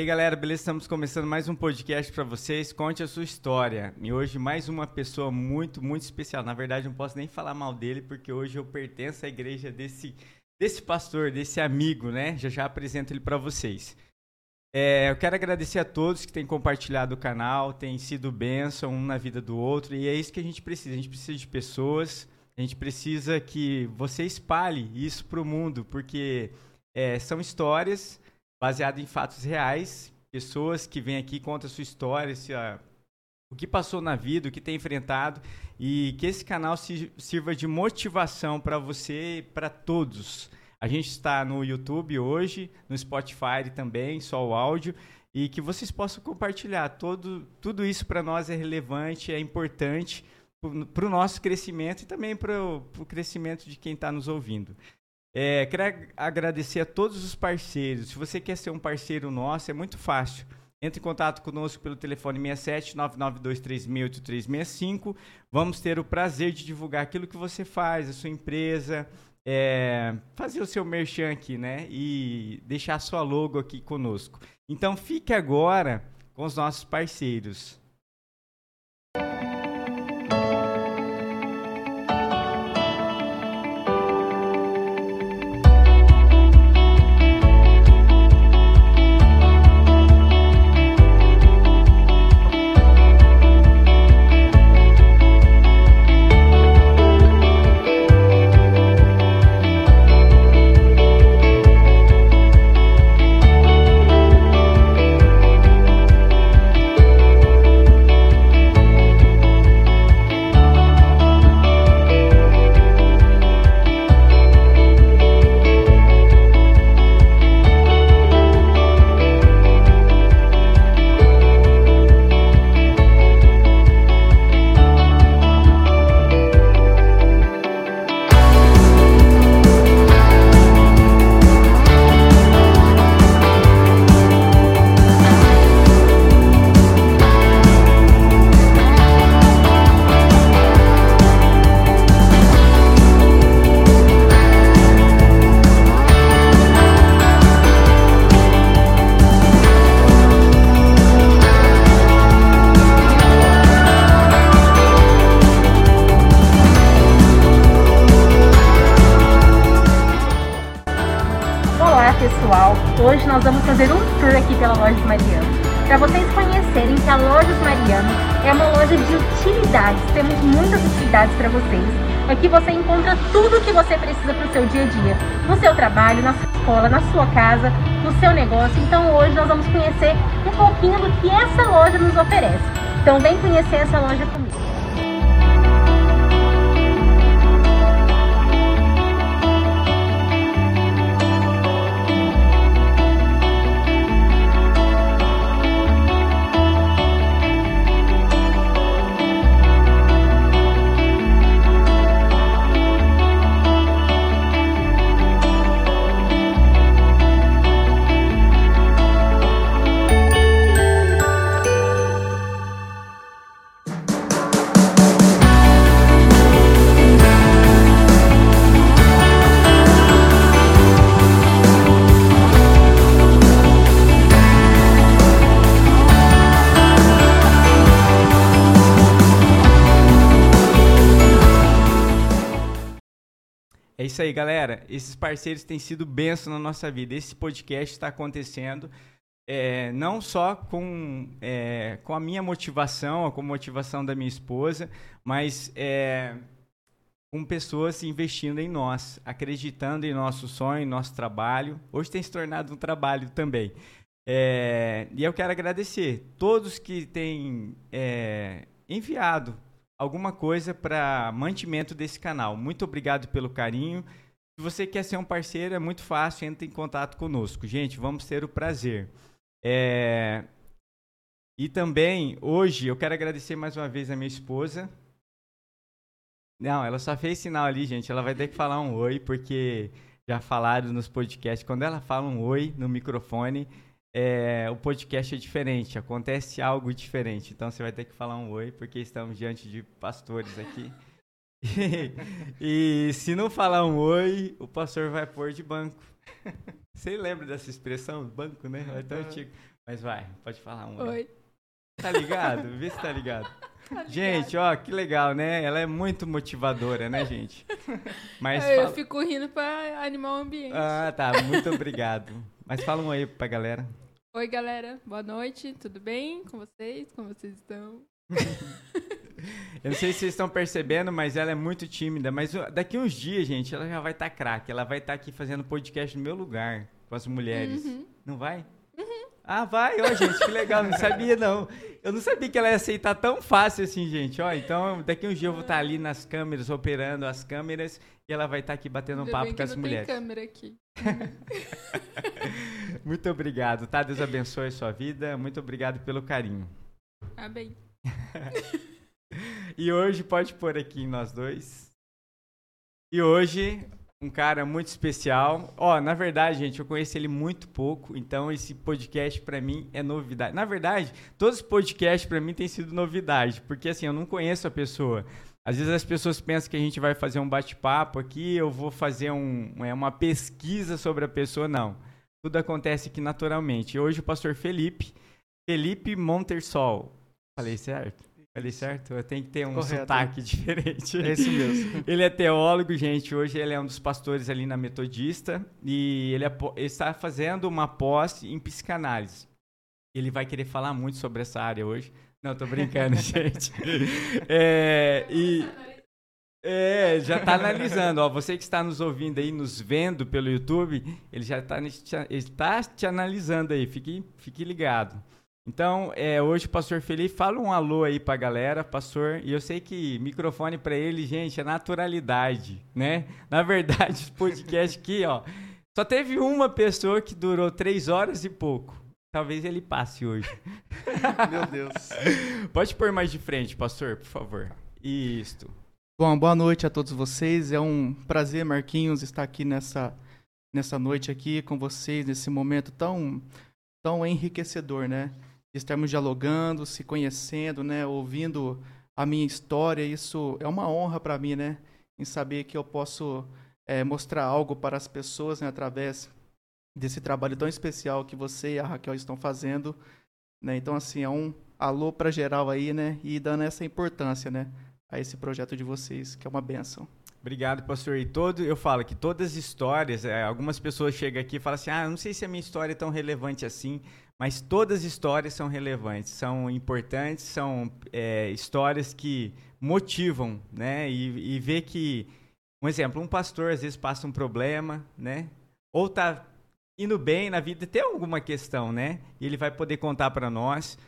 Aí, galera, beleza? Estamos começando mais um podcast para vocês. Conte a sua história. E hoje mais uma pessoa muito, muito especial. Na verdade, não posso nem falar mal dele, porque hoje eu pertenço à igreja desse, desse pastor, desse amigo, né? Já já apresento ele para vocês. É, eu quero agradecer a todos que têm compartilhado o canal, têm sido bênção um na vida do outro, e é isso que a gente precisa. A gente precisa de pessoas, a gente precisa que você espalhe isso para o mundo, porque é, são histórias baseado em fatos reais, pessoas que vêm aqui contam a sua história, se, a, o que passou na vida, o que tem enfrentado e que esse canal se, sirva de motivação para você e para todos. A gente está no YouTube hoje, no Spotify também, só o áudio, e que vocês possam compartilhar. Todo, tudo isso para nós é relevante, é importante para o nosso crescimento e também para o crescimento de quem está nos ouvindo. É, quero agradecer a todos os parceiros. Se você quer ser um parceiro nosso, é muito fácil. Entre em contato conosco pelo telefone 67 992368365. Vamos ter o prazer de divulgar aquilo que você faz, a sua empresa, é, fazer o seu merchan aqui, né? E deixar a sua logo aqui conosco. Então fique agora com os nossos parceiros. Então vem conhecer essa loja comigo. Isso aí, galera. Esses parceiros têm sido benção na nossa vida. Esse podcast está acontecendo é, não só com, é, com a minha motivação, com a motivação da minha esposa, mas é, com pessoas investindo em nós, acreditando em nosso sonho, em nosso trabalho. Hoje tem se tornado um trabalho também. É, e eu quero agradecer todos que têm é, enviado alguma coisa para mantimento desse canal. Muito obrigado pelo carinho. Se você quer ser um parceiro, é muito fácil, entre em contato conosco. Gente, vamos ter o prazer. É... E também, hoje, eu quero agradecer mais uma vez a minha esposa. Não, ela só fez sinal ali, gente. Ela vai ter que falar um oi, porque já falaram nos podcasts. Quando ela fala um oi no microfone, é, o podcast é diferente, acontece algo diferente. Então você vai ter que falar um oi, porque estamos diante de pastores aqui. e, e se não falar um oi, o pastor vai pôr de banco. Você lembra dessa expressão? Banco, né? É tão antigo. Mas vai, pode falar um. Oi. Tá ligado? Vê se tá ligado. Tá Gente, ó, que legal, né? Ela é muito motivadora, né, gente? Mas eu fala- fico rindo pra animar o ambiente. Ah, tá. Muito obrigado. Mas fala um aí pra galera. Oi, galera. Boa noite. Tudo bem com vocês? Como vocês estão? Eu não sei se vocês estão percebendo, mas ela é muito tímida. Mas daqui uns dias, gente, ela já vai estar craque. Ela vai estar aqui fazendo podcast no meu lugar, com as mulheres. Uhum. Não vai? Ah, vai, ó, gente, que legal, não sabia não. Eu não sabia que ela ia aceitar tão fácil assim, gente. Ó, então daqui uns dias eu vou estar ali nas câmeras, operando as câmeras, e ela vai estar aqui batendo um papo bem com as não mulheres. tem câmera aqui. Muito obrigado, tá? Deus abençoe a sua vida. Muito obrigado pelo carinho. Bem. E hoje pode pôr aqui nós dois. E hoje, um cara muito especial. Ó, na verdade, gente, eu conheço ele muito pouco, então esse podcast pra mim é novidade. Na verdade, todos os podcasts pra mim têm sido novidade, porque assim, eu não conheço a pessoa. Às vezes as pessoas pensam que a gente vai fazer um bate-papo aqui, eu vou fazer um, é, uma pesquisa sobre a pessoa, não. Tudo acontece aqui naturalmente. Hoje o pastor Felipe, Felipe Montersol. Falei certo? Falei certo? Eu tenho que ter um Correto. sotaque diferente. É esse mesmo. Ele é teólogo, gente. Hoje ele é um dos pastores ali na Metodista e ele, é ele está fazendo uma pós em psicanálise. Ele vai querer falar muito sobre essa área hoje. Não, tô brincando, gente. É, e é, já está analisando. Ó, você que está nos ouvindo aí, nos vendo pelo YouTube, ele já está está te analisando aí. Fique, fique ligado. Então, é, hoje o pastor Felipe fala um alô aí pra galera, pastor. E eu sei que microfone pra ele, gente, é naturalidade, né? Na verdade, esse podcast aqui, ó, só teve uma pessoa que durou três horas e pouco. Talvez ele passe hoje. Meu Deus. Pode pôr mais de frente, pastor, por favor. Isto. Bom, boa noite a todos vocês. É um prazer, Marquinhos, estar aqui nessa, nessa noite aqui com vocês, nesse momento tão, tão enriquecedor, né? De estarmos dialogando, se conhecendo, né? Ouvindo a minha história. Isso é uma honra para mim, né? Em saber que eu posso eh, mostrar algo para as pessoas, né? Através desse trabalho tão especial que você e a Raquel estão fazendo, né? Então, assim, é um alô para geral aí, né? E dando essa importância, né? a esse projeto de vocês, que é uma benção. Obrigado, pastor. E todo, eu falo que todas as histórias, é, algumas pessoas chegam aqui e falam assim: ah, não sei se a minha história é tão relevante assim, mas todas as histórias são relevantes, são importantes, são é, histórias que motivam, né? E, e ver que, um exemplo, um pastor às vezes passa um problema, né? Ou tá indo bem na vida, tem alguma questão, né? E ele vai poder contar para nós.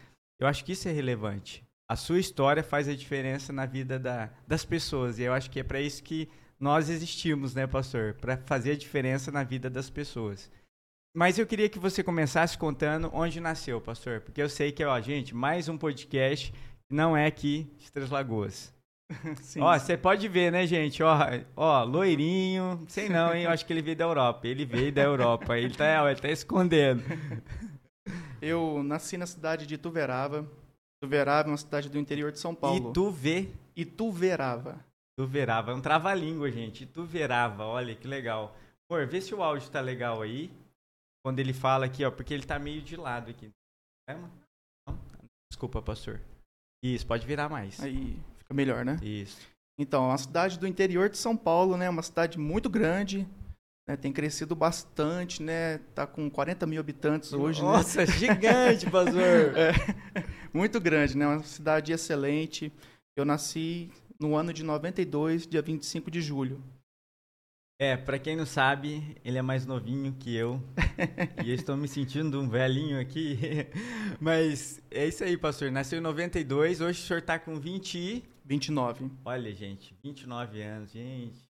Eu acho que isso é relevante a sua história faz a diferença na vida da, das pessoas. E eu acho que é para isso que nós existimos, né, pastor? Para fazer a diferença na vida das pessoas. Mas eu queria que você começasse contando onde nasceu, pastor. Porque eu sei que, ó, gente, mais um podcast que não é aqui de Três Lagoas. Sim. Ó, você pode ver, né, gente? Ó, ó, loirinho, sei não, hein? Eu acho que ele veio da Europa. Ele veio da Europa. Ele tá, ó, ele tá escondendo. Eu nasci na cidade de Ituverava. Ituverava é uma cidade do interior de São Paulo. E tu vê Ituverava. Ituverava, é um trava-língua, gente. Ituverava, olha que legal. Pô, vê se o áudio tá legal aí. Quando ele fala aqui, ó, porque ele tá meio de lado aqui. É, mano? Desculpa, pastor. Isso, pode virar mais. Aí fica melhor, né? Isso. Então, é uma cidade do interior de São Paulo, né? Uma cidade muito grande. Né? Tem crescido bastante, né? Tá com 40 mil habitantes hoje, né? Nossa, gigante, pastor. É, muito grande, né? Uma cidade excelente. Eu nasci no ano de 92, dia 25 de julho. É, pra quem não sabe, ele é mais novinho que eu. e eu estou me sentindo um velhinho aqui. Mas é isso aí, pastor. Nasceu em 92, hoje o senhor tá com 20 e... 29. Olha, gente, 29 anos, gente.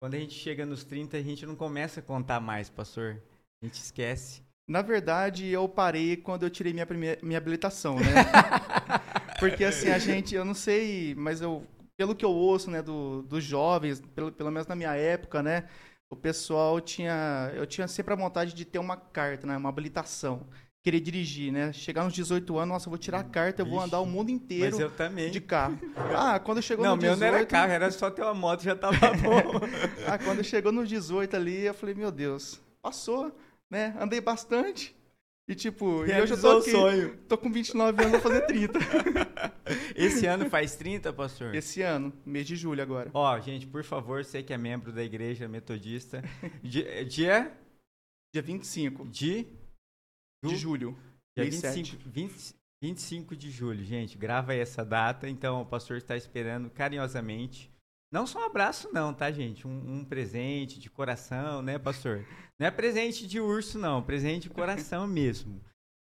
Quando a gente chega nos 30, a gente não começa a contar mais, pastor. A gente esquece. Na verdade, eu parei quando eu tirei minha, primeira, minha habilitação, né? Porque assim, a gente, eu não sei, mas eu, pelo que eu ouço, né, do, dos jovens, pelo, pelo menos na minha época, né, o pessoal tinha, eu tinha sempre a vontade de ter uma carta, né, uma habilitação, querer dirigir, né, chegar nos 18 anos, nossa, eu vou tirar a carta, eu vou andar o mundo inteiro Mas eu também. de carro. Ah, quando chegou Não, no meu 18, não era carro, era só ter uma moto já tava bom. ah, quando chegou nos 18 ali, eu falei, meu Deus, passou, né? Andei bastante. E tipo, e hoje eu tô aqui, sonho. tô com 29 anos, vou fazer 30. Esse ano faz 30, pastor? Esse ano, mês de julho agora. Ó, gente, por favor, você que é membro da igreja metodista, dia, dia Dia 25 de, de julho. dia mês 25, 20 25 de julho, gente, grava aí essa data, então o pastor está esperando carinhosamente. Não só um abraço não, tá, gente? Um, um presente de coração, né, pastor? Não é presente de urso, não, presente de coração mesmo.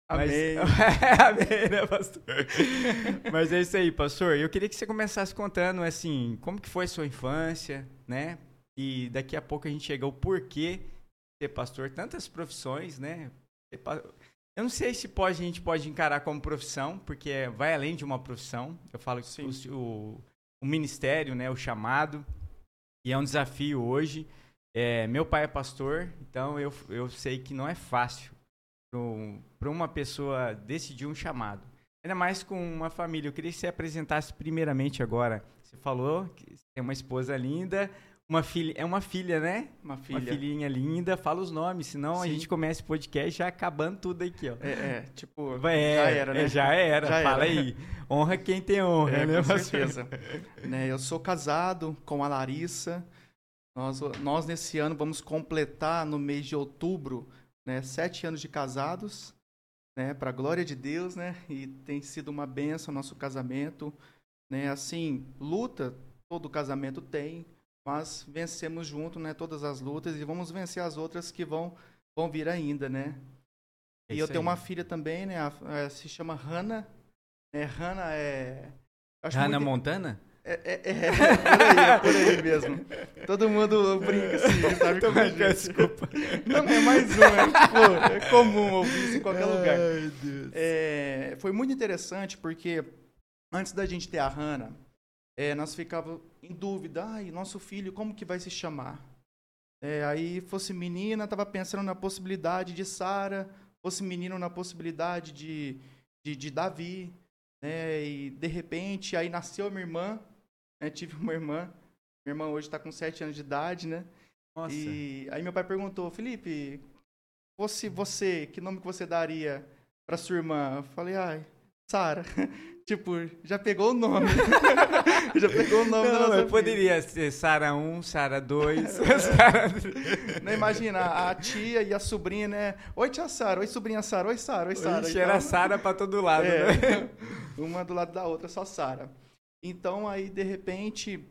Mas- Amém. Amém, né, pastor? Mas é isso aí, pastor. Eu queria que você começasse contando, assim, como que foi sua infância, né? E daqui a pouco a gente chega ao porquê ser pastor, tantas profissões, né? Eu não sei se pode, a gente pode encarar como profissão, porque vai além de uma profissão. Eu falo que o, o, o ministério, né, o chamado, e é um desafio hoje. É, meu pai é pastor, então eu, eu sei que não é fácil para uma pessoa decidir um chamado. Ainda mais com uma família. Eu queria que você apresentasse primeiramente agora. Você falou que tem uma esposa linda, uma filha, é uma filha, né? Uma filha. Uma filhinha linda. Fala os nomes, senão a Sim. gente começa o podcast já acabando tudo aqui, ó. É, é, tipo, É, já era, né? é, já era. Já Fala era. aí. Honra quem tem honra, É, né, com certeza. Né, eu sou casado com a Larissa. Nós, nós, nesse ano, vamos completar no mês de outubro né, sete anos de casados, né, para a glória de Deus, né? E tem sido uma benção o nosso casamento. Né, assim, luta, todo casamento tem, mas vencemos junto né, todas as lutas e vamos vencer as outras que vão, vão vir ainda, né? É e eu tenho aí. uma filha também, né? a- é, se chama Hannah. É, Hannah é. Hannah muito- Montana? é, é, é, por aí, é por aí mesmo. Todo mundo brinca assim, sabe? Tô a brincando, desculpa. Não, é mais um, é, tipo, é comum ouvir isso em qualquer lugar. Ai, Deus. É, foi muito interessante porque antes da gente ter a Hannah, é, nós ficávamos em dúvida, ai, nosso filho, como que vai se chamar? É, aí fosse menina, tava pensando na possibilidade de Sara, fosse menino na possibilidade de, de, de Davi, né? E de repente aí nasceu minha irmã, né? Tive uma irmã, minha irmã hoje está com sete anos de idade, né? Nossa. E aí meu pai perguntou, Felipe, fosse você, que nome que você daria pra sua irmã? Eu falei, ai, Sara. tipo, já pegou o nome. já pegou o nome da Não, nossa eu filha. poderia ser Sara 1, Sara 2, Sara... Né, imagina, a tia e a sobrinha, né? Oi, tia Sara. Oi, sobrinha Sara. Oi, Sara. Oi, Sara. Ixi, era Então- Sara pra todo lado, né? É, uma do lado da outra, só Sara. Então, aí, de repente,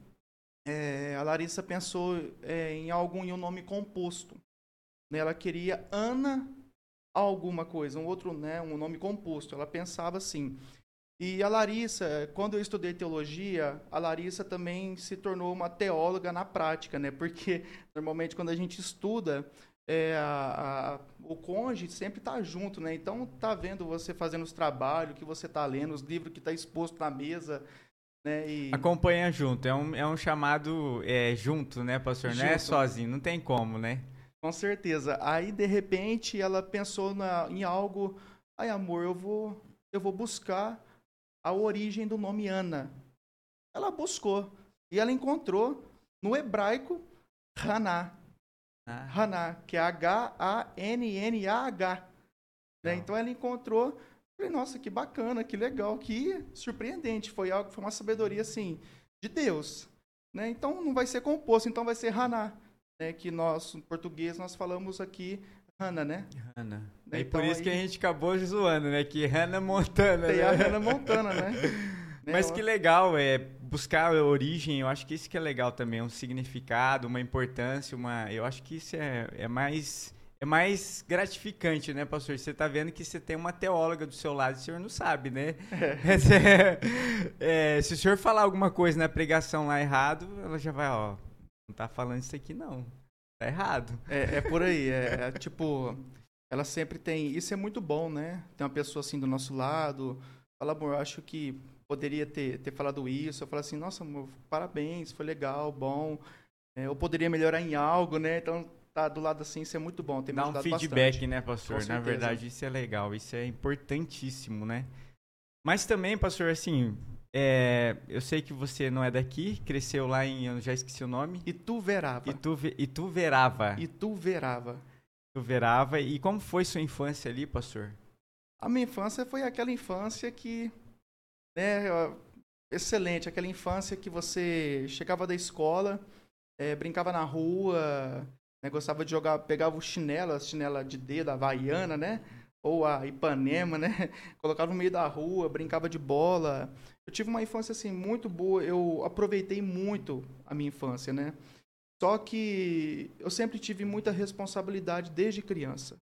é, a Larissa pensou é, em algum em um nome composto. Né? Ela queria Ana alguma coisa, um outro, né, um nome composto. Ela pensava assim. E a Larissa, quando eu estudei teologia, a Larissa também se tornou uma teóloga na prática, né? Porque normalmente quando a gente estuda, é, a- a- o cônjuge sempre está junto, né? Então tá vendo você fazendo os trabalhos que você está lendo, os livros que está exposto na mesa, né? E Acompanha junto, é um, é um chamado é, junto, né, pastor? Não é Junto. sozinho, não tem como, né? com certeza. Aí de repente ela pensou na- em algo, ai amor, eu vou eu vou buscar a origem do nome Ana. Ela buscou e ela encontrou no hebraico Haná. Ah, Haná, que é H-A-N-N-A-H. Né? Então ela encontrou, falei, nossa, que bacana, que legal, que surpreendente. Foi algo, foi uma sabedoria assim de Deus. Né? Então não vai ser composto, então vai ser Haná. Né? Que nós, em português, nós falamos aqui Hannah, né? Hannah. Né, E então por isso que a aí- gente acabou zoando, né? Que Hannah Montana, Tem né? a Hannah Montana, né? Né, Mas que legal, é buscar a origem, eu acho que isso que é legal também, um significado, uma importância, uma, eu acho que isso é, é mais é mais gratificante, né, pastor? Você tá vendo que você tem uma teóloga do seu lado e o senhor não sabe, né? É, se o senhor falar alguma coisa na pregação lá errado, ela já vai, ó, não tá falando isso aqui não. Tá errado. É, é por aí, é, é tipo, ela sempre tem, isso é muito bom, né? Tem uma pessoa assim do nosso lado, fala, amor, eu acho que poderia ter, ter falado isso, eu falo assim, nossa, amor, parabéns, foi legal, bom, é, eu poderia melhorar em algo, né? Então, tá do lado assim, isso é muito bom, tem Dá um feedback, bastante. né, pastor? Na verdade, isso é legal, isso é importantíssimo, né? Mas também, pastor, assim, é, eu sei que você não é daqui, cresceu lá em, eu já esqueci o nome, E tu verava, Ituve, Ituverava. e tu verava. Ituverava. E como foi sua infância ali, pastor? A minha infância foi aquela infância que, né, excelente, aquela infância que você chegava da escola, eh, brincava na rua, né, gostava de jogar, pegava o chinelo, a chinela de dedo, a havaiana, né? Ou a Ipanema, né? Colocava no meio da rua, brincava de bola. Eu tive uma infância assim muito boa, eu aproveitei muito a minha infância, né? Só que eu sempre tive muita responsabilidade desde criança.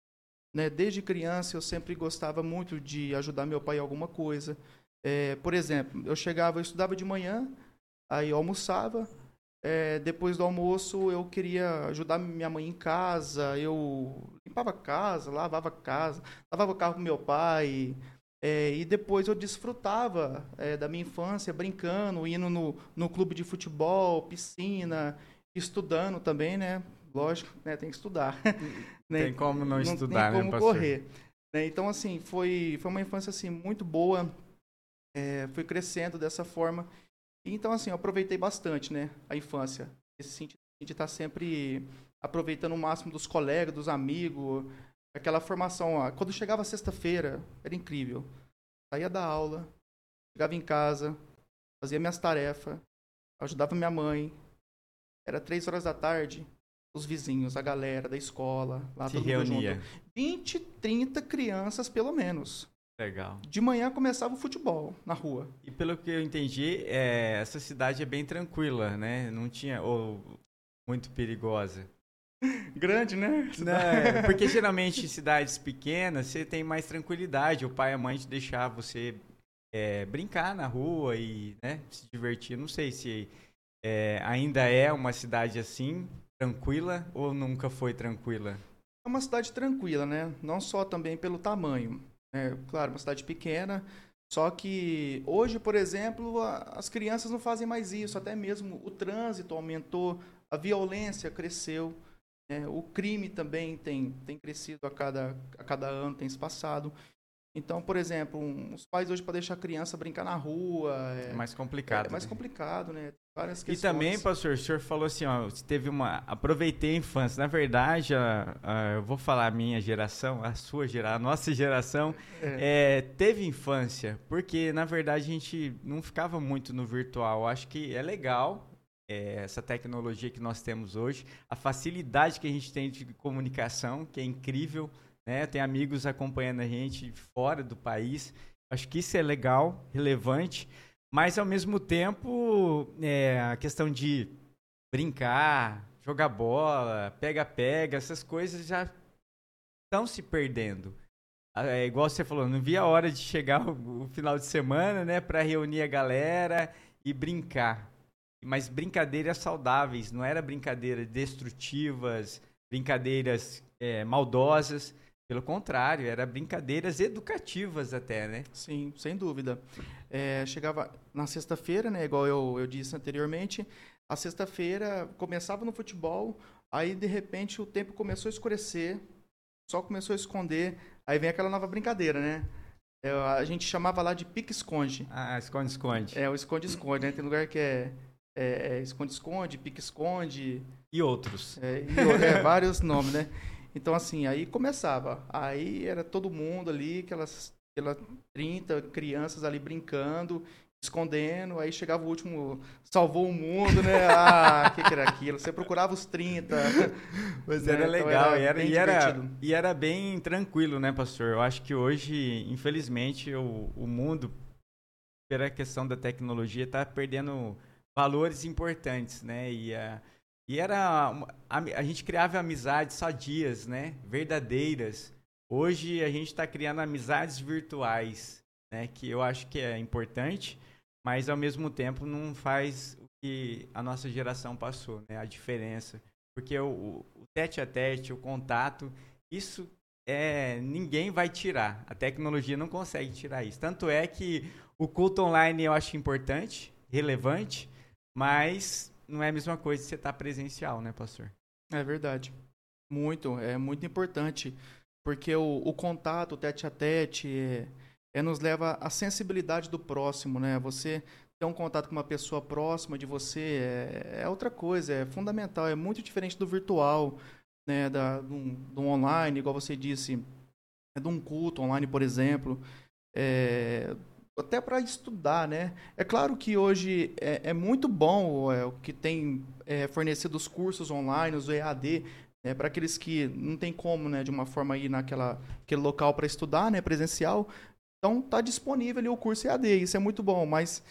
Né? Desde criança eu sempre gostava muito de ajudar meu pai em alguma coisa. É, por exemplo, eu chegava, eu estudava de manhã, aí eu almoçava, é, depois do almoço eu queria ajudar minha mãe em casa, eu limpava a casa, lavava a casa, lavava o carro com meu pai, é, e depois eu desfrutava é, da minha infância brincando, indo no, no clube de futebol, piscina, estudando também, né? Lógico, né? Tem que estudar. né? Tem como não não estudar, tem né, como pastor? correr. né? Então, assim, foi, foi uma infância assim, muito boa. É, fui crescendo dessa forma. Então, assim, eu aproveitei bastante né, a infância. Esse sentido de estar sempre aproveitando o máximo dos colegas, dos amigos. Aquela formação. Ó. Quando chegava sexta-feira, era incrível. Saía da aula, chegava em casa, fazia minhas tarefas, ajudava minha mãe. Era três horas da tarde, os vizinhos, a galera da escola, lá Se todo mundo reunia. junto. 20, 30 crianças, pelo menos. Legal. De manhã começava o futebol na rua. E pelo que eu entendi, é, essa cidade é bem tranquila, né? Não tinha. Ou muito perigosa. Grande, né? Não, é, porque geralmente em cidades pequenas você tem mais tranquilidade. O pai e a mãe te deixar você é, brincar na rua e né, se divertir. Não sei se é, ainda é uma cidade assim, tranquila, ou nunca foi tranquila. É uma cidade tranquila, né? Não só também pelo tamanho. É, claro, uma cidade pequena. Só que hoje, por exemplo, as crianças não fazem mais isso. Até mesmo o trânsito aumentou, a violência cresceu, né? o crime também tem, tem crescido a cada, a cada ano, tem se passado. Então, por exemplo, um- os pais hoje para deixar a criança brincar na rua É é, mais complicado. é mais né? complicado, né? Várias E questões. também, pastor, o senhor falou assim, ó, teve uma... Aproveitei a infância. Na verdade, a- a- eu vou falar a minha geração, a sua geração, a nossa geração, é, teve infância. Porque, na verdade, a gente não ficava muito no virtual. Acho que é legal é, essa tecnologia que nós temos hoje. A facilidade que a gente tem de comunicação, que é incrível. Né? Tem amigos acompanhando a gente fora do país. Acho que isso é legal, relevante. Mas, ao mesmo tempo, é, a questão de brincar, jogar bola, pega-pega, essas coisas já estão se perdendo. Ah, É igual você falou, não via a hora de chegar o, o final de semana, né, para reunir a galera e brincar. Mas brincadeiras saudáveis, não era brincadeiras destrutivas, brincadeiras é, maldosas. Pelo contrário, era brincadeiras educativas até, né? Sim, sem dúvida. É, chegava na sexta-feira, né, igual eu, eu disse anteriormente, a sexta-feira começava no futebol, aí de repente o tempo começou a escurecer, sol começou a esconder, aí vem aquela nova brincadeira, né? É, a gente chamava lá de pique-esconde. Ah, esconde-esconde. É, o esconde-esconde, né? Tem lugar que é é, é esconde-esconde, pique-esconde, E outros. é, e é, vários nomes, né? Então, assim, aí começava. Aí era todo mundo ali, aquelas, aquelas 30 crianças ali brincando, escondendo. Aí chegava o último, salvou o mundo, né? Ah, o que, que era aquilo? Você procurava os 30. Mas né? era Então legal e, era, e, era, divertido. e era bem tranquilo, né, pastor? Eu acho que hoje, infelizmente, o, o mundo, pela questão da tecnologia, está perdendo valores importantes, né? E, a, e era. A, a gente criava amizades sadias, né? Verdadeiras. Hoje a gente está criando amizades virtuais, né? Que eu acho que é importante, mas ao mesmo tempo não faz o que a nossa geração passou, né? A diferença. Porque o, o o tete a tete, o contato, isso é ninguém vai tirar. A tecnologia não consegue tirar isso. Tanto é que o culto online eu acho importante, relevante, mas não é a mesma coisa que você estar presencial, né, pastor? É verdade. Muito, é muito importante. Porque o, o contato, o tete a tete, é, é nos leva à sensibilidade do próximo, né? Você ter um contato com uma pessoa próxima de você é, é outra coisa, é fundamental, é muito diferente do virtual, né? Da, do, do online, igual você disse. de um culto online, por exemplo, é, até para estudar, né? É claro que hoje é, é muito bom é, o que tem é, fornecido os cursos online, os EAD, é, para aqueles que não tem como, né, de uma forma ir naquela aquele local para estudar, né, presencial. Então tá disponível ali o curso EAD, isso é muito bom, mas,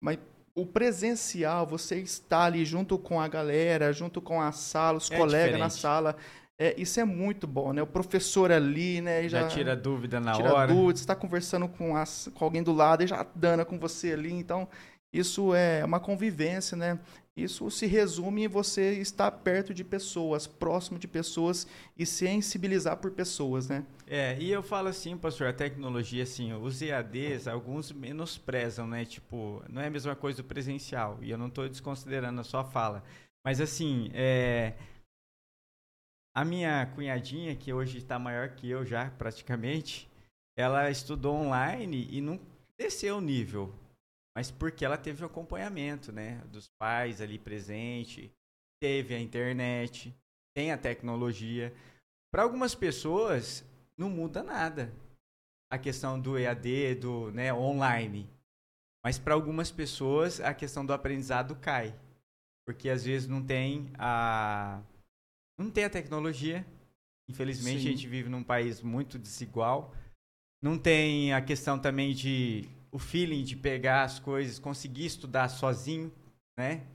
mas o presencial, você está ali junto com a galera, junto com a sala, os É colegas na diferente. sala, é, isso é muito bom, né? O professor ali, né, Já, tira dúvida na tira hora. dúvidas, está conversando com, as, com alguém do lado e já dando com você ali. Então, isso é uma convivência, né? Isso se resume em você estar perto de pessoas, próximo de pessoas e sensibilizar por pessoas, né? É, e eu falo assim, pastor, a tecnologia, assim, os EADs, alguns menosprezam, né? Tipo, não é a mesma coisa do presencial. E eu não estou desconsiderando a sua fala. Mas, assim, é... a minha cunhadinha, que hoje está maior que eu já, praticamente, ela estudou online e não desceu o nível. Mas porque ela teve o acompanhamento, né? Dos pais ali presente, teve a internet, tem a tecnologia. Para algumas pessoas, não muda nada a questão do EAD, do né, online. Mas para algumas pessoas a questão do aprendizado cai. Porque às vezes não tem a não tem a tecnologia. Infelizmente Sim. a gente vive num país muito desigual. Não tem a questão também de o feeling de pegar as coisas, conseguir estudar sozinho, né?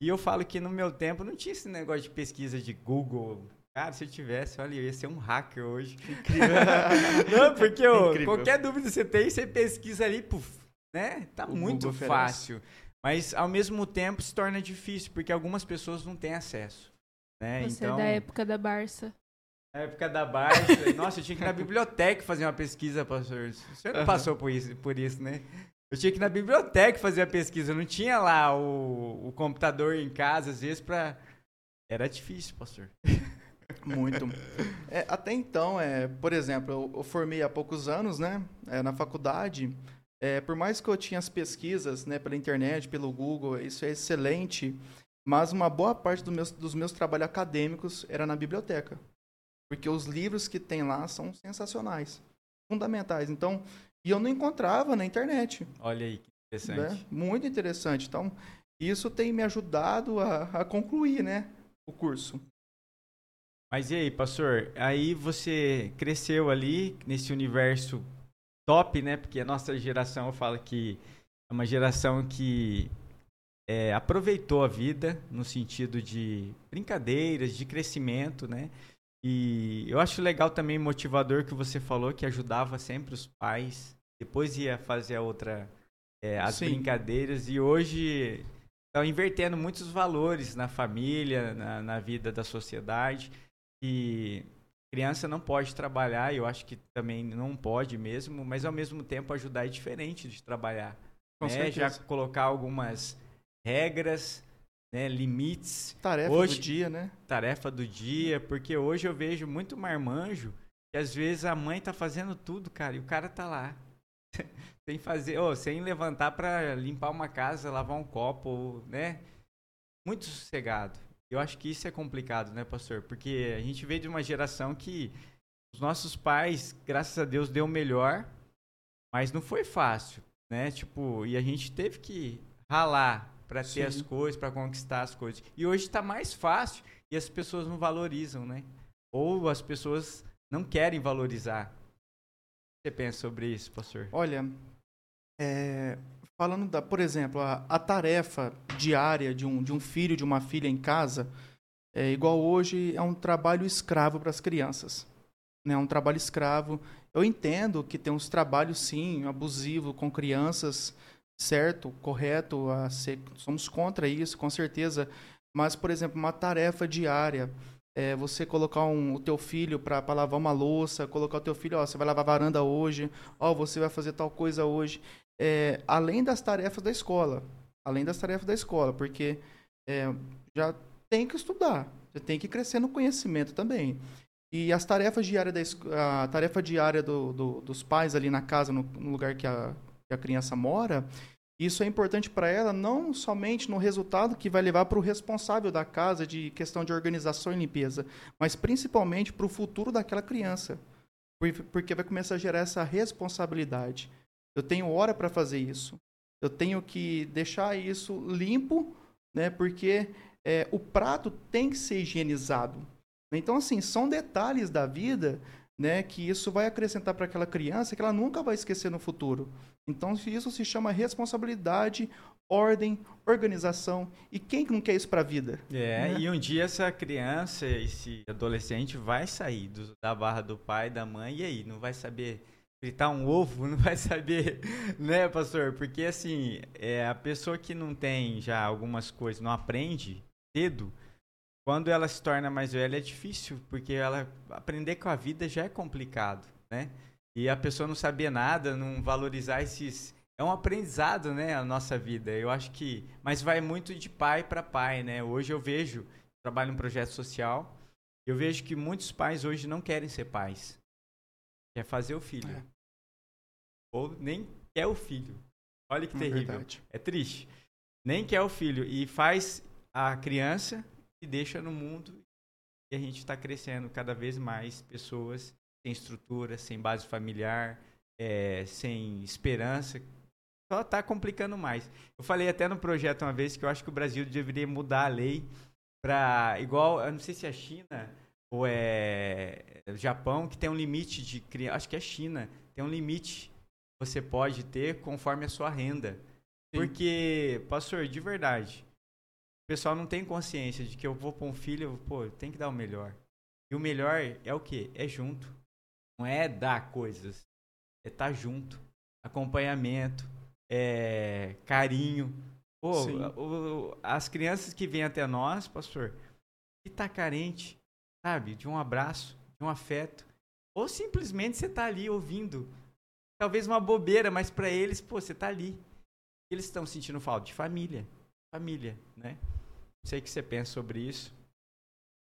E eu falo que no meu tempo não tinha esse negócio de pesquisa de Google. Cara, se eu tivesse, olha, eu ia ser um hacker hoje. não, porque qualquer dúvida que você tem, você pesquisa ali, puf, né? Tá O muito fácil. Mas ao mesmo tempo se torna difícil, porque algumas pessoas não têm acesso. Né? Você então, é da época da Barça. na época da Barça, nossa, eu tinha que ir na biblioteca fazer uma pesquisa, pastor. O senhor não Aham. passou por isso, por isso, né? Eu tinha que ir na biblioteca fazer a pesquisa. Eu não tinha lá o, o computador em casa, às vezes, pra. Era difícil, pastor. Muito. É, até então, é, por exemplo, eu, eu formei há poucos anos, né, é, na faculdade. É, por mais que eu tinha as pesquisas, né, pela internet, pelo Google, isso é excelente. Mas uma boa parte do meus, dos meus trabalhos acadêmicos era na biblioteca, porque os livros que tem lá são sensacionais, fundamentais. Então, e eu não encontrava na internet. Olha aí, que interessante. né? Muito interessante. Então, isso tem me ajudado a, a concluir, né, o curso. Mas e aí, pastor? Aí você cresceu ali nesse universo top, né? Porque a nossa geração, eu falo que é uma geração que é, aproveitou a vida no sentido de brincadeiras, de crescimento, né? E eu acho legal também motivador que você falou que ajudava sempre os pais, depois ia fazer a outra é, as Sim. brincadeiras e hoje estão invertendo muitos valores na família, na, na vida da sociedade. E criança não pode trabalhar, eu acho que também não pode mesmo, mas ao mesmo tempo ajudar é diferente de trabalhar. Com né? Já colocar algumas regras, né? limites, Tarefa Hoje- do dia, né? tarefa do dia, porque hoje eu vejo muito marmanjo que às vezes a mãe tá fazendo tudo, cara, e o cara tá lá. sem fazer, ô, sem levantar pra limpar uma casa, lavar um copo, né? Muito sossegado. Eu acho que isso é complicado, né, pastor? Porque a gente veio de uma geração que os nossos pais, graças a Deus, deu o melhor, mas não foi fácil, né? Tipo, e a gente teve que ralar pra ter as coisas, pra conquistar as coisas. E hoje tá mais fácil e as pessoas não valorizam, né? Ou as pessoas não querem valorizar. O que você pensa sobre isso, pastor? Olha, é, falando da, por exemplo, a, a tarefa diária de um, de um filho, de uma filha em casa, é igual hoje, é um trabalho escravo para as crianças. Né? É um trabalho escravo. Eu entendo que tem uns trabalhos, sim, abusivo com crianças, certo, correto, ser, somos contra isso, com certeza. Mas, por exemplo, uma tarefa diária, é, você colocar um, o teu filho para lavar uma louça, colocar o teu filho, ó, você vai lavar a varanda hoje, ó, você vai fazer tal coisa hoje. É, além das tarefas da escola, além das tarefas da escola, porque é, já tem que estudar, você tem que crescer no conhecimento também. E as tarefas diárias da a tarefa diária do, do- dos pais ali na casa, no, no lugar que a, que a criança mora, isso é importante para ela não somente no resultado que vai levar para o responsável da casa de questão de organização e limpeza, mas principalmente para o futuro daquela criança. Por- Porque vai começar a gerar essa responsabilidade. Eu tenho hora para fazer isso. Eu tenho que deixar isso limpo, né? Porque é, o prato tem que ser higienizado. Então, assim, são detalhes da vida, né? Que isso vai acrescentar para aquela criança que ela nunca vai esquecer no futuro. Então, isso se chama responsabilidade, ordem, organização. E quem que não quer isso para a vida? É, Né? e um dia essa criança, esse adolescente vai sair do- da barra do pai, da mãe, e aí? Não vai saber fritar um ovo? Não vai saber, né, pastor? Porque, assim, é, a pessoa que não tem já algumas coisas, não aprende cedo, quando ela se torna mais velha é difícil, porque ela aprender com a vida já é complicado, né? E a pessoa não saber nada, não valorizar esses. É um aprendizado, né? A nossa vida. Eu acho que. Mas vai muito de pai para pai, né? Hoje eu vejo. Trabalho em um projeto social. Eu vejo que muitos pais hoje não querem ser pais. Quer fazer o filho. É. Ou nem quer o filho. Olha que É terrível. verdade. É triste. Nem quer o filho. E faz a criança e deixa no mundo. E a gente está crescendo cada vez mais pessoas sem estrutura, sem base familiar, é, sem esperança. Só está complicando mais. Eu falei até no projeto uma vez que eu acho que o Brasil deveria mudar a lei para igual, eu não sei se é a China ou é Japão que tem um limite de criança, acho que é China, tem um limite que você pode ter conforme a sua renda. Porque, pastor, de verdade, o pessoal não tem consciência de que eu vou pôr um filho, pô, tem que dar o melhor. E o melhor é o quê? É junto. Não é dar coisas. É estar junto. Acompanhamento, é carinho. Pô, o- as crianças que vêm até nós, pastor, que tá carente, sabe, de um abraço, de um afeto, ou simplesmente você tá ali ouvindo, talvez uma bobeira, mas para eles, pô, você tá ali. Eles estão sentindo falta de família, família, né? Não sei o que você pensa sobre isso.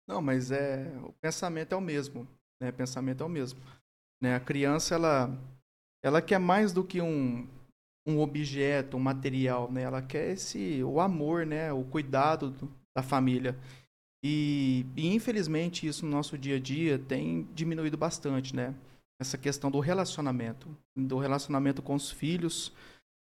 Não, mas é o pensamento é o mesmo, né? Pensamento é o mesmo, né? A criança ela ela quer mais do que um um objeto, um material, né? Ela quer esse o amor, né? O cuidado do- da família. E, e infelizmente isso no nosso dia a dia tem diminuído bastante, né? Essa questão do relacionamento, do relacionamento com os filhos,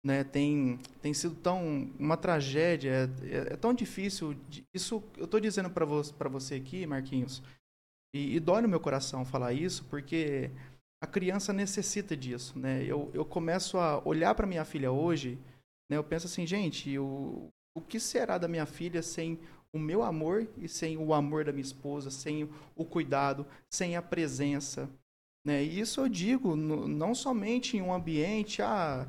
né? Tem tem sido tão uma tragédia, é, é tão difícil. de- isso eu estou dizendo para vo para você aqui, Marquinhos, e, e dói no meu coração falar isso, porque a criança necessita disso, né? Eu, eu começo a olhar para minha filha hoje, né? Eu penso assim, gente, o, o que será da minha filha sem o meu amor e sem o amor da minha esposa, sem o cuidado, sem a presença, né? E isso eu digo no- não somente em um ambiente, ah,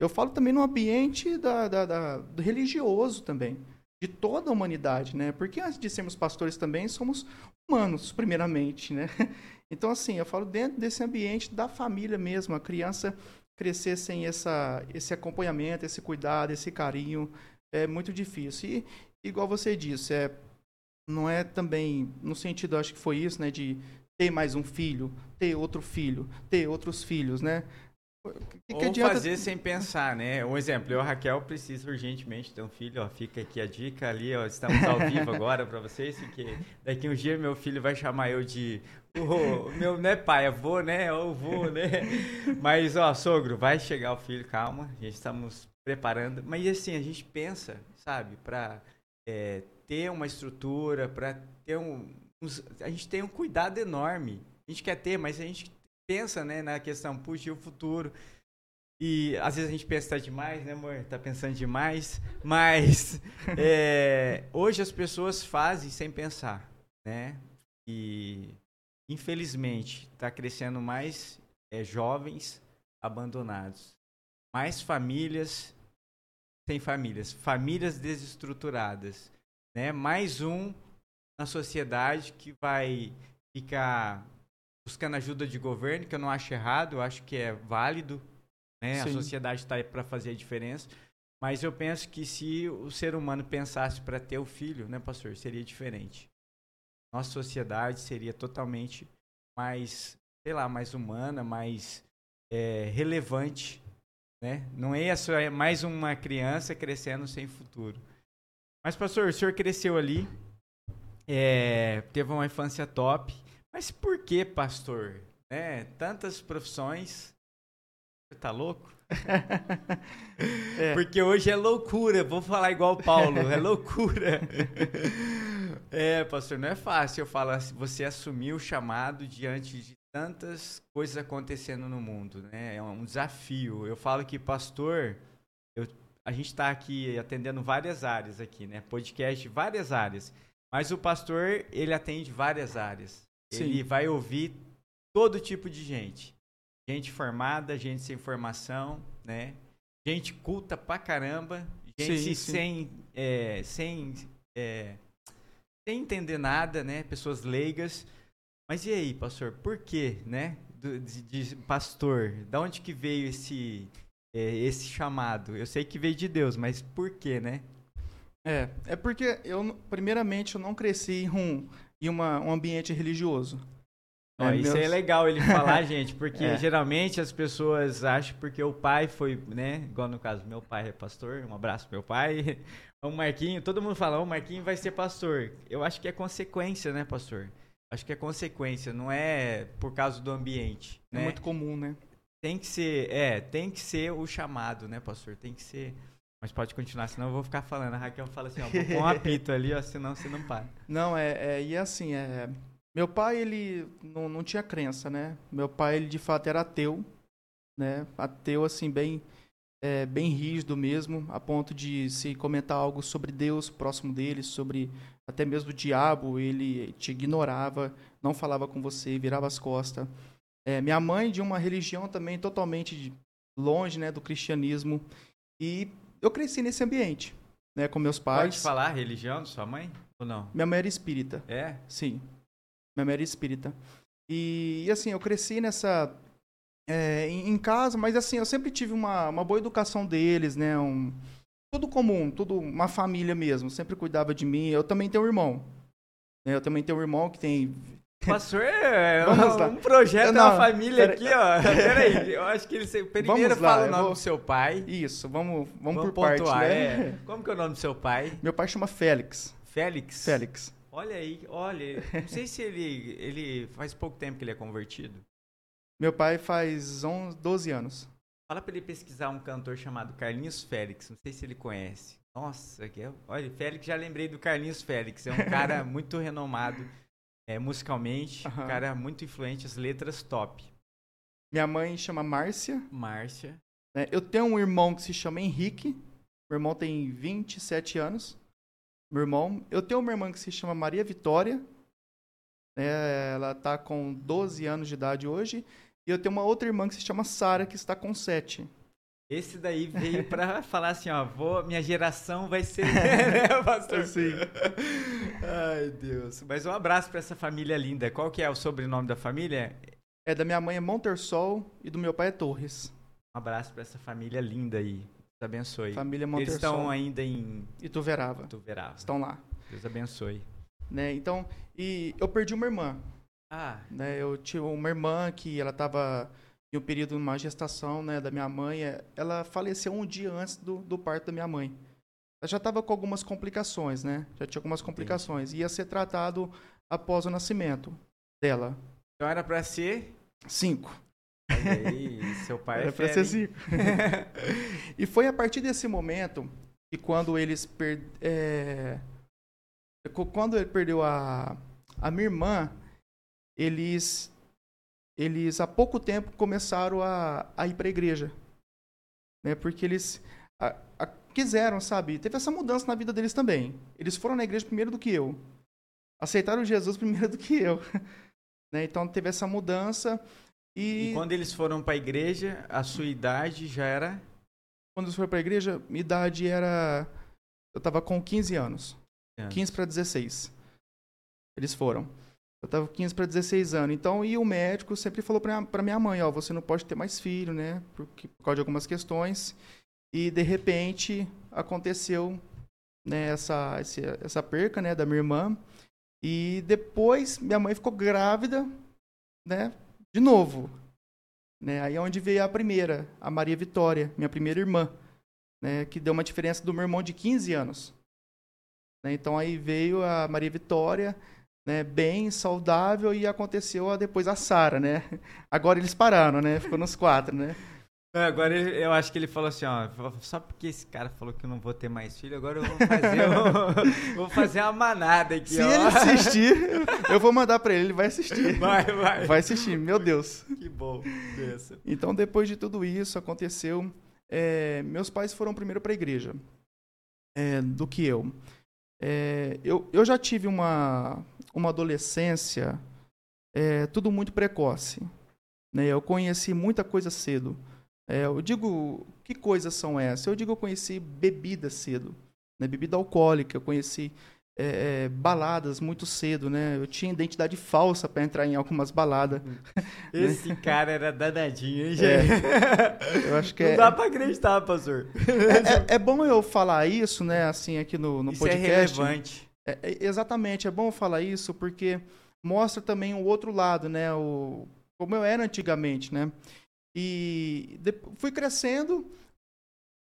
eu falo também no ambiente da, da- da- religioso também, de toda a humanidade, né? Porque antes de sermos pastores também somos humanos, primeiramente, né? Então, assim, eu falo dentro desse ambiente da família mesmo, a criança crescer sem essa, esse acompanhamento, esse cuidado, esse carinho, é muito difícil. E, igual você disse, é, não é também, no sentido, acho que foi isso, né, de ter mais um filho, ter outro filho, ter outros filhos, né? Que, que Ou adianta- fazer sem pensar, né? Um exemplo, eu, Raquel, preciso urgentemente ter um filho, ó, fica aqui a dica ali, ó, estamos ao vivo agora para vocês, porque daqui uns dias meu filho vai chamar eu de, o meu, não é pai, é vô, né? Ou vô, né? Mas, ó, sogro, vai chegar o filho, calma, a gente estamos preparando, mas assim, a gente pensa, sabe, para ter uma estrutura, para ter um, uns- a gente tem um cuidado enorme, a gente quer ter, mas a gente pensa, né, na questão, puxa, e o futuro. E às vezes a gente pensa tá demais, né, amor? Tá pensando demais. Mas é, hoje as pessoas fazem sem pensar, né? E infelizmente está crescendo mais é, jovens abandonados, mais famílias sem famílias, famílias desestruturadas, né? Mais um na sociedade que vai ficar buscando ajuda de governo, que eu não acho errado, eu acho que é válido, né? A sociedade está aí para fazer a diferença. Mas eu penso que se o ser humano pensasse para ter o filho, né, pastor, seria diferente. Nossa sociedade seria totalmente mais, sei lá, mais humana, mais é, relevante, né? Não ia ser mais uma criança crescendo sem futuro. Mas, pastor, o senhor cresceu ali, é, teve uma infância top. Mas por que, pastor? né? Tantas profissões. Você tá louco? É. Porque hoje é loucura, vou falar igual o Paulo, é loucura. é, pastor, não é fácil eu falar assim, você assumir o chamado diante de tantas coisas acontecendo no mundo, né? É um desafio. Eu falo que pastor, eu- a gente está aqui atendendo várias áreas aqui, né? Podcast, várias áreas. Mas o pastor, ele atende várias áreas. Sim. Ele vai ouvir todo tipo de gente. Gente formada, gente sem formação, né? Gente culta pra caramba, gente Sim, sim. sem, é, sem, é, sem entender nada, né? Pessoas leigas. Mas e aí, pastor, por quê, né? Do- de, de pastor, da onde que veio esse, é, esse chamado? Eu sei que veio de Deus, mas por quê, né? É, é porque eu, primeiramente, eu não cresci em um, em uma, um ambiente religioso. É, isso meus- é legal ele falar, gente, porque É. geralmente as pessoas acham porque o pai foi, né? Igual no caso, meu pai é pastor, um abraço meu pai. O Marquinho, todo mundo fala, o Marquinho vai ser pastor. Eu acho que é consequência, né, pastor? Acho que é consequência, não é por causa do ambiente. É né? muito comum, né? Tem que ser, é, tem que ser o chamado, né, pastor? Tem que ser. Mas pode continuar, senão eu vou ficar falando. A Raquel fala assim, ó, vou pôr um apito ali, ó, senão você não para. Não, é, é e assim, é, meu pai, ele não, não tinha crença, né? Meu pai, ele de fato era ateu, né? Ateu, assim, bem, é, bem rígido mesmo, a ponto de se comentar algo sobre Deus próximo dele, sobre até mesmo o diabo, ele te ignorava, não falava com você, virava as costas. É, minha mãe de uma religião também totalmente longe, né, do cristianismo, e eu cresci nesse ambiente, né, com meus pais. Pode falar a religião de sua mãe? Ou não? Minha mãe era espírita. É? Sim. Minha mãe era espírita. E, e, assim, eu cresci nessa. é, em, em casa, mas assim, eu sempre tive uma, uma boa educação deles, né? Um, tudo comum, tudo uma família mesmo. Sempre cuidava de mim. Eu também tenho um irmão. né, Eu também tenho um irmão que tem. Pastor, é Vamos um projeto, é Não, uma família pera- aqui, ó. Peraí, eu acho que ele primeiro Vamos lá, fala o nome vou- do seu pai. Isso, vamos, vamos, por pontuar, parte, né? é. Como que é o nome do seu pai? Meu pai chama Félix. Félix? Félix. Olha aí, olha, não sei se ele, ele faz pouco tempo que ele é convertido. Meu pai faz 11, 12 anos. Fala pra ele pesquisar um cantor chamado Carlinhos Félix, não sei se ele conhece. Nossa, que é, olha, Félix, já lembrei do Carlinhos Félix, é um cara muito renomado é, musicalmente, um Aham. cara muito influente, as letras top. Minha mãe chama Márcia. Márcia, né? Eu tenho um irmão que se chama Henrique. Meu irmão tem 27 anos. Meu irmão. Eu tenho uma irmã que se chama Maria Vitória. né? Ela tá com 12 anos de idade hoje. E eu tenho uma outra irmã que se chama Sara, que está com 7. Esse daí veio pra falar assim, ó, vou, minha geração vai ser, né, pastor? Sim. Ai, Deus. Mas um abraço pra essa família linda. Qual que é o sobrenome da família? É da minha mãe é Montersol e do meu pai é Torres. Um abraço pra essa família linda aí. Deus abençoe. Família Eles Montersol estão ainda em e Tuverava. Tuverava. Estão lá. Deus abençoe. Né? Então, e eu perdi uma irmã. Ah, né? Eu tive uma irmã que ela estava em um período de uma gestação, né, da minha mãe. é, Ela faleceu um dia antes do, do parto da minha mãe. Ela já estava com algumas complicações, né? Já tinha algumas complicações. Ia ser tratado após o nascimento dela. então era pra ser. Cinco. Aí, seu pai Era é pra fera, ser cinco. e foi a partir desse momento que quando eles per... é, quando ele perdeu a a minha irmã, eles eles há pouco tempo começaram a, a ir para a igreja, né? Porque eles a- a- quiseram, sabe? Teve essa mudança na vida deles também. Eles foram na igreja primeiro do que eu, aceitaram Jesus primeiro do que eu, né? Então teve essa mudança E quando eles foram pra igreja, a sua idade já era. quando eu fui para a igreja, minha idade era. Eu tava com 15 anos. 15 para 16. Eles foram. Eu tava com 15 para 16 anos. Então, e o médico sempre falou pra minha mãe: Ó, você não pode ter mais filho, né? Porque, por causa de algumas questões. E, de repente, aconteceu né, essa, essa perca né, da minha irmã. E depois, minha mãe ficou grávida, né? De novo. Né? Aí é onde veio a primeira, a Maria Vitória, minha primeira irmã né, que deu uma diferença do meu irmão de 15 anos. Né, então aí veio a Maria Vitória, né, bem, saudável, e aconteceu a- depois a Sara, né? Agora eles pararam, né? Ficou nos quatro, né? É, Agora eu acho que ele falou assim, ó, só porque esse cara falou que eu não vou ter mais filho, agora eu vou fazer, um- vou fazer uma manada aqui, Se ó. ele assistir, eu vou mandar pra ele, ele vai assistir. Vai, vai. Vai assistir, meu Deus. Que bom. Então, depois de tudo isso, aconteceu. é, meus pais foram primeiro para a igreja é, do que eu. É, eu. Eu já tive uma, uma adolescência é, tudo muito precoce. Né? Eu conheci muita coisa cedo. É, eu digo, que coisas são essas? Eu digo, eu conheci bebida cedo. Né? Bebida alcoólica, eu conheci é, é, baladas muito cedo. Né? Eu tinha identidade falsa para entrar em algumas baladas. Esse cara era danadinho, hein, É. gente? Eu acho que Não é, dá pra acreditar, pastor. É, é- é bom eu falar isso, né, assim, aqui no, no Isso é podcast. relevante. É, é- exatamente, é bom falar isso porque mostra também o outro lado, né, o, como eu era antigamente, né. E de- fui crescendo,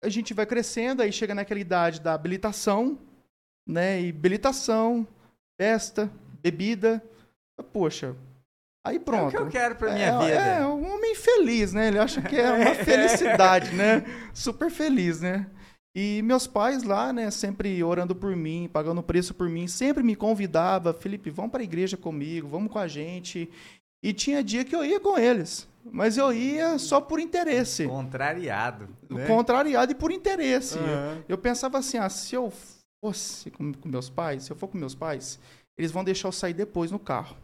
a gente vai crescendo, aí chega naquela idade da habilitação, né, e habilitação, festa, bebida, poxa, aí É o pronto. que eu quero pra minha é, vida. É, um homem feliz, né? Ele acha que é uma felicidade, né? Super feliz, né? E meus pais lá, né, sempre orando por mim, pagando preço por mim, sempre me convidava, Felipe, vamos para a igreja comigo, vamos com a gente. E tinha dia que eu ia com eles, mas eu ia só por interesse, Contrariado. Né? contrariado e por interesse. Aham. Eu pensava assim, ah, se eu fosse com, com meus pais, se eu for com meus pais, eles vão deixar eu sair depois no carro.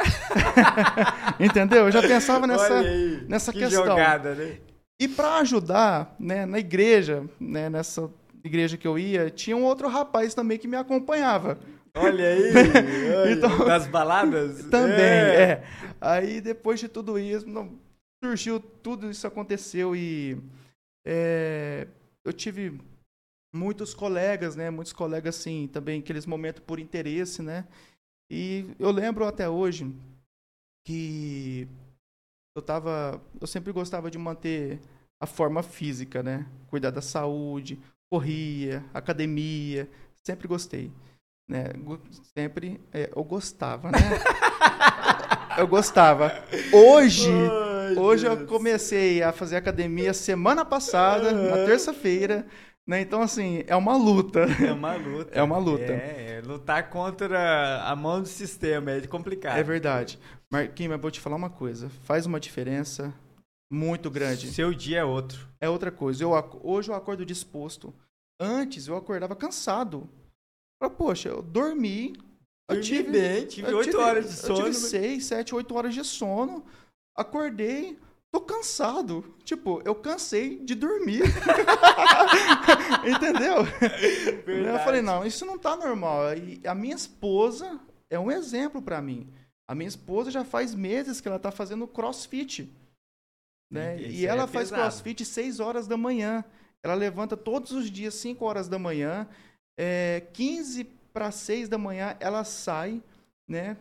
Entendeu? Eu já pensava nessa, aí, nessa que questão. jogada, né? E para ajudar, né, na igreja, né, nessa igreja que eu ia, tinha um outro rapaz também que me acompanhava. Olha aí. olha, Então- das baladas? Também, É. é. Aí depois de tudo isso, não- surgiu tudo isso aconteceu e é, eu tive muitos colegas, né, muitos colegas assim, também aqueles momentos por interesse, né? E eu lembro até hoje que eu tava, eu sempre gostava de manter a forma física, né? Cuidar da saúde, corria, academia, sempre gostei, né? Sempre é, eu gostava, né? eu gostava. Hoje, hoje eu Deus. comecei a fazer academia semana passada, na Aham. terça-feira, né? Então assim, é uma luta. É uma luta. É uma luta. É, é lutar contra a mão do sistema, é complicado. É verdade. Marquinhos, mas vou te falar uma coisa. Faz uma diferença muito grande. Seu dia é outro. É outra coisa. Eu, hoje eu acordo disposto. Antes eu acordava cansado. Falei, poxa, eu dormi. Eu Dormi tive, bem, tive eu oito horas de Eu sono. tive mas- seis, sete, oito horas de sono. Acordei, tô cansado. Tipo, eu cansei de dormir. Entendeu? Eu Verdade. falei, não, isso não tá normal. E a minha esposa é um exemplo pra mim. A minha esposa já faz meses que ela tá fazendo crossfit. Né? Isso E ela é faz pesado. crossfit 6 horas da manhã. Ela levanta todos os dias 5 horas da manhã. É, 15 para 6 da manhã ela sai, né?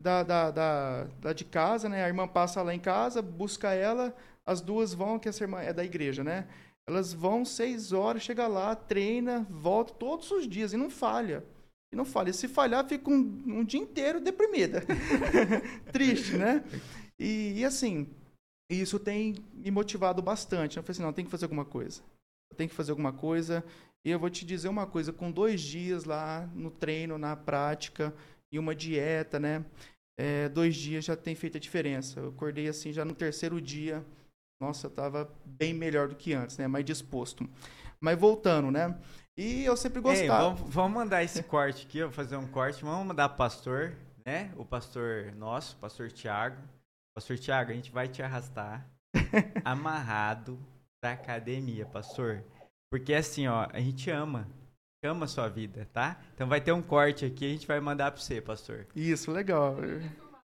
Da, da, da, da de casa, né? A irmã passa lá em casa, busca ela, as duas vão, que essa irmã é da igreja, né? Elas vão 6 horas, chega lá, treina, volta todos os dias e não falha. E não falha. Se falhar, fica um, um dia inteiro deprimida. Triste, né? E, e assim, isso tem me motivado bastante. Eu falei assim, não, tem que fazer alguma coisa. Tenho que fazer alguma coisa. E eu vou te dizer uma coisa, com dois dias lá no treino, na prática, e uma dieta, né? É, dois dias já tem feito a diferença. Eu acordei assim já no terceiro dia. Nossa, eu tava bem melhor do que antes, né? Mais disposto. Mas voltando, né? E eu sempre Ei, gostava. vamos, vamos mandar esse corte aqui, eu vou fazer um corte. Vamos mandar pro pastor, né? O pastor nosso, o pastor Tiago. Pastor Tiago, a gente vai te arrastar amarrado pra academia, pastor. Porque assim, ó, a gente ama. Ama a sua vida, tá? Então vai ter um corte aqui, a gente vai mandar pra você, pastor. Isso, legal.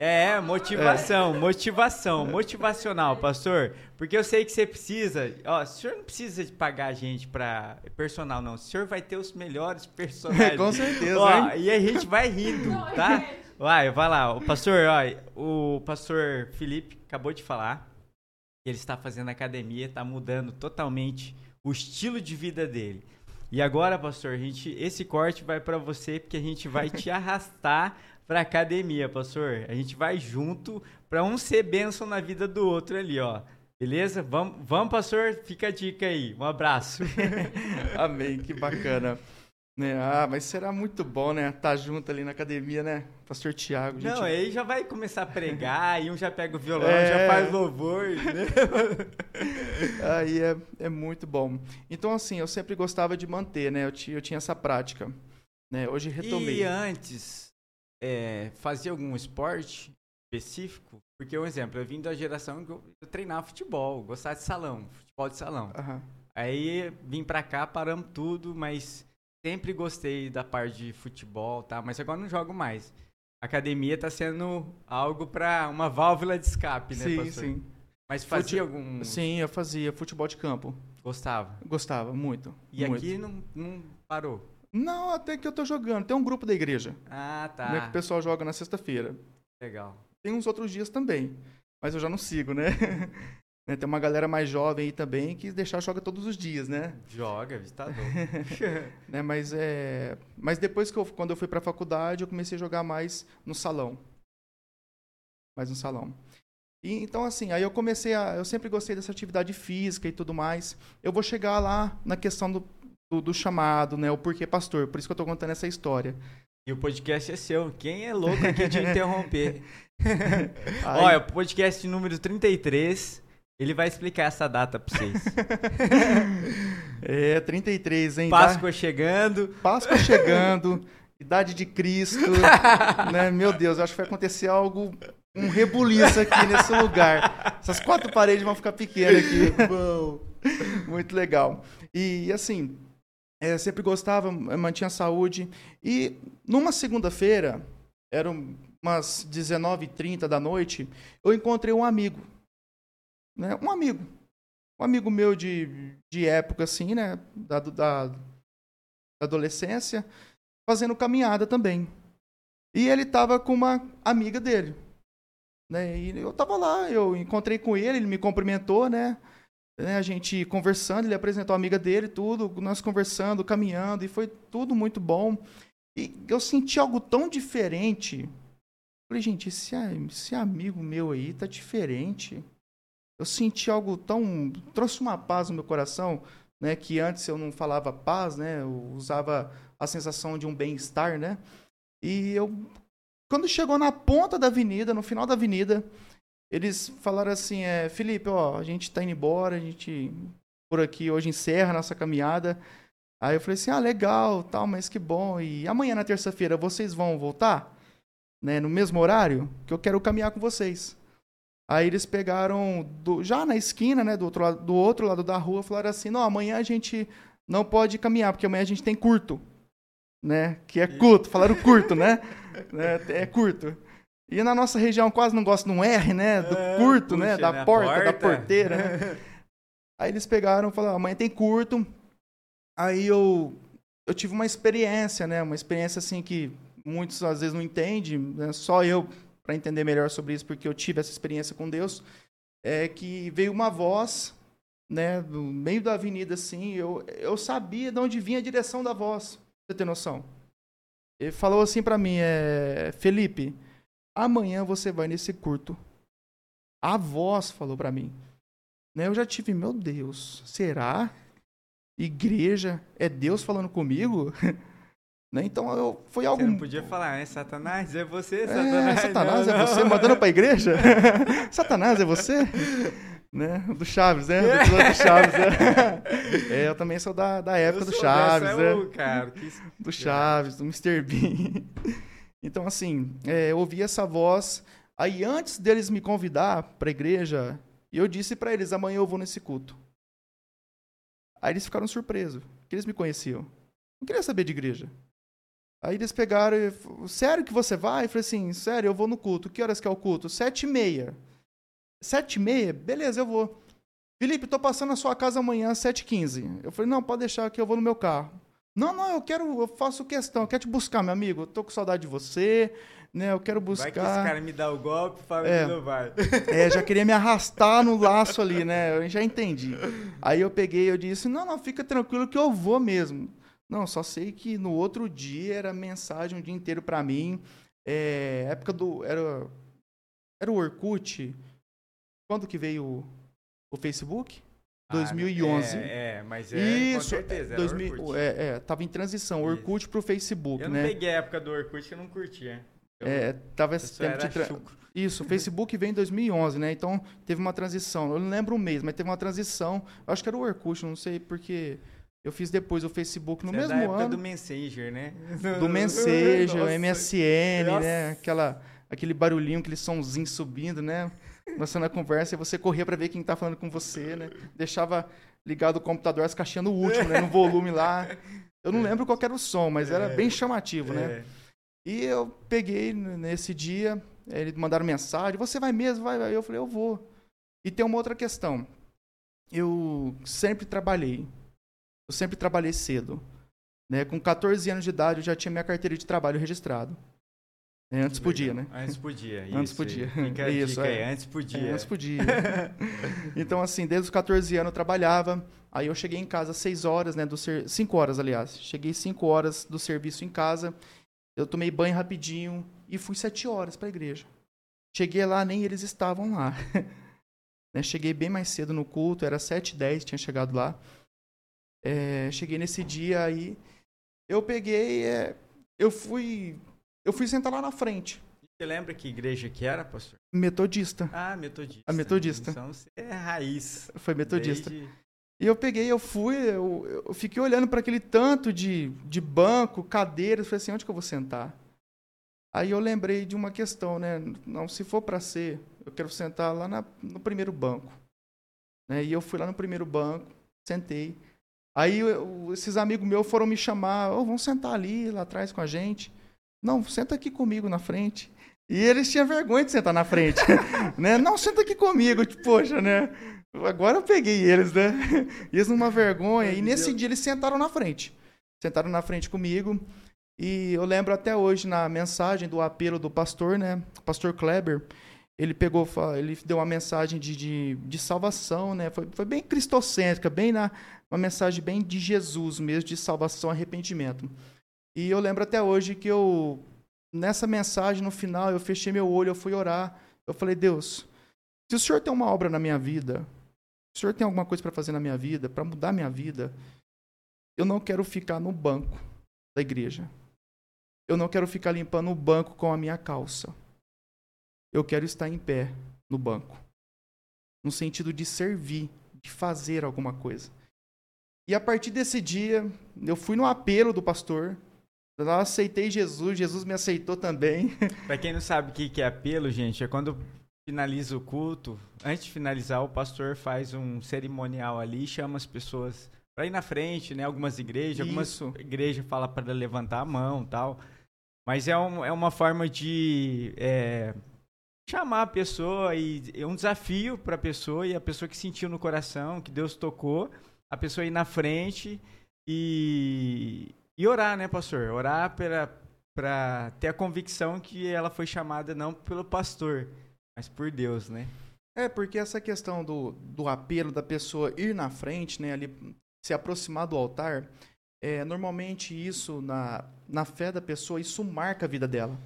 É, motivação, motivação, motivacional, pastor. Porque eu sei que você precisa. Ó, o senhor não precisa de pagar a gente pra personal, não. O senhor vai ter os melhores personagens. Com certeza, Ó, hein? e a gente vai rindo, tá? Vai, vai lá. O pastor, ó, o pastor Felipe acabou de falar que ele está fazendo academia, está mudando totalmente o estilo de vida dele. E agora, pastor, a gente, esse corte vai para você porque a gente vai te arrastar pra academia, pastor. A gente vai junto pra um ser bênção na vida do outro ali, ó. Beleza? Vamos, vamos pastor? Fica a dica aí. Um abraço. Amém, que bacana. Né? Ah, mas será muito bom, né? Estar junto ali na academia, né? Pastor Tiago. Gente... Não, aí já vai começar a pregar, e um já pega o violão, É. já faz louvor, né? Aí é, é muito bom. Então, assim, eu sempre gostava de manter, né? Eu, eu tinha essa prática. Né? Hoje retomei. E antes, é, fazia algum esporte específico? Porque, um exemplo, eu vim da geração que eu, eu treinava futebol, gostava de salão, futebol de salão. Aham. Aí vim pra cá, paramos tudo, mas sempre gostei da parte de futebol, tá? Mas agora não jogo mais. Academia tá sendo algo pra uma válvula de escape, né, Sim, pastor? sim. Mas fazia Fute- algum... Sim, eu fazia futebol de campo. Gostava. Gostava, muito. E muito. aqui não, não parou. Não, até que eu tô jogando. Tem um grupo da igreja, Ah, tá. né? Que o pessoal joga na sexta-feira. Legal. Tem uns outros dias também, mas eu já não sigo, né? Né, Tem uma galera mais jovem aí também que deixar joga todos os dias, né? Joga, tá né? Mas é, mas depois que eu, quando eu fui para a faculdade, eu comecei a jogar mais no salão, mais no salão. E, então assim, aí eu comecei a, eu sempre gostei dessa atividade física e tudo mais. Eu vou chegar lá na questão do, do, do chamado, né? O porquê pastor. Por isso que eu tô contando essa história. E o podcast é seu. Quem é louco aqui de interromper? Olha, o podcast número 33. Ele vai explicar essa data pra vocês. É, 33, hein? Páscoa chegando. Páscoa chegando, idade de Cristo, né? Meu Deus, eu acho que vai acontecer algo, um rebuliço aqui nesse lugar. Essas quatro paredes vão ficar pequenas aqui. Muito legal. E assim, é, sempre gostava, eu mantinha saúde. E numa segunda-feira, eram umas 19h30 da noite, eu encontrei um amigo. Né? Um amigo. Um amigo meu de, de época, assim, né? Da, da, da adolescência, fazendo caminhada também. E ele estava com uma amiga dele. Né? E eu estava lá, eu encontrei com ele, ele me cumprimentou, né? Né, A gente conversando, ele apresentou a amiga dele, tudo, nós conversando, caminhando, e foi tudo muito bom. E eu senti algo tão diferente. Falei, gente, esse, esse amigo meu aí tá diferente. Eu senti algo tão. trouxe uma paz no meu coração, né? Que antes eu não falava paz, né? Eu usava a sensação de um bem-estar, né? E eu. Quando chegou na ponta da avenida, no final da avenida, eles falaram assim: é, Felipe, ó, a gente tá indo embora, a gente por aqui hoje encerra a nossa caminhada. Aí eu falei assim: ah, legal, tal, mas que bom. E amanhã na terça-feira vocês vão voltar? Né, no mesmo horário? Que eu quero caminhar com vocês. Aí eles pegaram do- já na esquina, né, do outro, lado, do outro lado da rua, falaram assim: não, amanhã a gente não pode caminhar, porque amanhã a gente tem curto. Né? Que é curto, falaram curto, né? né? É curto. E na nossa região quase não gosta de um R, né? Do É, curto, né? puxa, Da né? A porta, da porta. porteira, né? Aí eles pegaram e falaram, amanhã tem curto. Aí eu, eu tive uma experiência, né? Uma experiência assim que muitos às vezes não entendem, né? só eu para entender melhor sobre isso, porque eu tive essa experiência com Deus, é que veio uma voz, né, no meio da avenida assim, eu, eu sabia de onde vinha a direção da voz, pra você ter noção. Ele falou assim para mim, é, Felipe, amanhã você vai nesse curto. A voz falou para mim. Né, eu já tive, meu Deus, será? Igreja, é Deus falando comigo? né, então eu, foi algo Você não podia falar, né? Satanás, é você, é, Satanás. Satanás Não, é não. você mandando pra igreja? Satanás é você? Né? Do Chaves, né? Do do Chaves, né? É, eu também sou da, da época Eu do sou Chaves, né? ô, cara, que Do Chaves, do Mr. Bean. Então, assim, é, eu ouvi essa voz. Aí, antes deles me convidar pra igreja, eu disse pra eles: amanhã eu vou nesse culto. Aí eles ficaram surpresos, porque eles me conheciam. Não queria saber de igreja. Aí eles pegaram e falaram, sério que você vai? Eu falei assim, sério, eu vou no culto. Que horas que é o culto? Sete e meia. Sete e meia? Beleza, eu vou. Felipe, tô passando na sua casa amanhã às sete e quinze. Eu falei, não, pode deixar que eu vou no meu carro. Não, não, eu quero, eu faço questão, eu quero te buscar, meu amigo. Eu tô com saudade de você, né? Eu quero Vai que esse buscar. cara me dá o golpe fala É. que não vai. É, já queria me arrastar no laço ali, né? Eu já entendi. Aí eu peguei, eu disse, não, não, fica tranquilo que eu vou mesmo. Não, só sei que no outro dia era mensagem o dia inteiro pra mim. É, época do. Era, era o Orkut. Quando que veio o, o Facebook? 2011. Ah, é, é, mas é, Isso, com certeza, era 2000, Orkut. é, é, tava em transição, Isso. Orkut pro Facebook, Eu não né? peguei a época do Orkut que eu não curtia. Eu, É, tava eu esse tempo de tra-. Isso, o Facebook veio em 2011, né? Então teve uma transição. Eu não lembro o mês, mas teve uma transição. Eu acho que era o Orkut, não sei porque eu fiz depois o Facebook no Você é da mesmo época ano. do Messenger, né? do Messenger, Nossa. MSN, Nossa. né? Aquela, aquele barulhinho, aquele somzinho subindo, né? Começando a conversa e você corria pra ver quem tá falando com você, né? Deixava ligado o computador, as caixinhas no último, né? No volume lá. Eu não lembro qual era o som, mas era É. bem chamativo, né? É. E eu peguei nesse dia, eh, eles mandaram mensagem, você vai mesmo? Vai, vai. Eu falei, eu vou. E tem uma outra questão. Eu sempre trabalhei. Eu sempre trabalhei cedo. Né? Com 14 anos de idade, eu já tinha minha carteira de trabalho registrado. É, antes podia, né? Antes podia. Antes isso. podia. Fica Isso, aí, é. antes podia. É, antes podia. então, assim, desde os 14 anos eu trabalhava. Aí eu cheguei em casa às 6 horas, né? Do ser... 5 horas, aliás. Cheguei 5 horas do serviço em casa. Eu tomei banho rapidinho e fui 7 horas para a igreja. Cheguei lá, nem eles estavam lá. Né, Cheguei bem mais cedo no culto, era 7h10, tinha chegado lá. É, cheguei nesse dia aí. Eu peguei. é, eu fui. Eu fui sentar lá na frente. Você lembra que igreja que era, pastor? Metodista. Ah, metodista. A metodista. Então você é raiz. Foi metodista. Desde- E eu peguei, eu fui, eu, eu fiquei olhando para aquele tanto de, de banco, cadeiras, falei assim, onde que eu vou sentar? Aí eu lembrei de uma questão, né? Não, se for para ser, eu quero sentar lá na- no primeiro banco. Né? E eu fui lá no primeiro banco, sentei. Aí eu- esses amigos meus foram me chamar, oh, vamos sentar ali, lá atrás com a gente. Não, senta aqui comigo na frente. E eles tinham vergonha de sentar na frente, né? Não, senta aqui comigo, poxa, né? Agora eu peguei eles, né? Eles numa vergonha. E nesse dia eles sentaram na frente. Sentaram na frente comigo. E eu lembro até hoje na mensagem do apelo do pastor, né? Pastor Kleber. Ele pegou, ele deu uma mensagem de, de, de salvação, né? Foi, foi bem cristocêntrica, bem na, uma mensagem bem de Jesus mesmo, de salvação, arrependimento. E eu lembro até hoje que eu, nessa mensagem, no final, eu fechei meu olho, eu fui orar. Eu falei, Deus, se o Senhor tem uma obra na minha vida, se o Senhor tem alguma coisa para fazer na minha vida, para mudar minha vida, eu não quero ficar no banco da igreja. Eu não quero ficar limpando o banco com a minha calça. Eu quero estar em pé no banco. No sentido de servir, de fazer alguma coisa. E a partir desse dia, eu fui no apelo do pastor. Eu aceitei Jesus, Jesus me aceitou também. Pra quem não sabe o que é apelo, gente, é quando finaliza o culto, antes de finalizar, o pastor faz um cerimonial ali, chama as pessoas pra ir na frente, né? Algumas igrejas, Isso. algumas igrejas falam para levantar a mão tal. Mas é, um- é uma forma de é, chamar a pessoa e é um desafio para a pessoa e a pessoa que sentiu no coração, que Deus tocou, a pessoa ir na frente e, e orar, né, pastor? Orar para ter a convicção que ela foi chamada não pelo pastor, mas por Deus, né? É, porque essa questão do, do apelo da pessoa ir na frente, né, ali, se aproximar do altar, é, normalmente isso, na, na fé da pessoa, isso marca a vida dela.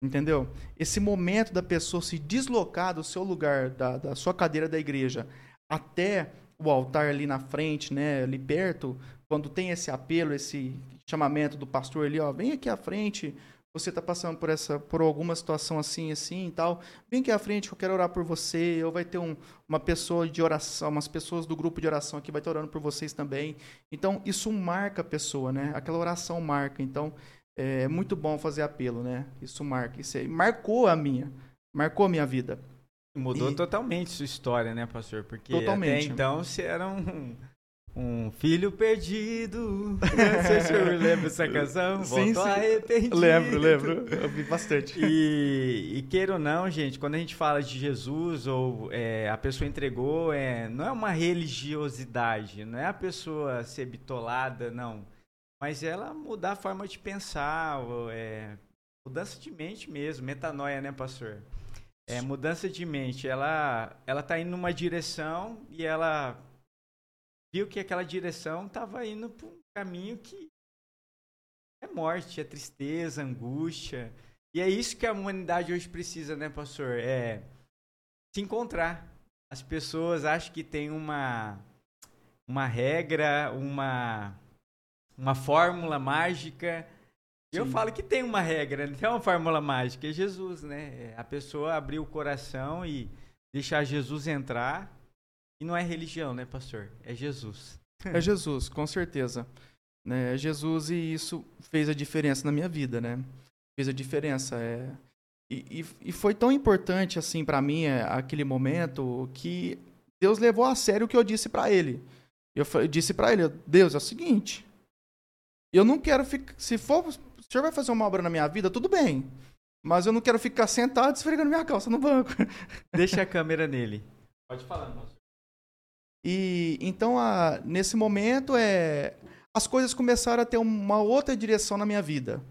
Entendeu? Esse momento da pessoa se deslocar do seu lugar, da, da sua cadeira da igreja, até o altar ali na frente, né, ali perto, quando tem esse apelo, esse chamamento do pastor ali, ó, vem aqui à frente, você está passando por essa, por alguma situação assim, assim e tal, vem aqui à frente que eu quero orar por você, ou vai ter um, uma pessoa de oração, umas pessoas do grupo de oração aqui vai estar orando por vocês também. Então, isso marca a pessoa, né? Aquela oração marca. Então, é muito bom fazer apelo, né? Isso marca. Isso aí marcou a minha, marcou a minha vida. Mudou E- totalmente sua história, né, pastor? Porque Totalmente. até então você era um, um filho perdido. Não sei se o senhor lembra essa canção. Sim, Voltou sim. arrependido. Lembro, lembro. Eu vi bastante. E, e queira ou não, gente, quando a gente fala de Jesus ou é, a pessoa entregou, é, não é uma religiosidade, não é a pessoa ser bitolada, não. Mas ela mudar a forma de pensar, ou, é, mudança de mente mesmo, metanoia, né, pastor? É, mudança de mente. Ela, ela tá indo numa direção e ela viu que aquela direção estava indo para um caminho que é morte, é tristeza, angústia. E é isso que a humanidade hoje precisa, né, pastor? É se encontrar. As pessoas acham que tem uma uma regra, uma uma fórmula mágica. Eu Sim. falo que tem uma regra, não tem uma fórmula mágica, é Jesus, né? É A pessoa abrir o coração e deixar Jesus entrar. E não é religião, né, pastor? É Jesus. É Jesus, com certeza. Né, é Jesus e isso fez a diferença na minha vida, né? Fez a diferença. É... E, e, e foi tão importante assim para mim é, aquele momento que Deus levou a sério o que eu disse para ele. Eu, eu disse para ele, Deus, é o seguinte, eu não quero ficar, se for, o senhor vai fazer uma obra na minha vida, tudo bem, mas eu não quero ficar sentado esfregando minha calça no banco. Deixa a câmera nele. Pode falar, pastor. E então, a- nesse momento, é, as coisas começaram a ter uma outra direção na minha vida.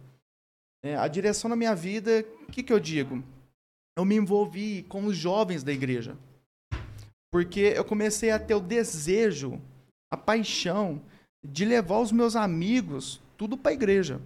É, a direção na minha vida, o que, que eu digo? Eu me envolvi com os jovens da igreja. Porque eu comecei a ter o desejo, a paixão de levar os meus amigos tudo para a igreja.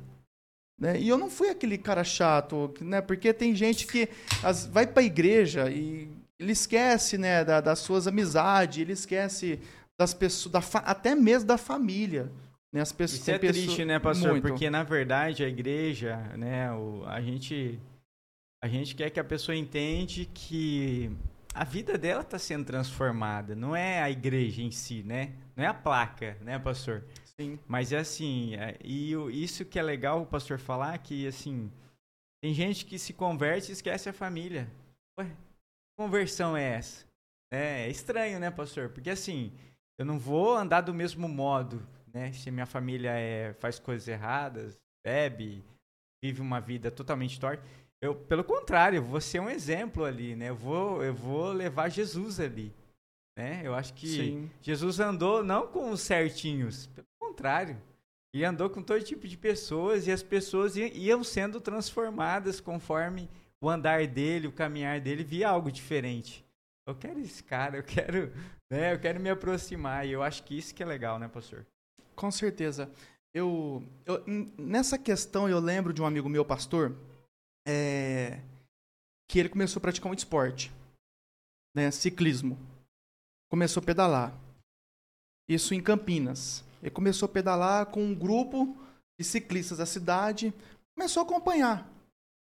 Né? E eu não fui aquele cara chato, né? porque tem gente que as- vai para a igreja e ele esquece né, da- das suas amizades, ele esquece das pessoas, da até mesmo da família. Né? As pessoas, Isso é pessoas- triste, né, pastor? Muito. Porque na verdade a igreja, né, o, a gente a gente quer que a pessoa entende que a vida dela está sendo transformada, não é a igreja em si, né? Não é a placa, né, pastor? Sim. Mas é assim, é- e isso que é legal o pastor falar que assim, tem gente que se converte e esquece a família. Ué, conversão é essa? É, é estranho, né, pastor? Porque assim, eu não vou andar do mesmo modo, né? Se minha família é, faz coisas erradas, bebe, vive uma vida totalmente torta. Eu, pelo contrário, eu vou ser um exemplo ali, né? Eu vou, eu vou levar Jesus ali, né? Eu acho que Sim. Jesus andou não com os certinhos, pelo contrário. Ele andou com todo tipo de pessoas e as pessoas iam sendo transformadas conforme o andar dele, o caminhar dele via algo diferente. Eu quero esse cara, eu quero, né, eu quero me aproximar e eu acho que isso que é legal, né, pastor? Com certeza. Eu, eu- nessa questão eu lembro de um amigo meu, pastor, é, que ele começou a praticar um esporte, né, ciclismo. Começou a pedalar. Isso em Campinas. Ele começou a pedalar com um grupo de ciclistas da cidade, começou a acompanhar.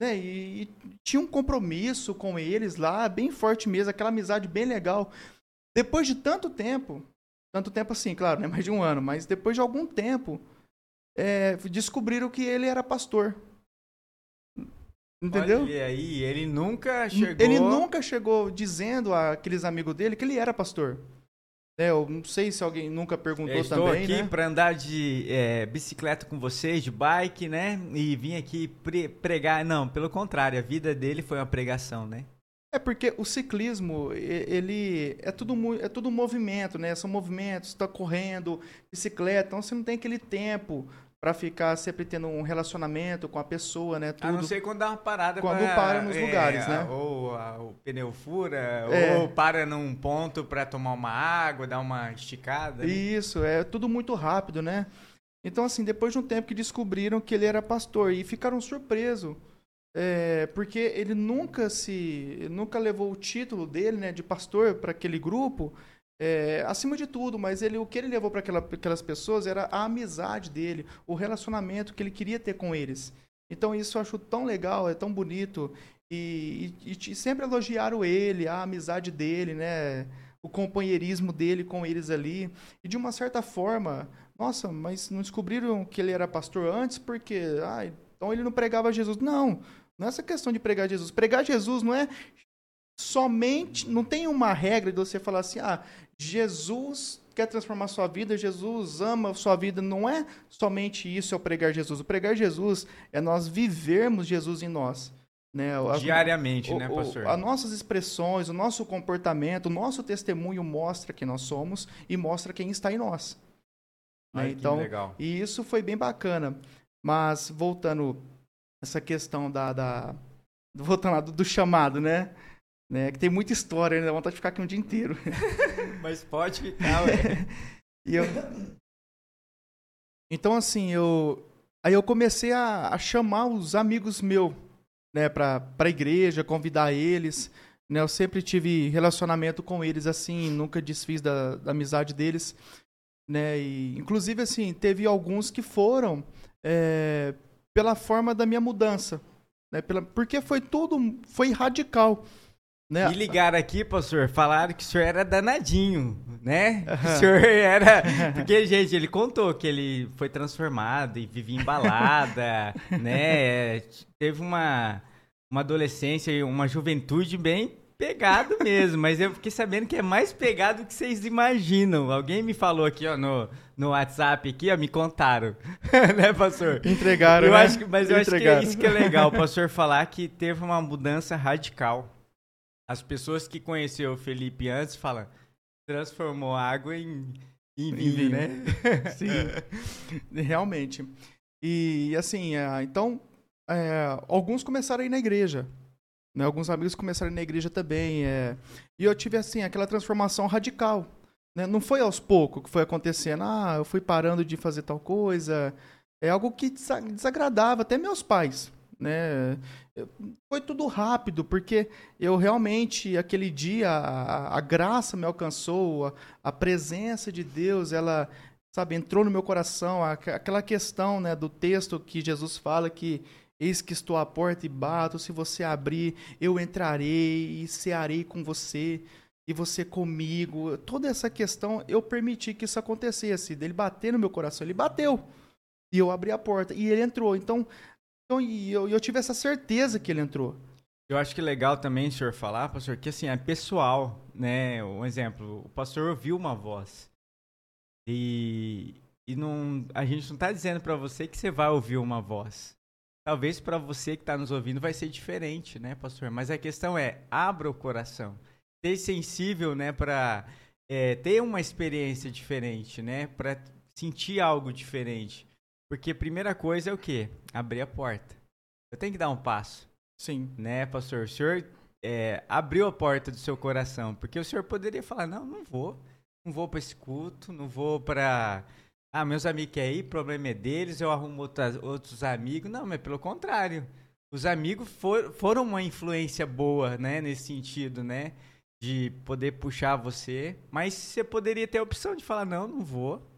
Né, e, e tinha um compromisso com eles lá, bem forte mesmo, aquela amizade bem legal. Depois de tanto tempo, tanto tempo assim, claro, né? Mais de um ano, mas depois de algum tempo, é, descobriram que ele era pastor. Entendeu? Olha aí, ele nunca chegou. Ele nunca chegou dizendo àqueles amigos dele que ele era pastor. Né, eu não sei se alguém nunca perguntou Eu estou também, aqui né? para andar de é, bicicleta com vocês, de bike, né? E vim aqui pre- pregar. Não, pelo contrário, a vida dele foi uma pregação, né? É porque o ciclismo, ele é tudo, é tudo movimento, né? São movimentos, está correndo, bicicleta, então você não tem aquele tempo para ficar sempre tendo um relacionamento com a pessoa, né? A não Tudo. ser quando dá uma parada Quando pra, para nos é, lugares, né? Ou a- o pneu fura, É. ou para num ponto para tomar uma água, dar uma esticada. né? Isso, é tudo muito rápido, né? Então, assim, depois de um tempo que descobriram que ele era pastor e ficaram surpresos, é, porque ele nunca se, nunca levou o título dele, né, de pastor para aquele grupo, é, acima de tudo, mas ele, o que ele levou para aquela, aquelas pessoas era a amizade dele, o relacionamento que ele queria ter com eles. Então, isso eu acho tão legal, é tão bonito. E, e- e sempre elogiaram ele, a amizade dele, né? O companheirismo dele com eles ali. E de uma certa forma, nossa, mas não descobriram que ele era pastor antes porque, ah, então ele não pregava Jesus. Não, não é essa questão de pregar Jesus. Pregar Jesus não é somente, não tem uma regra de você falar assim, ah, Jesus quer transformar sua vida, Jesus ama sua vida. Não é somente isso é o pregar Jesus. O pregar Jesus é nós vivermos Jesus em nós. Né? As- Diariamente, o- né, pastor? As nossas expressões, o nosso comportamento, o nosso testemunho mostra quem nós somos e mostra quem está em nós. né? Olha que Então, legal. e isso foi bem bacana. Mas voltando essa questão da, da voltando lá do, do chamado, né? Né? Que tem muita história, né? Dá vontade de ficar aqui um dia inteiro. Mas pode ficar, ué. E eu... Então, assim, eu. Aí eu comecei a, a chamar os amigos meus né, para a igreja, convidar eles. Né, eu sempre tive relacionamento com eles assim, nunca desfiz da, da amizade deles. Né, e, inclusive, assim, teve alguns que foram é, pela forma da minha mudança. Né, pela, porque foi tudo, foi radical. Né? Me ligaram aqui, pastor, falaram que o senhor era danadinho, né? O senhor era. Porque, gente, ele contou que ele foi transformado e vivia embalada, né? Teve uma, uma adolescência e uma juventude bem pegado mesmo, mas eu fiquei sabendo que é mais pegado do que vocês imaginam. Alguém me falou aqui, ó, no, no WhatsApp aqui, ó, me contaram. né, pastor? Entregaram, eu né? acho que, Mas eu Entregaram. acho que é isso que é legal, o pastor falar que teve uma mudança radical as pessoas que conheceu o Felipe antes falam, transformou água em, em vinho, né? Sim, realmente. E assim, é, então, é, alguns começaram a ir na igreja. Né? Alguns amigos começaram a ir na igreja também. É, e eu tive, assim, aquela transformação radical. Né? Não foi aos poucos que foi acontecendo. Ah, eu fui parando de fazer tal coisa. É algo que desagradava até meus pais né? Foi tudo rápido, porque eu realmente, aquele dia, a, a graça me alcançou, a, a, presença de Deus, ela, sabe, entrou no meu coração, aquela questão, né, do texto que Jesus fala que eis que estou à porta e bato, se você abrir, eu entrarei e cearei com você, e você comigo. Toda essa questão, eu permiti que isso acontecesse, dele bater no meu coração, ele bateu. E eu abri a porta e ele entrou. Então, então, e eu, eu tive essa certeza que ele entrou. Eu acho que é legal também o senhor falar, pastor, que assim, é pessoal, né? Um exemplo, o pastor ouviu uma voz. E, e não, a gente não está dizendo para você que você vai ouvir uma voz. Talvez para você que está nos ouvindo vai ser diferente, né, pastor? Mas a questão é, abra o coração. Ser sensível, né, para é, ter uma experiência diferente, né? Para sentir algo diferente. Porque a primeira coisa é o quê? Abrir a porta. Eu tenho que dar um passo. Sim. Né, pastor? O senhor é, abriu a porta do seu coração. Porque o senhor poderia falar: não, não vou. Não vou para esse culto, não vou para. Ah, meus amigos querem ir, problema é deles, eu arrumo outras, outros amigos. Não, mas pelo contrário. Os amigos for, foram uma influência boa, né, nesse sentido, né? De poder puxar você. Mas você poderia ter a opção de falar: não, não vou.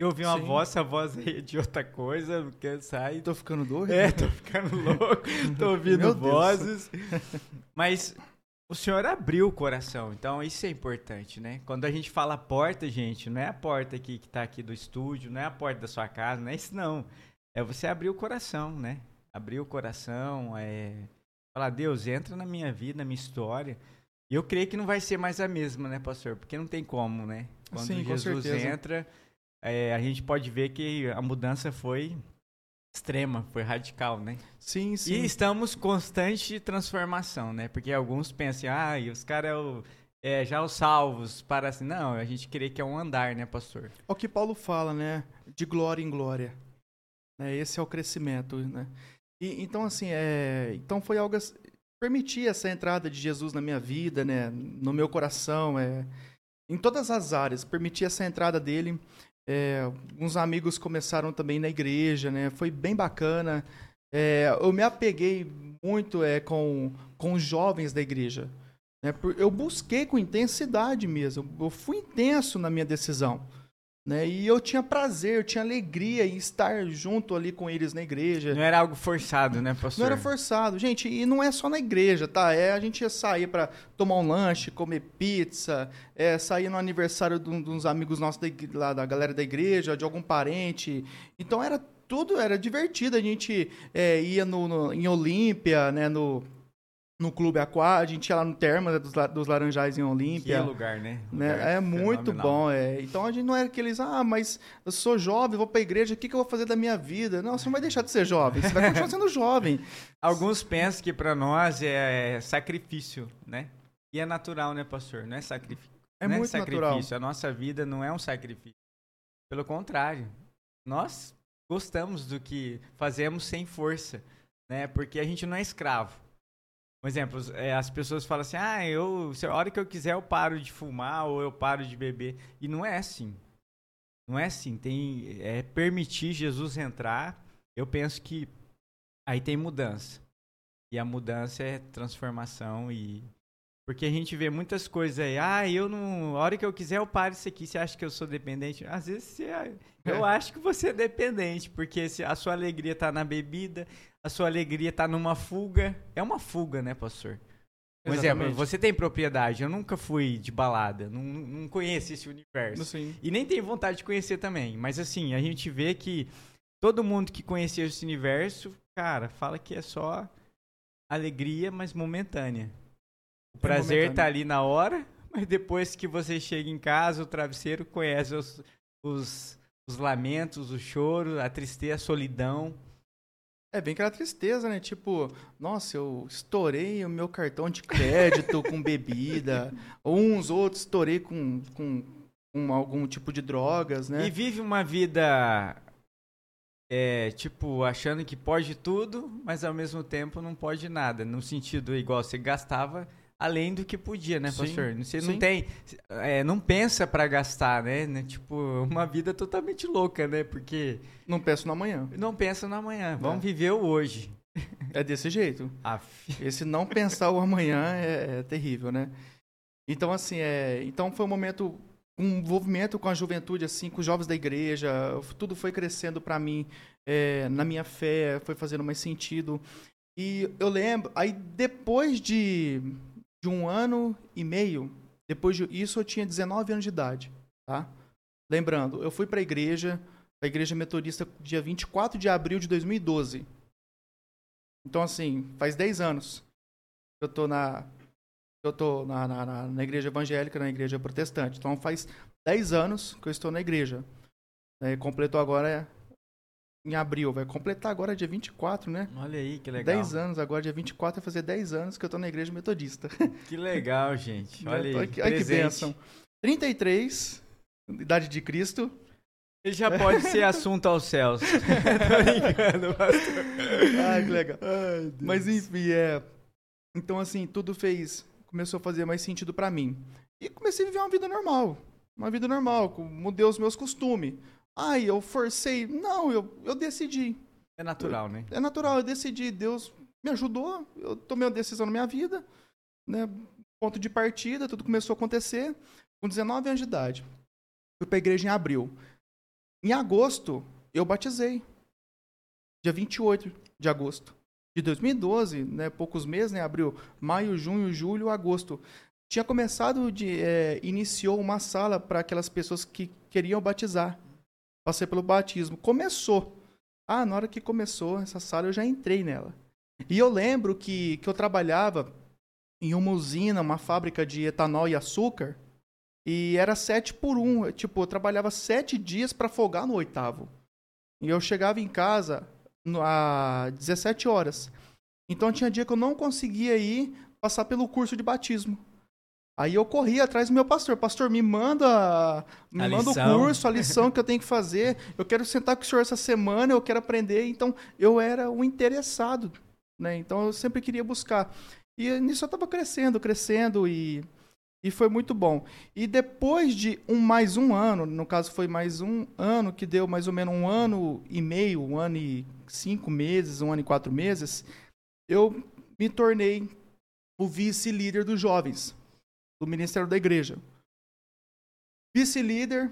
Eu ouvi uma Sim. voz, a voz aí é de outra coisa, quer sair. Tô ficando doido? É, tô ficando louco, tô ouvindo vozes. Mas o senhor abriu o coração, então isso é importante, né? Quando a gente fala porta, gente, não é a porta aqui que tá aqui do estúdio, não é a porta da sua casa, não é isso não. É você abrir o coração, né? Abrir o coração, é falar, Deus, entra na minha vida, na minha história. E eu creio que não vai ser mais a mesma, né, pastor? Porque não tem como, né? Quando Sim, Jesus entra, é, a gente pode ver que a mudança foi extrema, foi radical, né? Sim, sim. E estamos constante transformação, né? Porque alguns pensam, ah, e os caras é, já os salvos para assim, não, a gente crê que é um andar, né, pastor? É o que Paulo fala, né? De glória em glória. Né? Esse é o crescimento, né? E, então, assim, é, então foi algo permitir essa entrada de Jesus na minha vida, né? No meu coração, é, em todas as áreas, permitir essa entrada dele. É, uns amigos começaram também na igreja, né? Foi bem bacana. É, eu me apeguei muito é, com, com os jovens da igreja. Né? Eu busquei com intensidade mesmo. Eu fui intenso na minha decisão. Né? E eu tinha prazer, eu tinha alegria em estar junto ali com eles na igreja. Não era algo forçado, né, pastor? Não era forçado. Gente, e não é só na igreja, tá? É, a gente ia sair para tomar um lanche, comer pizza, é, sair no aniversário de, uns amigos nossos da, lá, da galera da igreja, de algum parente. Então era tudo, era divertido. A gente é, ia no, no, em Olímpia, né, no no clube aquático, a gente ia lá no Terma dos, dos Laranjais em Olímpia. Que lugar, né? né? Lugar é muito bom. É. Então a gente não era aqueles, ah, mas eu sou jovem, vou pra igreja, o que, que eu vou fazer da minha vida? Não, você não vai deixar de ser jovem, você vai continuar sendo jovem. Alguns pensam que para nós é sacrifício, né? E é natural, né, pastor? Não é sacrifício. É não muito é sacrifício. natural. A nossa vida não é um sacrifício. Pelo contrário, nós gostamos do que fazemos sem força, né? Porque a gente não é escravo. Um exemplo, é, as pessoas falam assim, ah, eu, a hora que eu quiser eu paro de fumar ou eu paro de beber. E não é assim. Não é assim. Tem, é permitir Jesus entrar. Eu penso que aí tem mudança. E a mudança é transformação e porque a gente vê muitas coisas aí. Ah, eu não. A hora que eu quiser, eu paro isso aqui. Você acha que eu sou dependente? Às vezes você, eu é. acho que você é dependente, porque a sua alegria está na bebida, a sua alegria está numa fuga. É uma fuga, né, pastor? Por exemplo, você tem propriedade. Eu nunca fui de balada, não, não conheço esse universo. Sim. E nem tenho vontade de conhecer também. Mas assim, a gente vê que todo mundo que conhecia esse universo, cara, fala que é só alegria, mas momentânea. O prazer tá ali na hora, mas depois que você chega em casa, o travesseiro conhece os, os, os lamentos, o choro, a tristeza, a solidão. É bem aquela tristeza, né? Tipo, nossa, eu estourei o meu cartão de crédito com bebida, ou uns outros estourei com, com, com, algum tipo de drogas, né? E vive uma vida, é, tipo, achando que pode tudo, mas ao mesmo tempo não pode nada. No sentido igual você gastava além do que podia, né, pastor? Sim, Você sim. não tem, é, não pensa para gastar, né? né? Tipo, uma vida totalmente louca, né? Porque não pensa no amanhã. Não pensa no amanhã. Vamos é. viver o hoje. É desse jeito. Aff. Esse não pensar o amanhã é, é, terrível, né? Então assim, é, então foi um momento um envolvimento com a juventude assim, com os jovens da igreja, tudo foi crescendo para mim é, na minha fé, foi fazendo mais sentido. E eu lembro, aí depois de de um ano e meio, depois disso eu tinha 19 anos de idade, tá? Lembrando, eu fui para a igreja, a igreja metodista, dia 24 de abril de 2012. Então, assim, faz 10 anos que eu tô na eu tô na, na, na, igreja evangélica, na igreja protestante. Então, faz 10 anos que eu estou na igreja. É, completou agora em abril. Vai completar agora dia 24, né? Olha aí, que legal. 10 anos, agora dia 24 vai fazer 10 anos que eu tô na igreja metodista. Que legal, gente. Olha aí, Olha que bênção. 33, idade de Cristo. Ele já pode ser assunto aos céus. tô brincando, pastor. Ai, que legal. Ai, Mas enfim, é... Então, assim, tudo fez... Começou a fazer mais sentido para mim. E comecei a viver uma vida normal. Uma vida normal, mudei os meus costumes Ai, eu forcei. Não, eu, eu decidi. É natural, né? É natural, eu decidi. Deus me ajudou, eu tomei uma decisão na minha vida, né? Ponto de partida, tudo começou a acontecer. Com 19 anos de idade, fui para a igreja em abril. Em agosto, eu batizei. Dia 28 de agosto de 2012, né, poucos meses, né, abril, maio, junho, julho, agosto. Tinha começado de é, iniciou uma sala para aquelas pessoas que queriam batizar passei pelo batismo. Começou. Ah, na hora que começou essa sala, eu já entrei nela. E eu lembro que, que eu trabalhava em uma usina, uma fábrica de etanol e açúcar, e era sete por um. Tipo, eu trabalhava sete dias para folgar no oitavo. E eu chegava em casa às 17 horas. Então tinha dia que eu não conseguia ir passar pelo curso de batismo. Aí eu corri atrás do meu pastor. Pastor, me manda, me a manda lição. o curso, a lição que eu tenho que fazer. Eu quero sentar com o senhor essa semana, eu quero aprender. Então, eu era o interessado, né? Então, eu sempre queria buscar. E nisso eu estava crescendo, crescendo e, e foi muito bom. E depois de um mais um ano, no caso foi mais um ano, que deu mais ou menos um ano e meio, um ano e cinco meses, um ano e quatro meses, eu me tornei o vice-líder dos jovens do ministério da igreja. Vice-líder,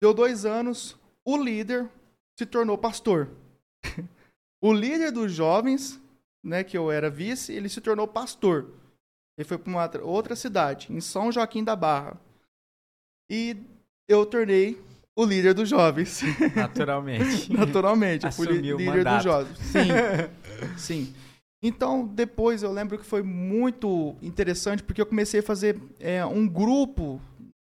deu dois anos, o líder se tornou pastor. o líder dos jovens, né, que eu era vice, ele se tornou pastor. Ele foi para uma outra cidade, em São Joaquim da Barra. E eu tornei o líder dos jovens. Naturalmente. Naturalmente. Assumiu fui líder dos jovens. Sim. Sim. Então, depois eu lembro que foi muito interessante, porque eu comecei a fazer é, um grupo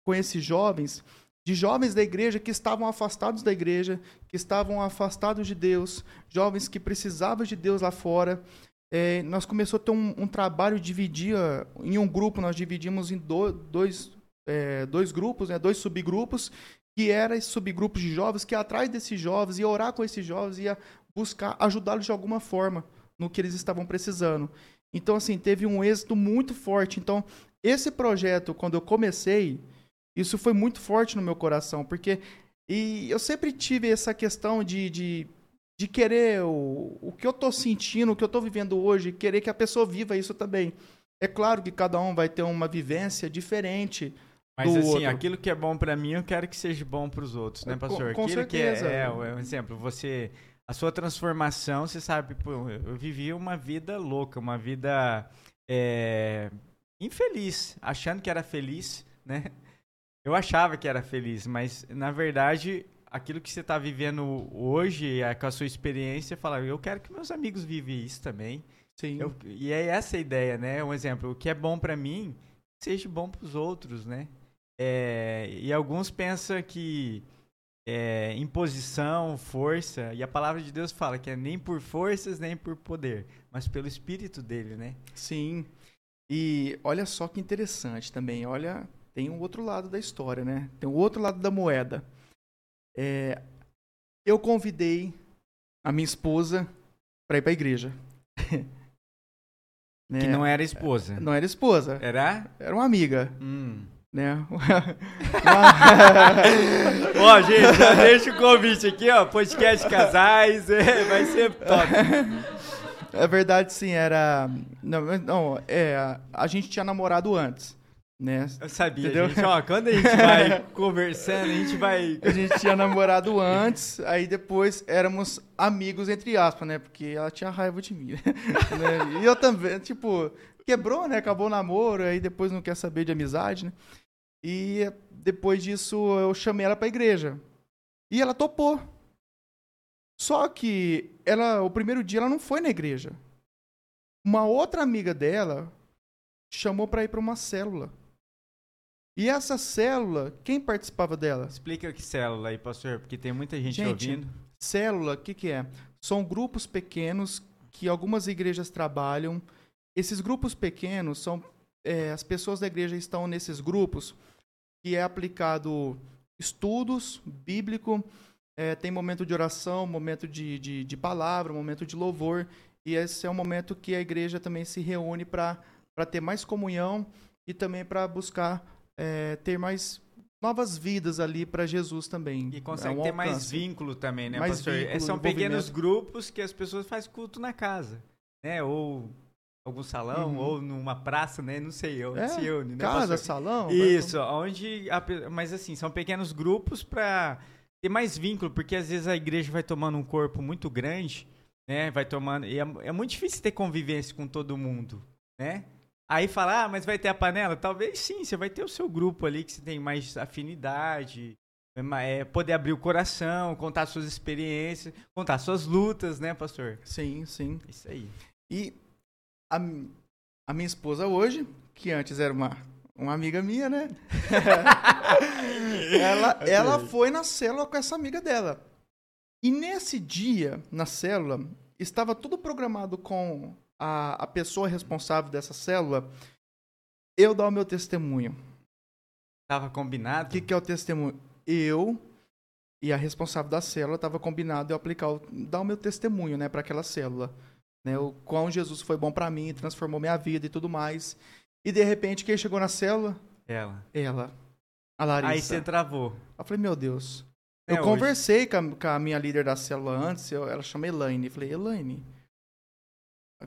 com esses jovens, de jovens da igreja que estavam afastados da igreja, que estavam afastados de Deus, jovens que precisavam de Deus lá fora. É, nós começamos a ter um, um trabalho, dividia em um grupo, nós dividimos em do, dois, é, dois grupos, né, dois subgrupos, que eram esses subgrupos de jovens, que atrás desses jovens, ia orar com esses jovens, ia buscar ajudá-los de alguma forma no que eles estavam precisando. Então, assim, teve um êxito muito forte. Então, esse projeto, quando eu comecei, isso foi muito forte no meu coração, porque e eu sempre tive essa questão de, de, de querer o, o que eu tô sentindo, o que eu tô vivendo hoje, querer que a pessoa viva isso também. É claro que cada um vai ter uma vivência diferente. Mas assim, outro. aquilo que é bom pra mim, eu quero que seja bom pros outros, né, Com- pastor? com aquilo que certeza. é, é, um exemplo, você a sua transformação, você sabe, pô, eu vivi uma vida louca, uma vida é, infeliz, achando que era feliz, né? Eu achava que era feliz, mas na verdade, aquilo que você está vivendo hoje, é, com a sua experiência, fala, eu quero que meus amigos vivam isso também. Sim. Eu- e é essa a ideia, né? Um exemplo, o que é bom pra mim, seja bom pros outros, né? É, e alguns pensam que é, imposição, força, e a palavra de Deus fala que é nem por forças, nem por poder, mas pelo Espírito dele, né? Sim. E olha só que interessante também. Olha, tem um outro lado da história, né? Tem o outro lado da moeda. É, eu convidei a minha esposa para ir para a igreja. Né? Que não era esposa. Não era esposa, Era? era uma amiga, Hum. Né? Ó, gente, já deixa o convite aqui, ó. Podcast Casais, é, vai ser top. É verdade, sim, era. Não, não é, a- gente tinha namorado antes, né? Eu sabia, Entendeu? gente. Ó, quando a gente vai conversando, a gente vai. A gente tinha namorado antes, aí depois éramos amigos, entre aspas, né? Porque ela tinha raiva de mim. né? E eu também, tipo, quebrou, né? Acabou o namoro, aí depois não quer saber de amizade, né? E depois disso eu chamei ela pra igreja. E ela topou. Só que ela, o primeiro dia ela não foi na igreja. Uma outra amiga dela chamou pra ir pra uma célula. E essa célula, quem participava dela? Explica que célula aí, pastor, porque tem muita gente, Gente, ouvindo. Célula, o que, que é? São grupos pequenos que algumas igrejas trabalham. Esses grupos pequenos são. é, as pessoas da igreja estão nesses grupos que é aplicado estudos bíblico, é, tem momento de oração, momento de, de, de palavra, momento de louvor. E esse é um momento que a igreja também se reúne para ter mais comunhão e também para buscar é, ter mais novas vidas ali para Jesus também. E consegue É um ter mais alcance. vínculo também, né, Mais pastor? Vínculo, São pequenos grupos que as pessoas fazem culto na casa, né? Ou algum salão, Uhum. ou numa praça, né? Não sei, onde É, se une, né, Casa, pastor? salão. Isso, onde. a mas assim, são pequenos grupos para ter mais vínculo, porque às vezes a igreja vai tomando um corpo muito grande, né? Vai tomando. E é, é muito difícil ter convivência com todo mundo, né? Aí falar, ah, mas vai ter a panela? Talvez sim, você vai ter o seu grupo ali que você tem mais afinidade, é é, poder abrir o coração, contar suas experiências, contar suas lutas, né, pastor? Sim, sim. Isso aí. E a, a minha esposa hoje, que antes era uma, uma amiga minha, né? ela, ela foi na célula com essa amiga dela. E nesse dia, na célula, estava tudo programado com a, a pessoa responsável dessa célula eu dar o meu testemunho. Tava O combinado? que, que é o testemunho? Eu e a responsável da célula estava combinado eu aplicar, o- dar o meu testemunho, né, para aquela célula, né, o quão Jesus foi bom para mim, transformou minha vida e tudo mais. E de repente quem chegou na célula? Ela. Ela, a Larissa. Aí você travou. Eu falei, meu Deus. É, Eu hoje- conversei com a, com a minha líder da célula antes, eu- ela chama Elaine. Eu falei, Elaine,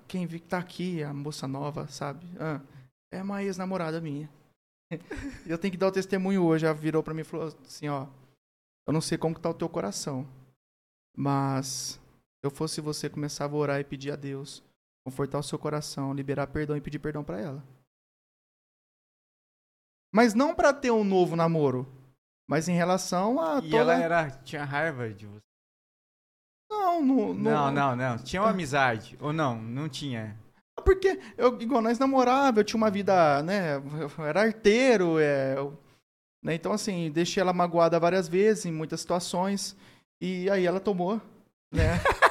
quem vi que tá aqui, a moça nova, sabe? Ah, é uma ex-namorada minha. Eu tenho que dar o testemunho hoje. Ela virou pra mim e falou assim, ó. Eu não sei como que tá o teu coração, mas eu fosse você, começava a orar e pedir a Deus, confortar o seu coração, liberar perdão e pedir perdão pra ela. Mas não pra ter um novo namoro, mas em relação a E toda... ela era, tinha raiva de você. Não, no, no... Não, não, não. Tinha uma amizade. Ou não, não tinha. Porque eu, igual nós namorava, eu tinha uma vida, né? Eu era arteiro, é, eu- né, então assim, deixei ela magoada várias vezes, em muitas situações, e aí ela tomou, né?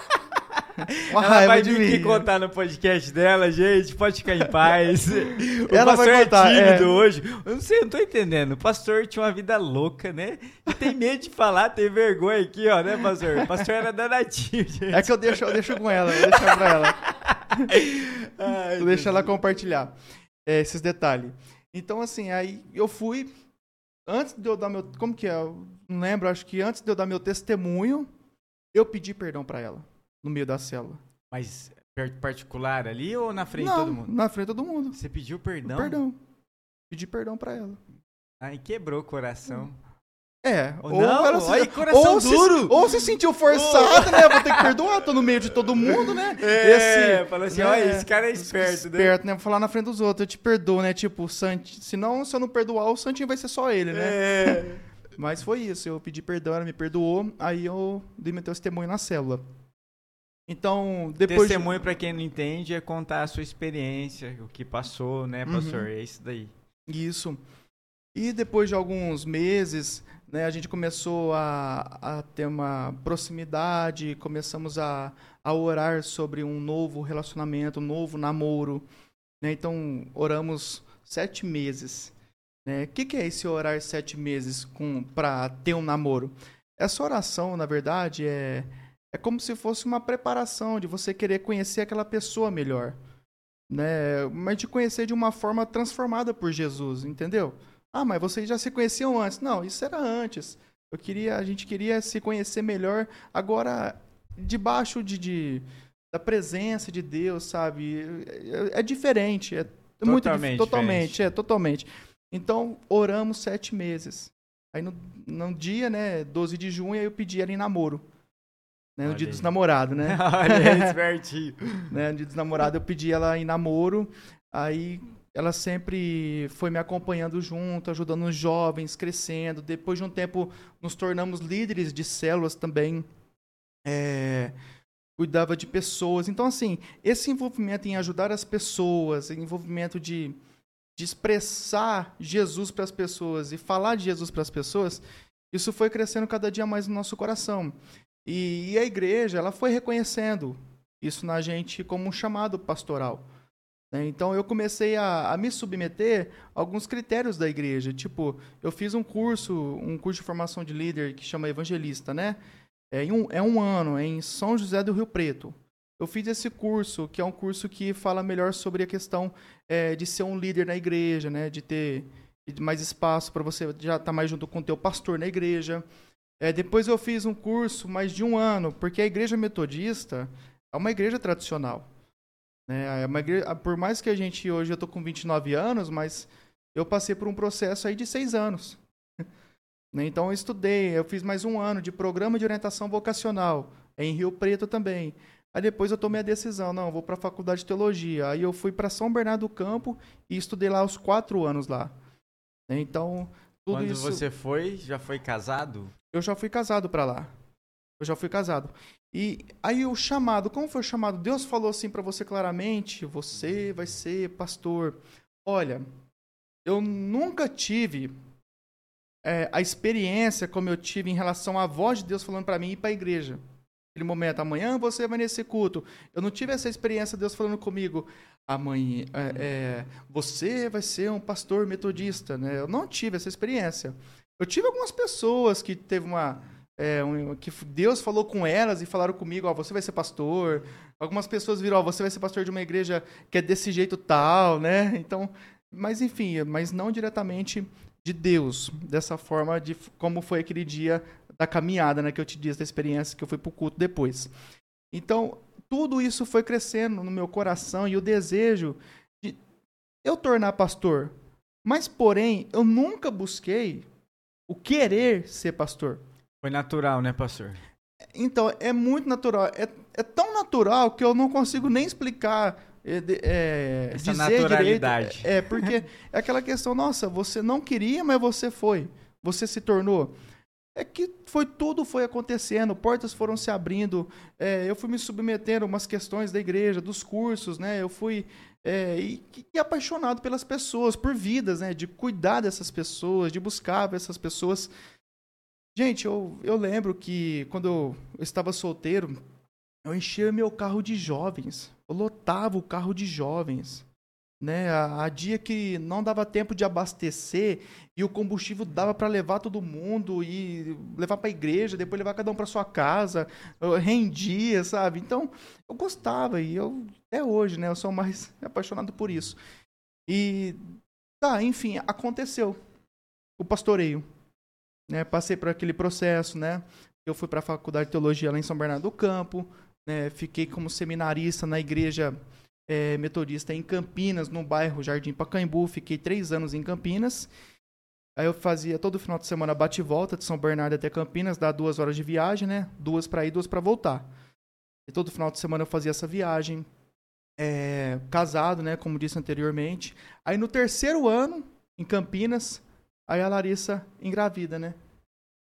uma Ela vai de vir aqui contar no podcast dela, gente. Pode ficar em paz. o Ela pastor vai contar, é tímido é. hoje. Eu não sei, eu não tô entendendo. O pastor tinha uma vida louca, né? E tem medo de falar, tem vergonha aqui, ó, né, pastor? O pastor era danadinho, gente. É que eu deixo, eu deixo com ela, eu deixo pra ela. Ai, Eu deixo ela compartilhar é, esses detalhes. Então, assim, aí eu fui. Antes de eu dar meu. Como que é? Eu não lembro, acho que antes de eu dar meu testemunho, eu pedi perdão pra ela. No meio da célula. Mas particular ali ou na frente de todo mundo? na frente de todo mundo. Você pediu perdão? Perdão. Pedi perdão pra ela. Aí quebrou o coração. É, Ou não, ela se- que coração ou se- duro. ou se sentiu forçado, né? Vou ter que perdoar, tô no meio de todo mundo, né? É, fala assim, né, olha, esse cara é esperto, né? Esperto, né? Vou falar na frente dos outros, eu te perdoo, né? Tipo, Santi, senão, se eu não perdoar, o Santinho vai ser só ele, né? É. Mas foi isso, eu pedi perdão, ela me perdoou, aí eu dei meu testemunho na célula. Então, depois... de- Testemunho, pra quem não entende, é contar a sua experiência, o que passou, né, Uhum. pastor? É isso daí. Isso. E depois de alguns meses, né, a gente começou a, a ter uma proximidade, começamos a, a orar sobre um novo relacionamento, um novo namoro. né? Então, oramos sete meses. né? O que, que é esse orar sete meses para ter um namoro? Essa oração, na verdade, é, é como se fosse uma preparação de você querer conhecer aquela pessoa melhor né? Mas de conhecer de uma forma transformada por Jesus, entendeu? Ah, mas vocês já se conheciam antes? Não, isso era antes. Eu queria, a gente queria se conhecer melhor agora debaixo de, de da presença de Deus, sabe? É, é diferente, é muito dif- Totalmente totalmente, diferente. é totalmente. Então oramos sete meses. Aí no, no dia, né, 12 de junho, eu pedi ela em namoro. Né, no dia dos namorados, né? Olha, espertinho. né, de desnamorado, eu pedi ela em namoro, aí ela sempre foi me acompanhando junto, ajudando os jovens, crescendo. Depois de um tempo, nos tornamos líderes de células também. É, cuidava de pessoas. Então, assim, esse envolvimento em ajudar as pessoas, envolvimento de, de expressar Jesus para as pessoas e falar de Jesus para as pessoas, isso foi crescendo cada dia mais no nosso coração. E, e a igreja, ela foi reconhecendo isso na gente como um chamado pastoral. né? Então eu comecei a, a me submeter a alguns critérios da igreja. Tipo, eu fiz um curso, um curso de formação de líder que chama Evangelista, né? É, um, é um ano, é em São José do Rio Preto. Eu fiz esse curso, que é um curso que fala melhor sobre a questão é, de ser um líder na igreja, né? De ter mais espaço para você já estar mais junto com o teu pastor na igreja. É, depois eu fiz um curso mais de um ano, porque a igreja metodista é uma igreja tradicional. Né? É uma igreja, por mais que a gente hoje eu tô com 29 anos, mas eu passei por um processo aí de seis anos. Né? Então eu estudei, eu fiz mais um ano de programa de orientação vocacional em Rio Preto também. Aí depois eu tomei a decisão, não, vou para a faculdade de teologia. Aí eu fui para São Bernardo do Campo e estudei lá os quatro anos lá. Né? Então tudo Quando isso você foi, já foi casado? Eu já fui casado para lá. Eu já fui casado. E aí o chamado, como foi o chamado? Deus falou assim para você claramente: você vai ser pastor. Olha, eu nunca tive é, a experiência como eu tive em relação à voz de Deus falando para mim ir para a igreja. Aquele momento, amanhã você vai nesse culto. Eu não tive essa experiência Deus falando comigo, amanhã é, é, você vai ser um pastor metodista, né? Eu não tive essa experiência. Eu tive algumas pessoas que teve uma é, um- que Deus falou com elas e falaram comigo, ó, você vai ser pastor. Algumas pessoas viram, ó, você vai ser pastor de uma igreja que é desse jeito tal, né? Então, mas enfim, mas não diretamente de Deus, dessa forma de como foi aquele dia da caminhada, né, que eu te disse da experiência que eu fui pro culto depois. Então, tudo isso foi crescendo no meu coração e o desejo de eu tornar pastor. Mas porém, eu nunca busquei o querer ser pastor. Foi natural, né, pastor? Então, é muito natural. É, é tão natural que eu não consigo nem explicar. É, de- é, Essa naturalidade. direito. É, porque é aquela questão, nossa, você não queria, mas você foi. Você se tornou. É que foi tudo foi acontecendo, portas foram se abrindo, é, eu fui me submetendo a umas questões da igreja, dos cursos, né? Eu fui é, e, e apaixonado pelas pessoas, por vidas, né? De cuidar dessas pessoas, de buscar essas pessoas. Gente, eu, eu lembro que quando eu, eu estava solteiro, eu enchia meu carro de jovens. Eu lotava o carro de jovens. Né? A dia que não dava tempo de abastecer e o combustível dava para levar todo mundo e levar para a igreja, depois levar cada um para sua casa, rendia, sabe? Então, eu gostava e eu até hoje, né, eu sou mais apaixonado por isso. E tá, enfim, aconteceu o pastoreio né? Passei por aquele processo, né? Eu fui para a faculdade de teologia lá em São Bernardo do Campo, né, fiquei como seminarista na igreja é, metodista em Campinas, no bairro Jardim Pacaembu. Fiquei três anos em Campinas. Aí eu fazia todo final de semana bate e volta de São Bernardo até Campinas, dá duas horas de viagem, né? Duas para ir, duas para voltar. E todo final de semana eu fazia essa viagem. É, casado, né? Como disse anteriormente. Aí no terceiro ano, em Campinas, aí a Larissa engravida, né?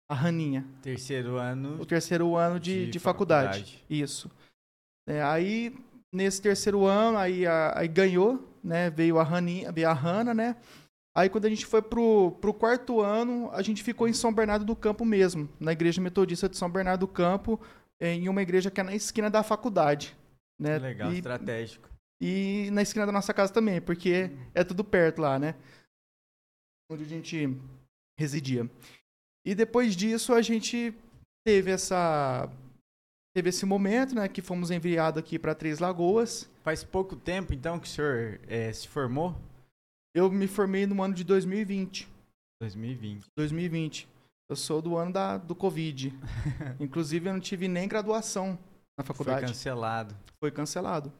A Raninha. Terceiro ano. O terceiro ano de, de, De faculdade. faculdade. Isso. É, aí, nesse terceiro ano, aí, a- aí ganhou, né? Veio a Raninha, veio a Hanna, né? Aí quando a gente foi pro, pro quarto ano, a gente ficou em São Bernardo do Campo mesmo, na igreja metodista de São Bernardo do Campo, em uma igreja que é na esquina da faculdade. Né? Legal, E- estratégico. e na esquina da nossa casa também, porque é tudo perto lá, né? Onde a gente residia. E depois disso a gente teve essa teve esse momento, né, que fomos enviados aqui para Três Lagoas. Faz pouco tempo, então, que o senhor eh, se formou? Eu me formei no ano de 2020. 2020. 2020. Eu sou do ano da, do Covid. Inclusive eu não tive nem graduação na Foi faculdade. cancelado. foi cancelado.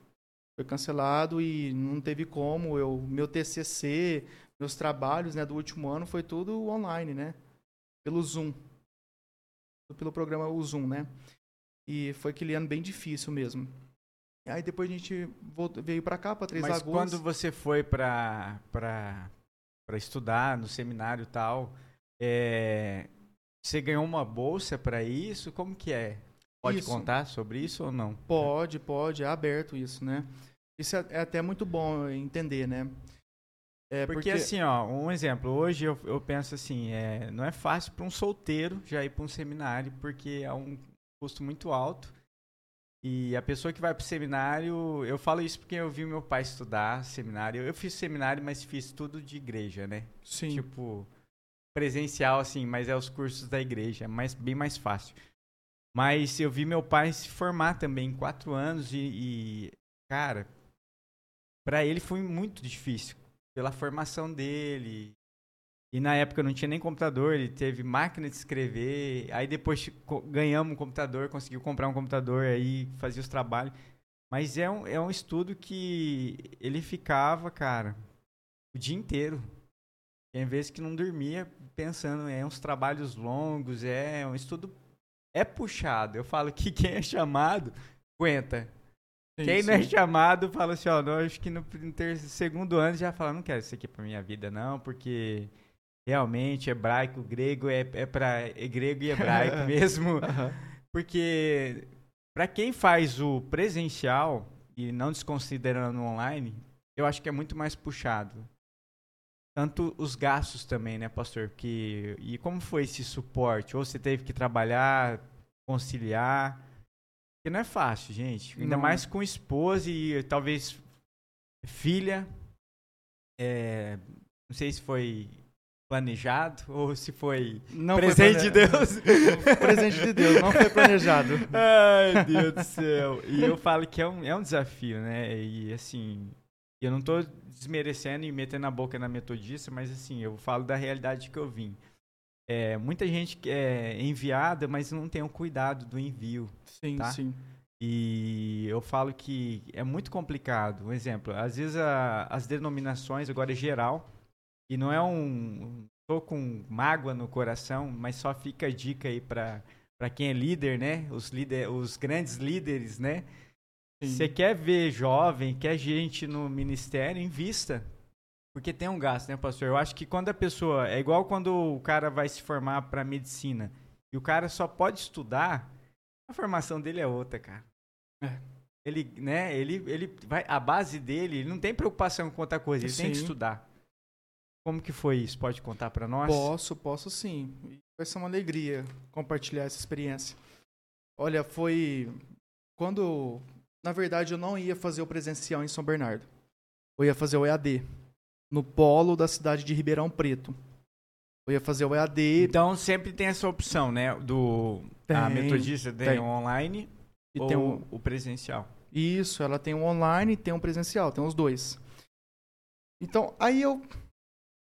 Foi cancelado e não teve como. Eu, meu TCC, meus trabalhos né, do último ano foi tudo online, né? Pelo Zoom. Pelo programa o Zoom, né? E foi aquele ano bem difícil mesmo. Aí depois a gente voltou- veio pra cá, pra Três Mas Lagoas. quando você foi para para estudar no seminário e tal, eh, você ganhou uma bolsa para isso? Como que é? Pode Isso. contar sobre isso ou não? Pode, pode, é aberto isso, né? Isso é, é até muito bom entender, né? É Porque, assim, ó, um exemplo, hoje eu, eu penso assim, é, não é fácil para um solteiro já ir para um seminário, porque é um custo muito alto. E a pessoa que vai para o seminário, eu falo isso porque eu vi meu pai estudar seminário. Eu fiz seminário, mas fiz tudo de igreja, né? sim, Tipo, presencial, assim, mas é os cursos da igreja, é mais, bem mais fácil. Mas eu vi meu pai se formar também em quatro anos e, e, cara, pra ele foi muito difícil pela formação dele. E na época não tinha nem computador, ele teve máquina de escrever. Aí depois ganhamos um computador, conseguiu comprar um computador, aí fazia os trabalhos. Mas é um, é um estudo que ele ficava, cara, o dia inteiro. Tem vezes que não dormia pensando, é uns trabalhos longos, é um estudo. É puxado. Eu falo que quem é chamado, aguenta. sim, Quem não é sim. chamado fala assim, ó, não, acho que no, no segundo ano já fala, não quero isso aqui pra minha vida, não, porque realmente hebraico, grego é, é para é grego e hebraico mesmo. Aham. Porque pra quem faz o presencial e não desconsiderando o online, eu acho que é muito mais puxado. Tanto os gastos também, né, pastor? Que, e como foi esse suporte? Ou você teve que trabalhar, conciliar? Porque não é fácil, gente. Ainda Não. mais com esposa e talvez filha. É, não sei se foi planejado ou se foi Não foi presente de plane- Deus. Presente de Deus, não foi planejado. Ai, Deus do céu. E eu falo que é um, é um desafio, né? E assim, eu não tô desmerecendo e metendo a boca na metodista, mas assim, eu falo da realidade que eu vim. É, muita gente é enviada, mas não tem o cuidado do envio. Sim, Tá? sim. E eu falo que é muito complicado. Um exemplo, às vezes a- as denominações, agora é geral, e não é um. Tô com mágoa no coração, mas só fica a dica aí para para quem é líder, né? Os, líder, os grandes líderes, né? Sim. Você quer ver jovem, quer gente no ministério, invista. Porque tem um gasto, né, pastor? Eu acho que quando a pessoa. É igual quando o cara vai se formar para medicina e o cara só pode estudar, a formação dele é outra, cara. É. Ele, né, ele, ele vai. A base dele, ele não tem preocupação com outra coisa, ele tem que Sim. estudar. Como que foi isso? Pode contar para nós? Posso, posso sim. Vai ser uma alegria compartilhar essa experiência. Olha, foi quando, na verdade, eu não ia fazer o presencial em São Bernardo. Eu ia fazer o EAD no polo da cidade de Ribeirão Preto. Eu ia fazer o EAD Então sempre tem essa opção, né? Do. a Tem, metodista tem, tem. o online e ou tem um, o presencial. Isso, ela tem um online e tem um presencial, tem os dois. Então, aí eu,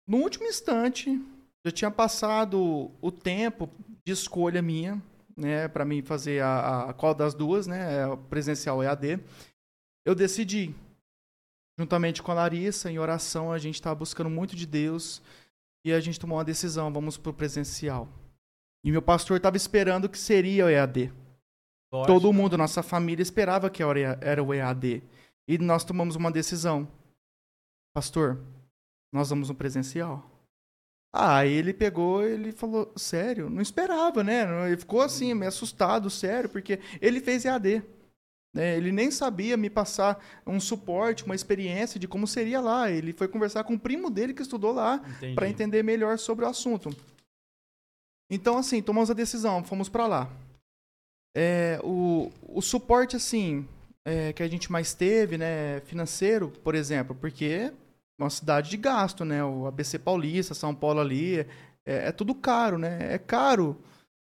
no último instante, já tinha passado o tempo de escolha minha, né, para mim fazer a, a qual das duas, né, é presencial e AD. Eu decidi, juntamente com a Larissa, em oração, a gente estava buscando muito de Deus e a gente tomou uma decisão, vamos para o presencial. E meu pastor estava esperando que seria o EAD. Lógico. Todo mundo, nossa família, esperava que era o EAD. E nós tomamos uma decisão. Pastor, nós vamos no presencial. Ah, aí ele pegou, ele falou, sério? Não esperava, né? Ele ficou assim, meio assustado, sério, porque ele fez EAD. Né? Ele nem sabia me passar um suporte, uma experiência de como seria lá. Ele foi conversar com o primo dele que estudou lá para entender melhor sobre o assunto. Então, assim, tomamos a decisão, fomos para lá. É, o, o suporte, assim, é, que a gente mais teve, né, financeiro, por exemplo, porque uma cidade de gasto, né, o ABC Paulista, São Paulo ali, é, é tudo caro, né, é caro,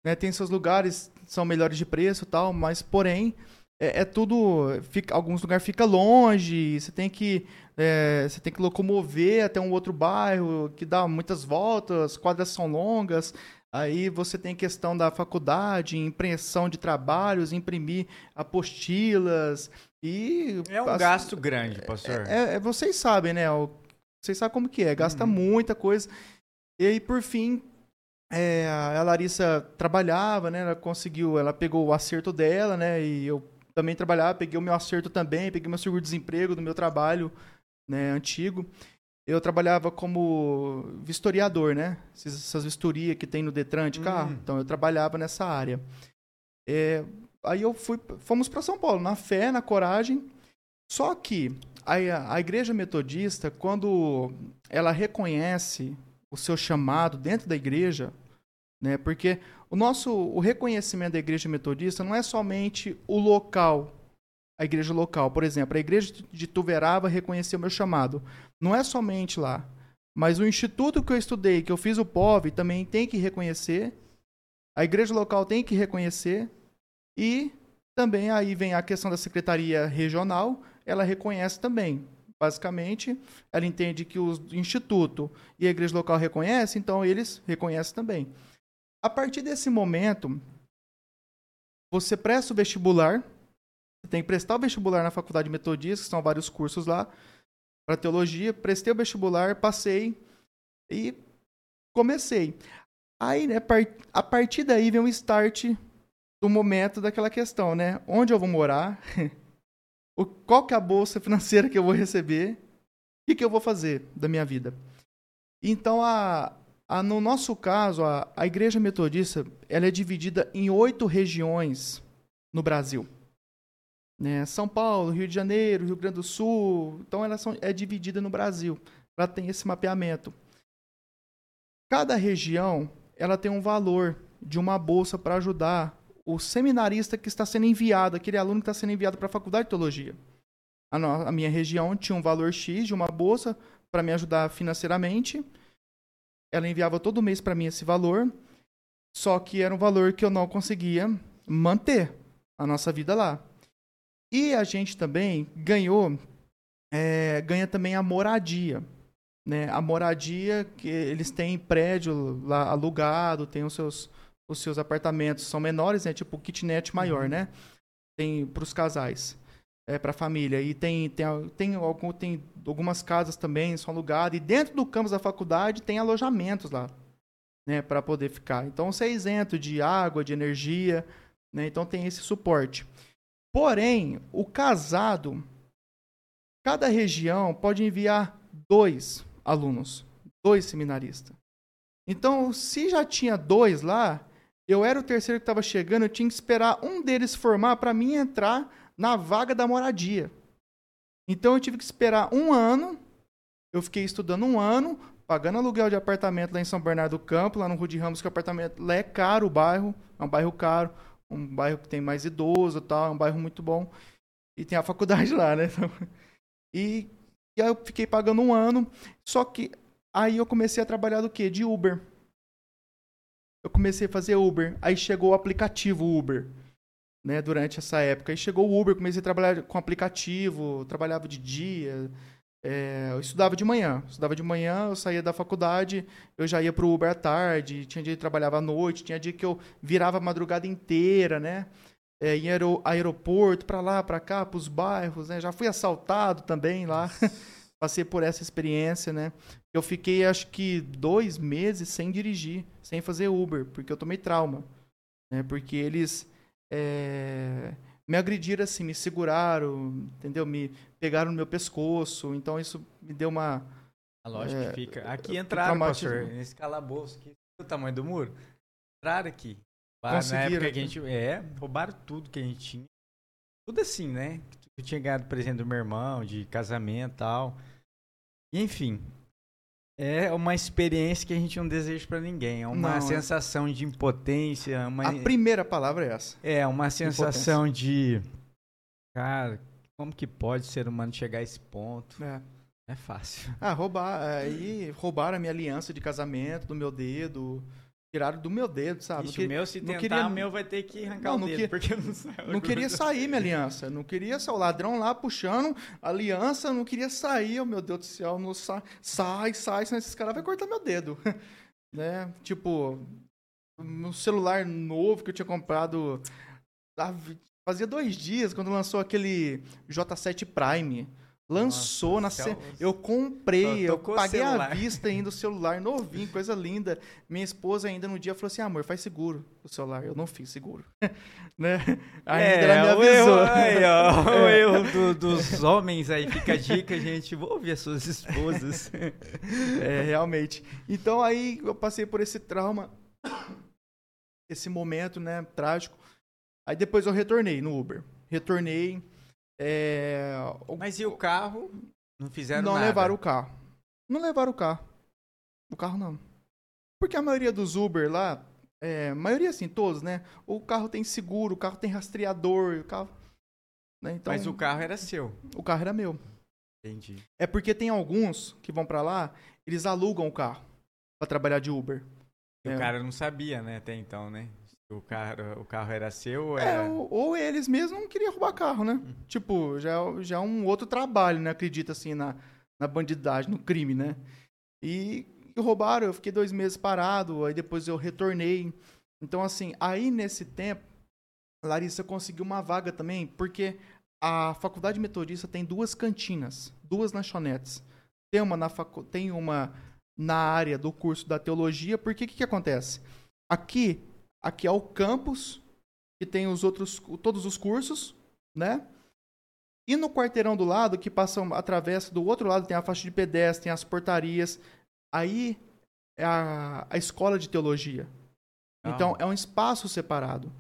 né, tem seus lugares, são melhores de preço tal, mas, porém, é, é tudo, fica, alguns lugares fica longe, você tem que é, você tem que locomover até um outro bairro que dá muitas voltas, quadras são longas, Aí você tem questão da faculdade, impressão de trabalhos, imprimir apostilas e... É um as- gasto grande, pastor. É, é- vocês sabem, né? o- Vocês sabem como que é, gasta Uhum. muita coisa. E aí, por fim, é, a Larissa trabalhava, né? Ela conseguiu, ela pegou o acerto dela, né? E eu também trabalhava, peguei o meu acerto também, peguei meu seguro-desemprego do meu trabalho né, antigo. Eu trabalhava como vistoriador, né? Essas vistorias que tem no Detran de carro. Hum. Então eu trabalhava nessa área. É, aí eu fui, fomos para São Paulo, na fé, na coragem. Só que a, a igreja metodista, quando ela reconhece o seu chamado dentro da igreja, né? Porque o nosso o reconhecimento da igreja metodista não é somente o local, a igreja local, por exemplo, a igreja de Tuverava reconheceu meu chamado. Não é somente lá, mas o instituto que eu estudei, que eu fiz o POV, também tem que reconhecer. A igreja local tem que reconhecer e também aí vem a questão da secretaria regional, ela reconhece também. Basicamente, ela entende que o instituto e a igreja local reconhecem, então eles reconhecem também. A partir desse momento, você presta o vestibular, você tem que prestar o vestibular na faculdade metodista, que são vários cursos lá, para teologia. Prestei o vestibular, passei e comecei. Aí, né, a partir daí vem o start do momento daquela questão, né? Onde eu vou morar? O- Qual que é a bolsa financeira que eu vou receber? O que, que eu vou fazer da minha vida? Então, a, a- no nosso caso, a, a Igreja Metodista ela é dividida em oito regiões no Brasil. Né? São Paulo, Rio de Janeiro, Rio Grande do Sul. Então, ela são, é dividida no Brasil. Ela tem esse mapeamento. Cada região ela tem um valor de uma bolsa para ajudar o seminarista que está sendo enviado, aquele aluno que está sendo enviado para a faculdade de teologia. A, no- a minha região tinha um valor X de uma bolsa para me ajudar financeiramente. Ela enviava todo mês para mim esse valor, só que era um valor que eu não conseguia manter a nossa vida lá. E a gente também ganhou, é, ganha também a moradia. Né? A moradia, que eles têm prédio lá alugado, tem os seus, os seus apartamentos, são menores, né? tipo kitnet maior, né? Tem para os casais, é, para a família. E tem, tem, tem, algum, tem algumas casas também, são alugadas. E dentro do campus da faculdade tem alojamentos lá, né? Para poder ficar. Então você é isento de água, de energia, né? Então tem esse suporte. Porém, o casado, cada região pode enviar dois alunos, dois seminaristas. Então, se já tinha dois lá, eu era o terceiro que estava chegando, eu tinha que esperar um deles formar para mim entrar na vaga da moradia. Então, eu tive que esperar um ano. Eu fiquei estudando um ano, pagando aluguel de apartamento lá em São Bernardo do Campo, lá no Rude Ramos, que o apartamento lá é caro o bairro, é um bairro caro, um bairro que tem mais idoso tal, é um bairro muito bom. E tem a faculdade lá, né? E, e aí eu fiquei pagando um ano, só que aí eu comecei a trabalhar do quê? De Uber. Eu comecei a fazer Uber. Aí chegou o aplicativo Uber, né? Durante essa época. Aí chegou o Uber, comecei a trabalhar com aplicativo, trabalhava de dia, é, eu estudava de manhã. Estudava de manhã, eu saía da faculdade, eu já ia pro Uber à tarde, tinha dia que trabalhava à noite, tinha dia que eu virava a madrugada inteira, né? É, em aero, aeroporto, para lá, para cá, para os bairros, né? Já fui assaltado também lá. Passei por essa experiência, né? Eu fiquei, acho que, dois meses sem dirigir, sem fazer Uber, porque eu tomei trauma. Né? Porque eles é, me agrediram assim, me seguraram, entendeu? Me pegaram no meu pescoço. Então isso me deu uma. A lógica É, fica. eu Aqui fiquei entraram, pastor, nesse calabouço aqui. O tamanho do muro? Entraram aqui. Na época que a aqui. gente. É, roubaram tudo que a gente tinha. Tudo assim, né? Eu tinha ganhado presente do meu irmão, de casamento e tal. E, enfim. É uma experiência que a gente não deseja pra ninguém. É uma Não, é. sensação de impotência. Uma... A primeira palavra é essa. É, uma sensação de. Cara, como que pode ser humano chegar a esse ponto? É. É fácil. Ah, roubar. Aí roubaram a minha aliança de casamento do meu dedo. Tiraram do meu dedo, sabe? Ixi, o meu, se tentar, queria- o meu vai ter que arrancar Não, o não dedo, que- porque eu não saio. Não queria sair minha aliança. Não queria sair. O ladrão lá puxando a aliança, não queria sair. Oh, meu Deus do céu, não sai, sai, sai, senão esses caras vão cortar meu dedo. né? Tipo, um celular novo que eu tinha comprado. Fazia dois dias, quando lançou aquele J7 Prime. Lançou Nossa, na. Se... Eu comprei, eu paguei à vista ainda o celular novinho, coisa linda. Minha esposa ainda no dia falou assim: amor, faz seguro o celular. Eu não fiz seguro. né? Ainda ela me É, o erro, avisou. o É. erro do- dos homens aí, fica a dica, gente. Vou ouvir as suas esposas. É, realmente. Então aí eu passei por esse trauma, esse momento, né, trágico. Aí depois eu retornei no Uber. Retornei. É, Mas e o carro? Não fizeram não nada. levaram o carro. Não levaram o carro. O carro não. Porque a maioria dos Uber lá, é, maioria assim, todos, né? O carro tem seguro, o carro tem rastreador, o carro. né, Então, Mas o carro era seu. o carro era meu. Entendi. É porque tem alguns que vão pra lá, eles alugam o carro pra trabalhar de Uber. E É. O cara não sabia, né, até então, né? O carro, o carro era seu ou É, era... ou, ou eles mesmos não queriam roubar carro, né? Tipo, já, é- já é um outro trabalho, né? Acredita assim na, na bandidagem, no crime, né? E, e roubaram, eu fiquei dois meses parado, aí depois eu retornei. Então, assim, aí nesse tempo, Larissa conseguiu uma vaga também, porque a faculdade metodista tem duas cantinas, duas lanchonetes. Tem uma na, facu tem uma na área do curso da teologia, porque o que, que acontece? Aqui, aqui é o campus, que tem os outros, todos os cursos, né? E no quarteirão do lado, que passa, atravessa do outro lado, tem a faixa de pedestre, tem as portarias. Aí é a, a escola de teologia. Então, é um espaço separado.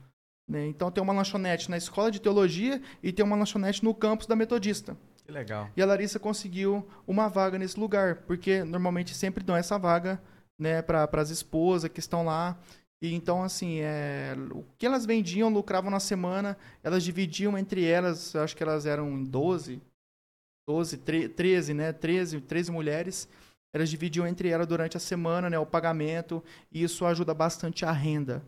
Né? Então, tem uma lanchonete na escola de teologia e tem uma lanchonete no campus da Metodista. Que legal. E a Larissa conseguiu uma vaga nesse lugar, porque normalmente sempre dão essa vaga né, para as esposas que estão lá. E então, assim, é, o que elas vendiam, lucravam na semana, elas dividiam entre elas, acho que elas eram 12, 12, tre- 13, né? 13, 13 mulheres. Elas dividiam entre elas durante a semana, né, o pagamento, e isso ajuda bastante a renda,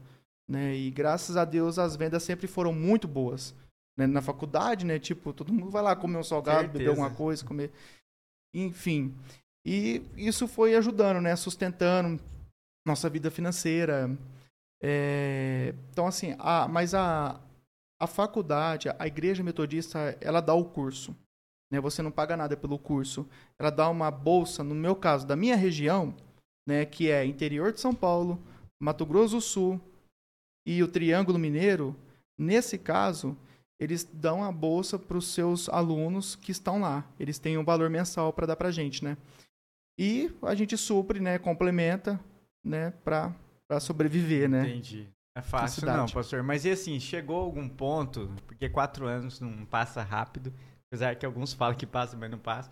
né? E graças a Deus as vendas sempre foram muito boas. Né? Na faculdade, né, tipo, todo mundo vai lá comer um salgado, beber Certeza. alguma coisa, comer, enfim. E isso foi ajudando, né, sustentando nossa vida financeira. É, Então, assim, a... mas a, a faculdade, a igreja metodista, ela dá o curso. Né? Você não paga nada pelo curso. Ela dá uma bolsa, no meu caso, da minha região, né, que é interior de São Paulo, Mato Grosso do Sul e o Triângulo Mineiro. Nesse caso, eles dão a bolsa para os seus alunos que estão lá. Eles têm um valor mensal para dar para a gente, né? E a gente supre, né, complementa, né, para sobreviver, né? Entendi. É fácil não, pastor. Mas e assim, chegou algum ponto, porque quatro anos não passa rápido, apesar que alguns falam que passa, mas não passa.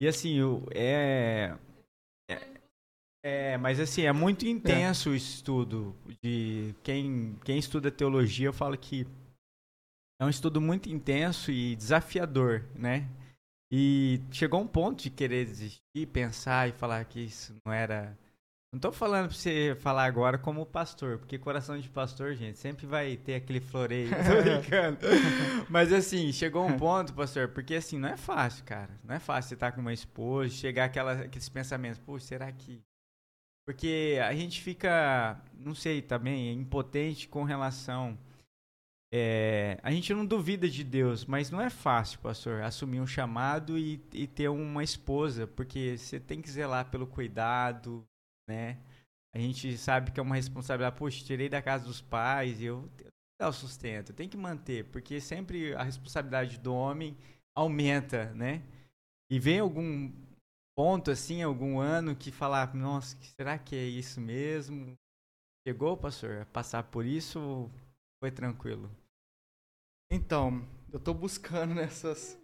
E assim, o, é, é... É, mas assim, é muito intenso o estudo de quem, quem estuda teologia, eu falo que é um estudo muito intenso e desafiador, né? E chegou um ponto de querer desistir, pensar e falar que isso não era Não tô falando pra você falar agora como pastor, porque coração de pastor, gente, sempre vai ter aquele floreio. Tô brincando. Mas assim, chegou um ponto, pastor, porque assim, não é fácil, cara. Não é fácil você estar com uma esposa, chegar aquela, aqueles pensamentos, pô, será que. Porque a gente fica, não sei também, impotente com relação. É, a gente não duvida de Deus, mas não é fácil, pastor, assumir um chamado e, e ter uma esposa, porque você tem que zelar pelo cuidado, né? A gente sabe que é uma responsabilidade. Poxa, tirei da casa dos pais eu tenho que dar o sustento. Tem que manter, porque sempre a responsabilidade do homem aumenta, né? E vem algum ponto, assim, algum ano que falar, nossa, será que é isso mesmo? Chegou, pastor, a passar por isso foi tranquilo? Então, eu tô buscando essas,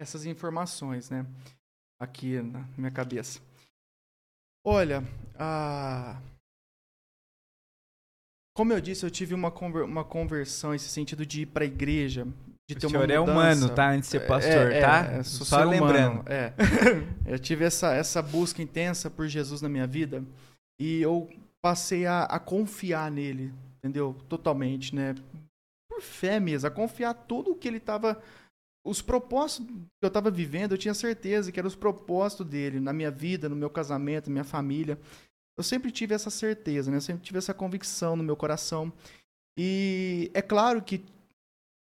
essas informações, né? Aqui na minha cabeça. Olha, a... como eu disse, eu tive uma, conver uma conversão, esse sentido de ir para a igreja, de ter o uma senhor é mudança. humano, tá? Antes de ser pastor, É, tá? é, Só lembrando. humano, é. eu tive essa, essa busca intensa por Jesus na minha vida e eu passei a, a confiar nele, entendeu? Totalmente, né? Por fé mesmo, a confiar tudo o que ele estava os propósitos que eu estava vivendo, eu tinha certeza que eram os propósitos dele na minha vida, no meu casamento, na minha família. Eu sempre tive essa certeza, né? Eu sempre tive essa convicção no meu coração. E é claro que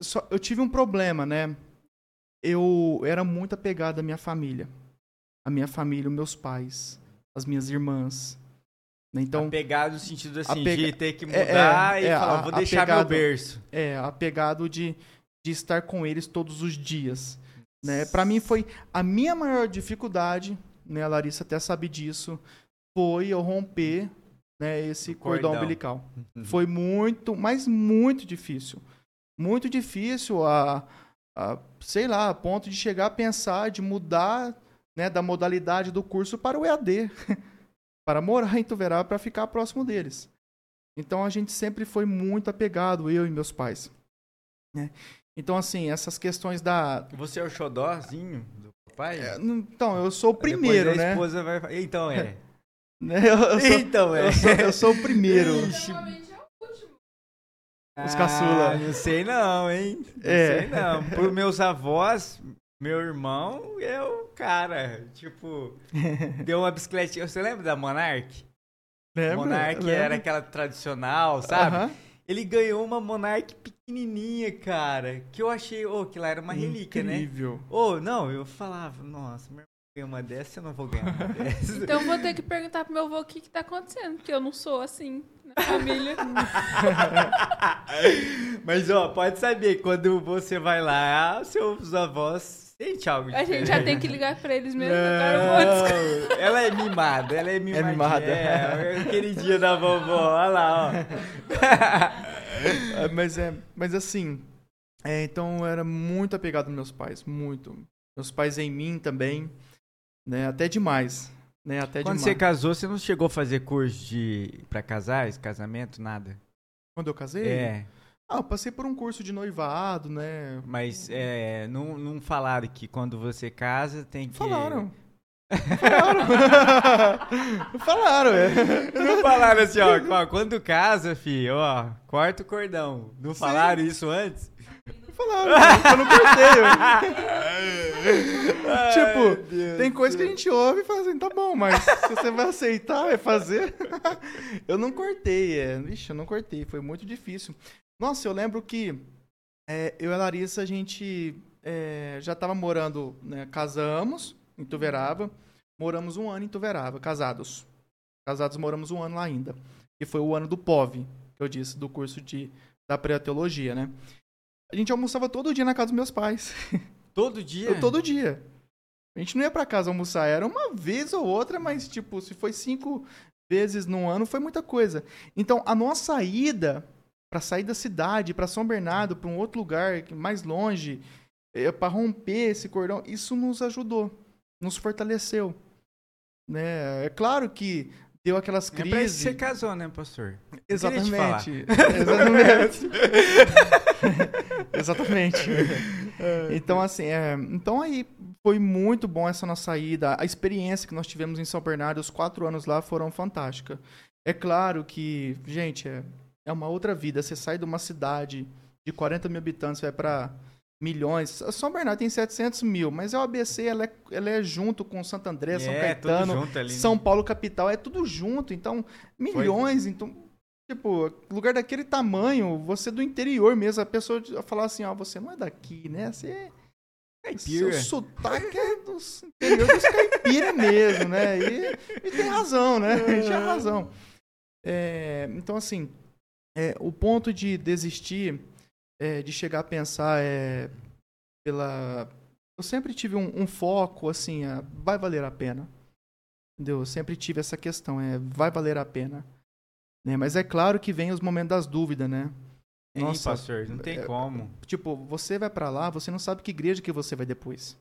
só, eu tive um problema, né? Eu era muito apegado à minha família. A minha família, os meus pais, as minhas irmãs. né? Então, apegado no sentido assim, apega- de ter que É, mudar é, e é, falar, vou deixar meu apegado- berço. é, apegado de, de estar com eles todos os dias. Né? Para mim foi a minha maior dificuldade, né? A Larissa até sabe disso, foi eu romper né, esse cordão, cordão. umbilical. Uhum. Foi muito, mas muito difícil. Muito difícil a, a, sei lá, a ponto de chegar a pensar de mudar né, da modalidade do curso para o EAD. para morar em Tuverá, para ficar próximo deles. Então a gente sempre foi muito apegado, eu e meus pais. né? Então, assim, essas questões da. Você é o xodózinho do pai? É, Então, eu sou o primeiro, a né? esposa vai fa- Então é. Né? Eu, eu sou, então é. eu, sou, eu sou o primeiro. Ixi. Os caçula. Ah, não sei não, hein? Não É. sei não. Por meus avós, meu irmão é o cara. Tipo, deu uma bicicletinha. Você lembra da Monark? Lembra? Monark Lembra? era aquela tradicional, sabe? Aham. Ele ganhou uma Monark pequenininha, cara. Que eu achei, ô, que lá era uma relíquia, né? Incrível. Ô, não, eu falava, nossa, meu irmão ganhou uma dessa, eu não vou ganhar uma dessa. Então eu vou ter que perguntar pro meu avô o que que tá acontecendo, porque eu não sou assim na família. Mas, ó, pode saber, quando você vai lá, seus avós sentem algo A gente já tem que ligar pra eles mesmo, agora eu vou descobrir. Não, ela é mimada, ela é mimada. mimada. É, aquele dia da vovó, olha lá, ó. É, mas é, mas assim, é, então eu era muito apegado aos meus pais, muito. Meus pais em mim também, né? Até demais, né? Até Quando demais. você casou, você não chegou a fazer curso de para casais, casamento, nada? Quando eu casei? É, Ah, eu passei por um curso de noivado, né? mas é, não, não falaram que quando você casa tem que... Falaram. Falaram. Falaram, é. Não falaram assim, ó, quando casa, filho, ó, corta o cordão. Não falaram isso antes? Eu não cortei. Tipo, Deus Tem coisa que a gente ouve e fala assim, tá bom, mas se você vai aceitar, vai fazer. eu não cortei, é. Vixe, eu não cortei, foi muito difícil. Nossa, eu lembro que é, eu e a Larissa, a gente é, já tava morando, né, casamos em Tuverava, moramos um ano em Tuverava, casados. Casados moramos um ano lá ainda. Que foi o ano do POV, que eu disse, do curso de, da pré-teologia, né? A gente almoçava todo dia na casa dos meus pais. Todo dia? Eu todo dia. A gente não ia pra casa almoçar, era uma vez ou outra, mas tipo, se foi cinco vezes num ano, foi muita coisa. Então, a nossa ida pra sair da cidade, pra São Bernardo, pra um outro lugar mais longe, eh, pra romper esse cordão, isso nos ajudou, nos fortaleceu. Né? É claro que deu aquelas É pra isso crises. que você casou, né, pastor? Exatamente. Exatamente. Exatamente. Então, assim, é, então aí foi muito bom essa nossa ida. A experiência que nós tivemos em São Bernardo, os quatro anos lá foram fantásticas. É claro que, gente, é, é uma outra vida. Você sai de uma cidade de 40 mil habitantes, vai para milhões. São Bernardo tem 700 mil, mas é o ABC, ela é, ela é junto com Santo André, São É, tudo Caetano, né? São Paulo capital, é tudo junto. Então, milhões, então, tipo, lugar daquele tamanho, você do interior mesmo, a pessoa falar assim, ó, você não é daqui, né? Você seu Caipira. sotaque é do interior dos caipira mesmo, né? E, e tem razão, né? Tinha razão. É, então, assim, é, o ponto de desistir, é, de chegar a pensar é, pela... Eu sempre tive um, um foco, assim, vai valer a pena. Entendeu? Eu sempre tive essa questão, é, vai valer a pena. Né? Mas é claro que vem os momentos das dúvidas, né? Nossa, pastor, não tem é- como. Tipo, você vai pra lá, você não sabe que igreja que você vai depois.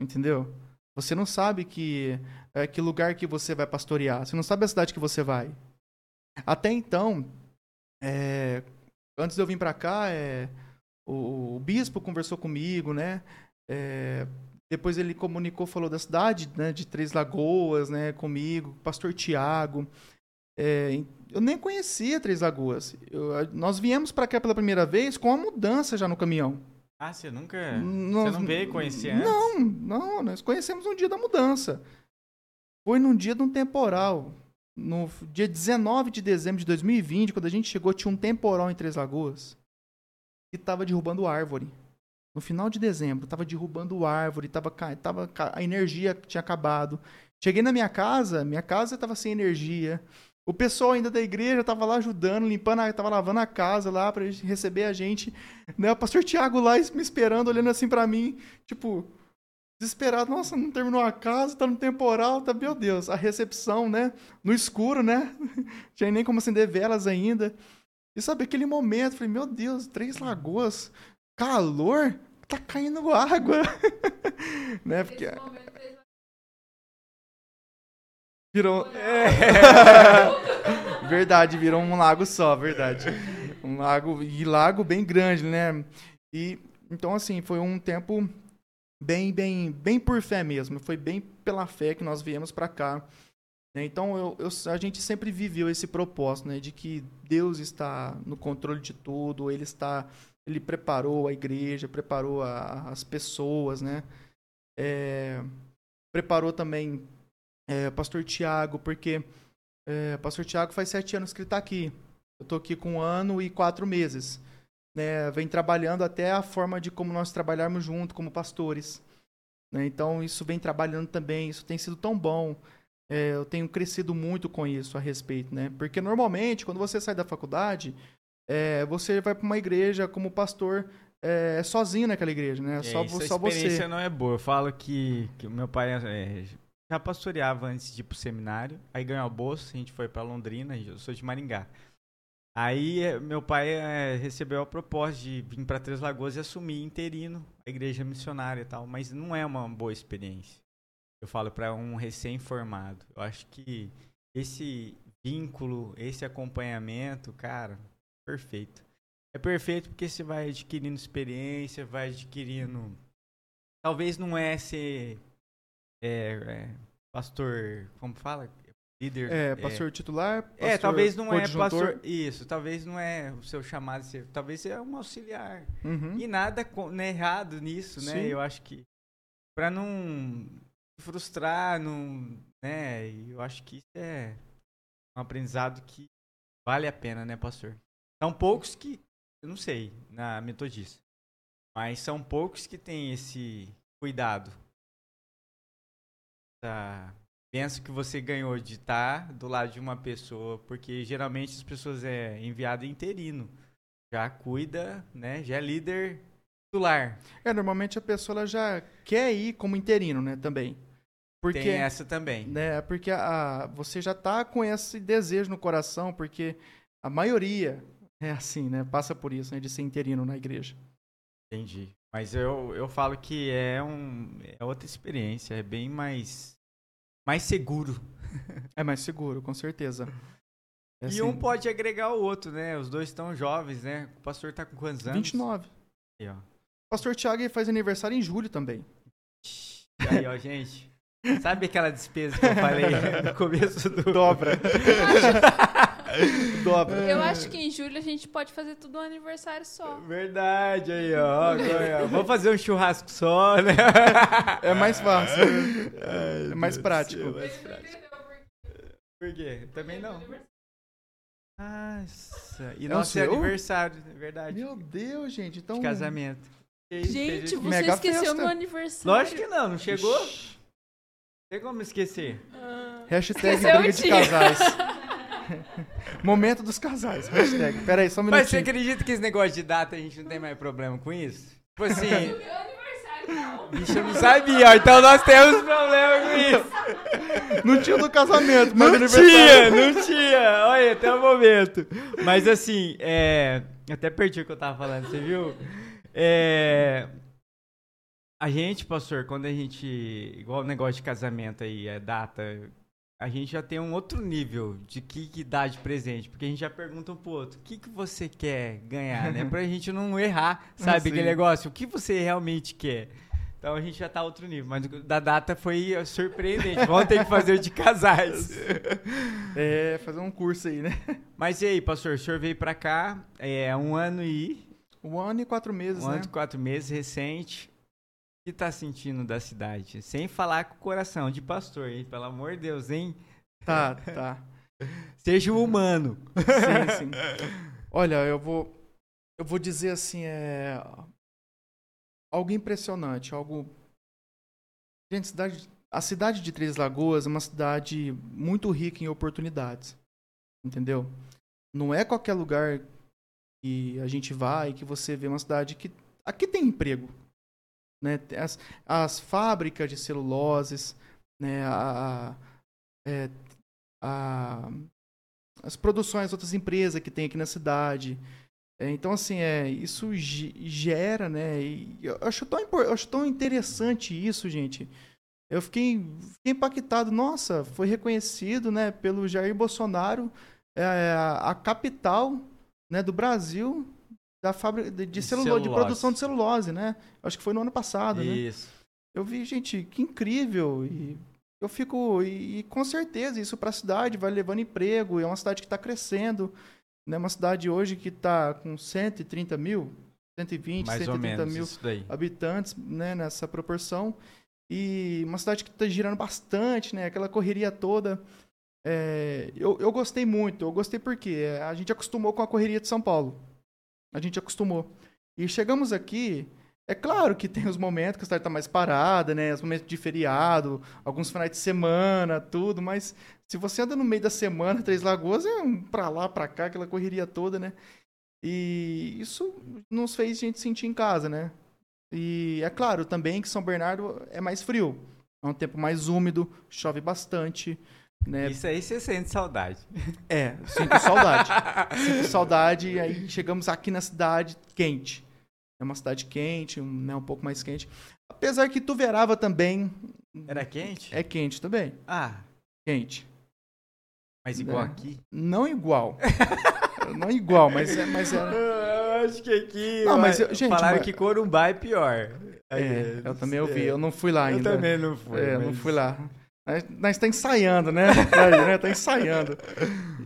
Entendeu? Você não sabe que é, que lugar que você vai pastorear. Você não sabe a cidade que você vai. Até então, é, antes de eu vir pra cá, é, o, o bispo conversou comigo, né? É, depois ele comunicou, falou da cidade, né, de Três Lagoas, né, comigo, pastor Tiago. É, eu nem conhecia Três Lagoas. Eu- nós viemos para cá pela primeira vez com a mudança já no caminhão. Ah, você nunca. Nós- Você não veio conhecer antes? Não, não, nós conhecemos um dia da mudança. Foi num dia de um temporal. No dia 19 de dezembro de 2020, quando a gente chegou, tinha um temporal em Três Lagoas que tava derrubando árvore. No final de dezembro, tava derrubando árvore, tava, tava a energia tinha acabado. Cheguei na minha casa, minha casa tava sem energia. O pessoal ainda da igreja tava lá ajudando, limpando, a- tava lavando a casa lá gente receber a gente. Né? O pastor Tiago lá me esperando, olhando assim pra mim, tipo, desesperado. Nossa, não terminou a casa, tá no temporal, tá, meu Deus. A recepção, né? No escuro, né? Tinha nem como acender velas ainda. E sabe, aquele momento, falei, meu Deus, Três Lagoas, calor, tá caindo água. né? Porque virou. verdade, virou um lago só, verdade. Um lago, e lago bem grande, né? E então, assim, foi um tempo bem, bem, bem por fé mesmo. Foi bem pela fé que nós viemos para cá. né? Então, eu, eu- a gente sempre viveu esse propósito, né? De que Deus está no controle de tudo, Ele está... Ele preparou a igreja, preparou a- as pessoas, né? É, preparou também é, o pastor Tiago, porque é, o pastor Tiago faz sete anos que ele está aqui. Eu estou aqui com um ano e quatro meses. Né? Vem trabalhando até a forma de como nós trabalharmos junto como pastores. né? Então, isso vem trabalhando também. Isso tem sido tão bom. É, eu tenho crescido muito com isso a respeito. Né? Porque, normalmente, quando você sai da faculdade, é, você vai para uma igreja como pastor é, sozinho naquela igreja. Né? É, só isso, a só experiência você. não é boa. Eu falo que, que meu pai é, já pastoreava antes de ir pro seminário. Aí ganhou a bolsa, a gente foi pra Londrina, eu sou de Maringá. Aí é, meu pai é, recebeu a proposta de vir para Três Lagoas e assumir interino a igreja missionária e tal, mas não é uma boa experiência. Eu falo para um recém-formado. Eu acho que esse vínculo, esse acompanhamento, cara, perfeito. É perfeito porque você vai adquirindo experiência, vai adquirindo. Talvez não é ser é, é, pastor, como fala? Líder. É, pastor titular, É, pastor talvez não é pastor. Isso, talvez não é o seu chamado. Talvez é um auxiliar. Uhum. E nada né, errado nisso, né? Sim. Eu acho que. Pra não se frustrar, não. Né? Eu acho que isso é um aprendizado que vale a pena, né, pastor? São poucos que. Eu não sei, na metodista. Mas são poucos que têm esse cuidado. Essa benção que você ganhou de estar do lado de uma pessoa, porque geralmente as pessoas é enviado interino. Já cuida, né? Já é líder titular. É, normalmente a pessoa já quer ir como interino, né, também. Porque, Tem essa também. né, porque a, você já tá com esse desejo no coração, porque a maioria é assim, né, passa por isso, né, de ser interino na igreja. Entendi. Mas eu, eu falo que é um é outra experiência, é bem mais mais seguro. É mais seguro, com certeza. É e assim, um pode agregar o outro, né? Os dois estão jovens, né? O pastor tá com quantos anos? 29. Aí, ó. Pastor Tiago faz aniversário em julho também. Aí, ó, gente. Sabe aquela despesa que eu falei no começo do. Dobra. Dobra. Eu acho que em julho a gente pode fazer tudo um aniversário só. Verdade, aí, ó. Agora, Vamos fazer um churrasco só, né? É mais fácil. É mais Deus prático. céu, mais prático. Por quê? Também não. Nossa, e É o nosso é seu? aniversário, é verdade. Meu Deus, gente. Então. de casamento. Gente, você Mega esqueceu festa. meu aniversário. Lógico que não, não chegou? Não tem como esquecer. Ah, Hashtag briga de casais. Momento dos casais. Hashtag. Pera aí, só um Mas você minutinho. acredita que esse negócio de data a gente não tem mais problema com isso? Tipo assim, meu aniversário não. bicho, eu não sabia, ó, então nós temos problema com isso. Não tinha do casamento, mas Não do tinha, aniversário. não tinha. Olha, até o momento. Mas assim, é. Até perdi o que eu tava falando, você viu? É. A gente, pastor, quando a gente. Igual o negócio de casamento aí, é data. A gente já tem um outro nível de que, que dá de presente. Porque a gente já pergunta um pro outro: o que, que você quer ganhar, né? Pra gente não errar, sabe? Sim. Aquele negócio, o que você realmente quer. Então a gente já tá outro nível. Mas da data foi surpreendente. Vamos ter que fazer o de casais. É, fazer um curso aí, né? Mas e aí, pastor, o senhor veio pra cá, é um ano e. Um ano e quatro meses, Um né? ano e quatro meses, recente. Que tá sentindo da cidade? Sem falar com o coração de pastor, hein? Pelo amor de Deus, hein? Tá, tá. Seja humano. Sim, sim. Olha, eu vou. Eu vou dizer assim, é. Algo impressionante, algo. Gente, cidade, a cidade de Três Lagoas é uma cidade muito rica em oportunidades. Entendeu? Não é qualquer lugar que a gente vai que você vê uma cidade que. Aqui tem emprego. Né? As, as fábricas de celuloses, né? a, é, a- as produções, outras empresas que tem aqui na cidade. É, então, assim, é, isso ge- gera, né? E eu acho tão, eu acho tão interessante isso, gente. Eu fiquei, fiquei impactado. Nossa, foi reconhecido, né, pelo Jair Bolsonaro, é, a capital, né, do Brasil da fábrica de, de, celulose, de produção de celulose, né? Acho que foi no ano passado, né? Isso. Eu vi, gente, que incrível. E eu fico. E, e com certeza, isso para a cidade vai levando emprego. É uma cidade que está crescendo. Né? uma cidade hoje que está com 130 mil, 120, Mais ou 130 menos mil habitantes né, nessa proporção. E uma cidade que está girando bastante, né? Aquela correria toda. É, eu, eu gostei muito. Eu gostei porque a gente acostumou com a correria de São Paulo. A gente acostumou. E chegamos aqui. É claro que tem os momentos que a cidade está mais parada, né? Os momentos de feriado, alguns finais de semana, tudo. Mas se você anda no meio da semana, Três Lagoas é um pra lá, pra cá, aquela correria toda, né? E isso nos fez a gente sentir em casa, né? E é claro também que São Bernardo é mais frio. É um tempo mais úmido, chove bastante, né? Isso aí você sente saudade. É, sinto saudade. sinto saudade e aí chegamos aqui na cidade quente. É uma cidade quente, um, né, um pouco mais quente. Apesar que Tuverava também Era quente? é quente também. Ah, Quente. mas igual É. aqui. Não igual. Não igual, mas é, mas é, Eu acho que aqui. Não, mas eu- eu- gente, falaram mas- que Corumbá é pior. é, eu também ouvi. É. Eu não fui lá Eu ainda. também não fui. É, não mas- fui lá. Nós- tá ensaiando, né? Aí, né? Tá ensaiando.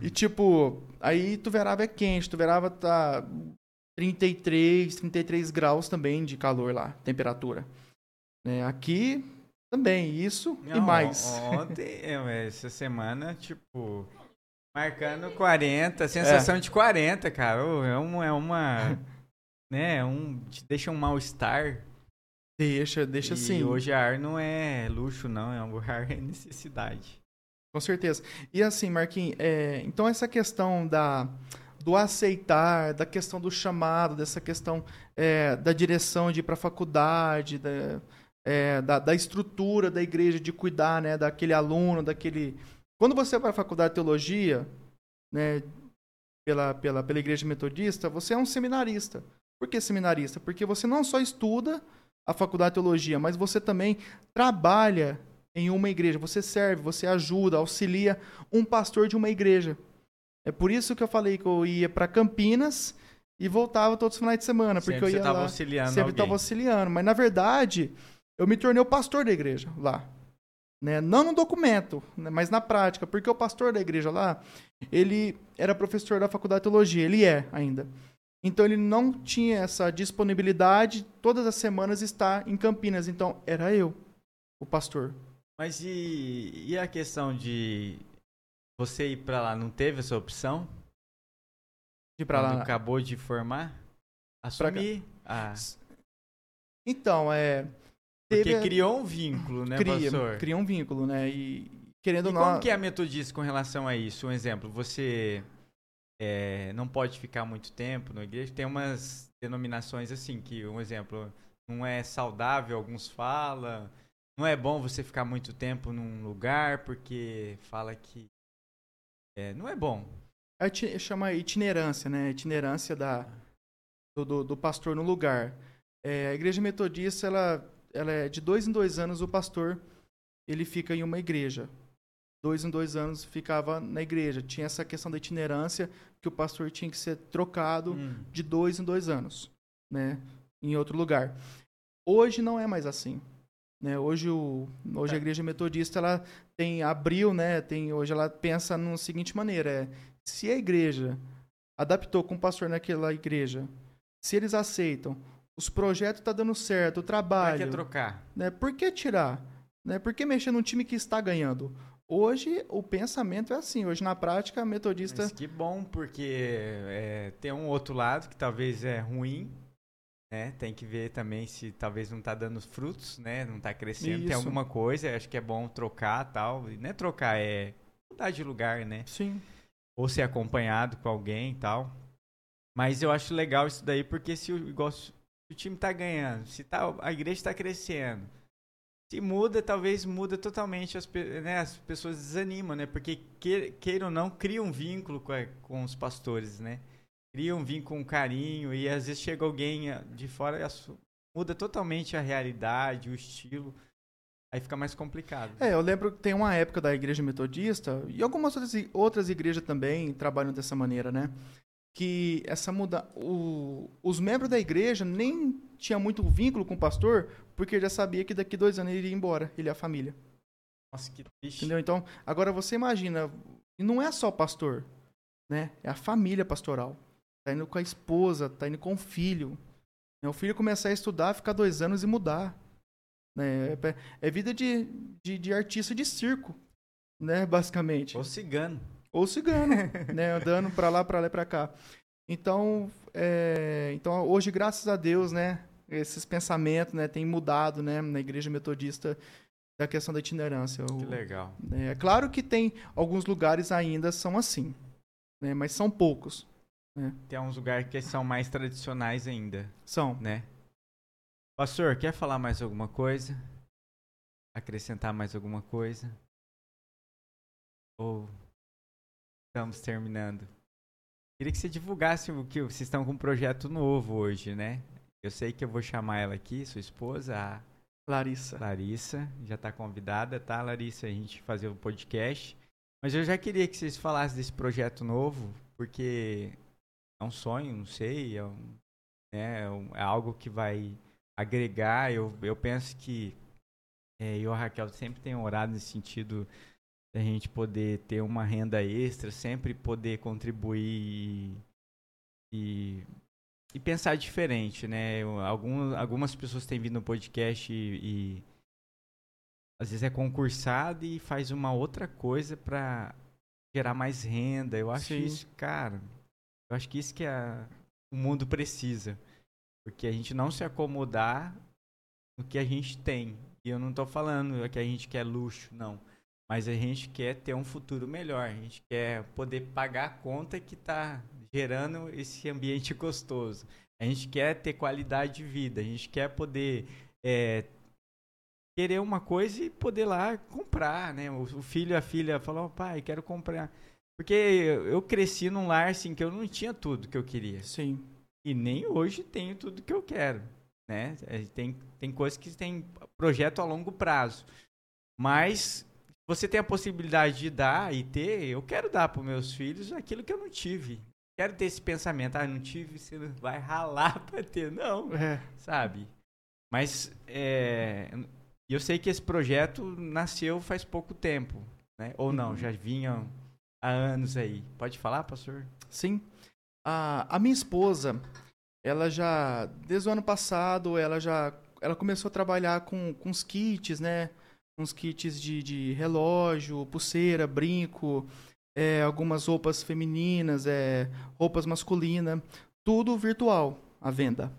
E tipo, aí Tuverava é quente. Tuverava tá 33, 33 graus também de calor lá, temperatura. Né? Aqui também, isso e Não, mais. Ontem, é, essa semana, tipo, marcando 40, sensação de 40, cara. É uma. É uma né, é um, te deixa um mal-estar. Deixa, deixa e assim. hoje a ar não é luxo, não, é um ar é necessidade. Com certeza. E assim, Marquinhos, é, então essa questão da, do aceitar, da questão do chamado, dessa questão é, da direção de ir para a faculdade, da, é, da, da estrutura da igreja, de cuidar né, daquele aluno, daquele. Quando você vai para a faculdade de teologia, né, pela, pela, pela igreja metodista, você é um seminarista. Por que seminarista? Porque você não só estuda a faculdade de teologia, mas você também trabalha em uma igreja. Você serve, você ajuda, auxilia um pastor de uma igreja. É por isso que eu falei que eu ia para Campinas e voltava todos os finais de semana, porque Sempre eu você ia tava lá. auxiliando sempre estava auxiliando, mas na verdade eu me tornei o pastor da igreja lá. Né? Não no documento, né? mas na prática, porque o pastor da igreja lá, ele era professor da faculdade de teologia, ele é ainda. Então ele não tinha essa disponibilidade todas as semanas estar em Campinas, então era eu, o pastor. Mas e, e a questão de você ir pra lá, não teve essa opção? De ir pra Quando lá. acabou de formar? Assumir. Ah, Então, é. porque teve- criou um vínculo, né, cria, pastor? cria um vínculo, né? E querendo E não. como que é a metodista com relação a isso? Um exemplo, você é, não pode ficar muito tempo na igreja. Tem umas denominações assim, que, um exemplo, não é saudável, alguns falam. Não é bom você ficar muito tempo num lugar, porque fala que é, não é bom. Iti- chama itinerância, né? Itinerância da, do, do, do pastor no lugar. É, a igreja metodista, ela, ela é de dois em dois anos o pastor ele fica em uma igreja. Dois em dois anos ficava na igreja. Tinha essa questão da itinerância que o pastor tinha que ser trocado Hum. de dois em dois anos, né? Em outro lugar. Hoje não é mais assim. Né? Hoje, o, hoje a igreja metodista ela tem abriu, né? Tem hoje ela pensa na seguinte maneira: é, se a igreja adaptou com o pastor naquela igreja, se eles aceitam, os projetos tá dando certo, o trabalho, que trocar? né? Por que tirar? Né? Por que mexer num time que está ganhando? Hoje o pensamento é assim. Hoje na prática a metodista Mas que bom, porque é, tem um outro lado que talvez é ruim, né? Tem que ver também se talvez não tá dando frutos, né? Não tá crescendo, tem Isso. alguma coisa, acho que é bom trocar tal. E não é trocar, é mudar de lugar, né? sim, Ou ser acompanhado com alguém e tal. Mas eu acho legal isso daí, porque se o, igual, se o time tá ganhando, se tá, a igreja tá crescendo, se muda, talvez muda totalmente, as, né, as pessoas desanimam, né? Porque, que- queira ou não, cria um vínculo com, a- com os pastores, né? Cria um vínculo, um carinho, e às vezes chega alguém ah, de fora muda totalmente a realidade, o estilo, aí fica mais complicado. É, eu lembro que tem uma época da igreja metodista, e algumas outras, outras igrejas também trabalham dessa maneira, né? Que essa muda. O, os membros da igreja nem tinha muito vínculo com o pastor, porque já sabia que daqui dois anos ele iria embora, ele e a família. Nossa, que triste. Entendeu? Então, agora você imagina, não é só o pastor, né? É a família pastoral. Tá indo com a esposa, tá indo com o filho. né? O filho começar a estudar, ficar dois anos e mudar. Né? É, é vida de, de, de artista de circo, né? Basicamente. Ou cigano. Ou cigano, né? Andando pra lá, pra lá e pra cá. Então, é, então, hoje, graças a Deus, né? Esses pensamentos, né? Tem mudado, né? Na igreja metodista da questão da itinerância. Que legal. é claro que tem alguns lugares ainda são assim, né? Mas são poucos. Tem uns lugares que são mais tradicionais ainda, São. né? Pastor, quer falar mais alguma coisa? Acrescentar mais alguma coisa? Ou estamos terminando? Queria que você divulgasse o que vocês estão com um projeto novo hoje, né? Eu sei que eu vou chamar ela aqui, sua esposa, a Larissa. Larissa, já está convidada, tá, Larissa, a gente fazer o podcast. Mas eu já queria que vocês falassem desse projeto novo, porque é um sonho, não sei, é, um- né, é um- é algo que vai agregar. Eu, eu penso que é, eu e a Raquel sempre tem orado nesse sentido da gente poder ter uma renda extra, sempre poder contribuir e, e pensar diferente, né? Algum, algumas pessoas têm vindo no podcast e, e às vezes é concursado e faz uma outra coisa para gerar mais renda. Eu acho Sim. isso, cara. Eu acho que isso que a- o mundo precisa. Porque a gente não se acomodar no que a gente tem. E eu não tô falando que a gente quer luxo, não. Mas a gente quer ter um futuro melhor. A gente quer poder pagar a conta que tá gerando esse ambiente gostoso. A gente quer ter qualidade de vida. A gente quer poder é, querer uma coisa e poder lá comprar, né? O, filho e a filha falam, pai, quero comprar. Porque eu, eu cresci num lar assim que eu não tinha tudo que eu queria. Sim. E nem hoje tenho tudo que eu quero, né? É, Tem, tem coisas que tem projeto a longo prazo. Mas você tem a possibilidade de dar e ter, eu quero dar para meus filhos aquilo que eu não tive. quero ter esse pensamento, ah, não tive, você não vai ralar pra ter, não, É, sabe? Mas é, eu sei que esse projeto nasceu faz pouco tempo, né? Ou não, Uhum. já vinham há anos aí. Pode falar, pastor? sim. A, a minha esposa, ela já, desde o ano passado, ela já, ela começou a trabalhar com, com os kits, né? Uns kits de, de relógio, pulseira, brinco, é, algumas roupas femininas, é, roupas masculinas, tudo virtual, a venda.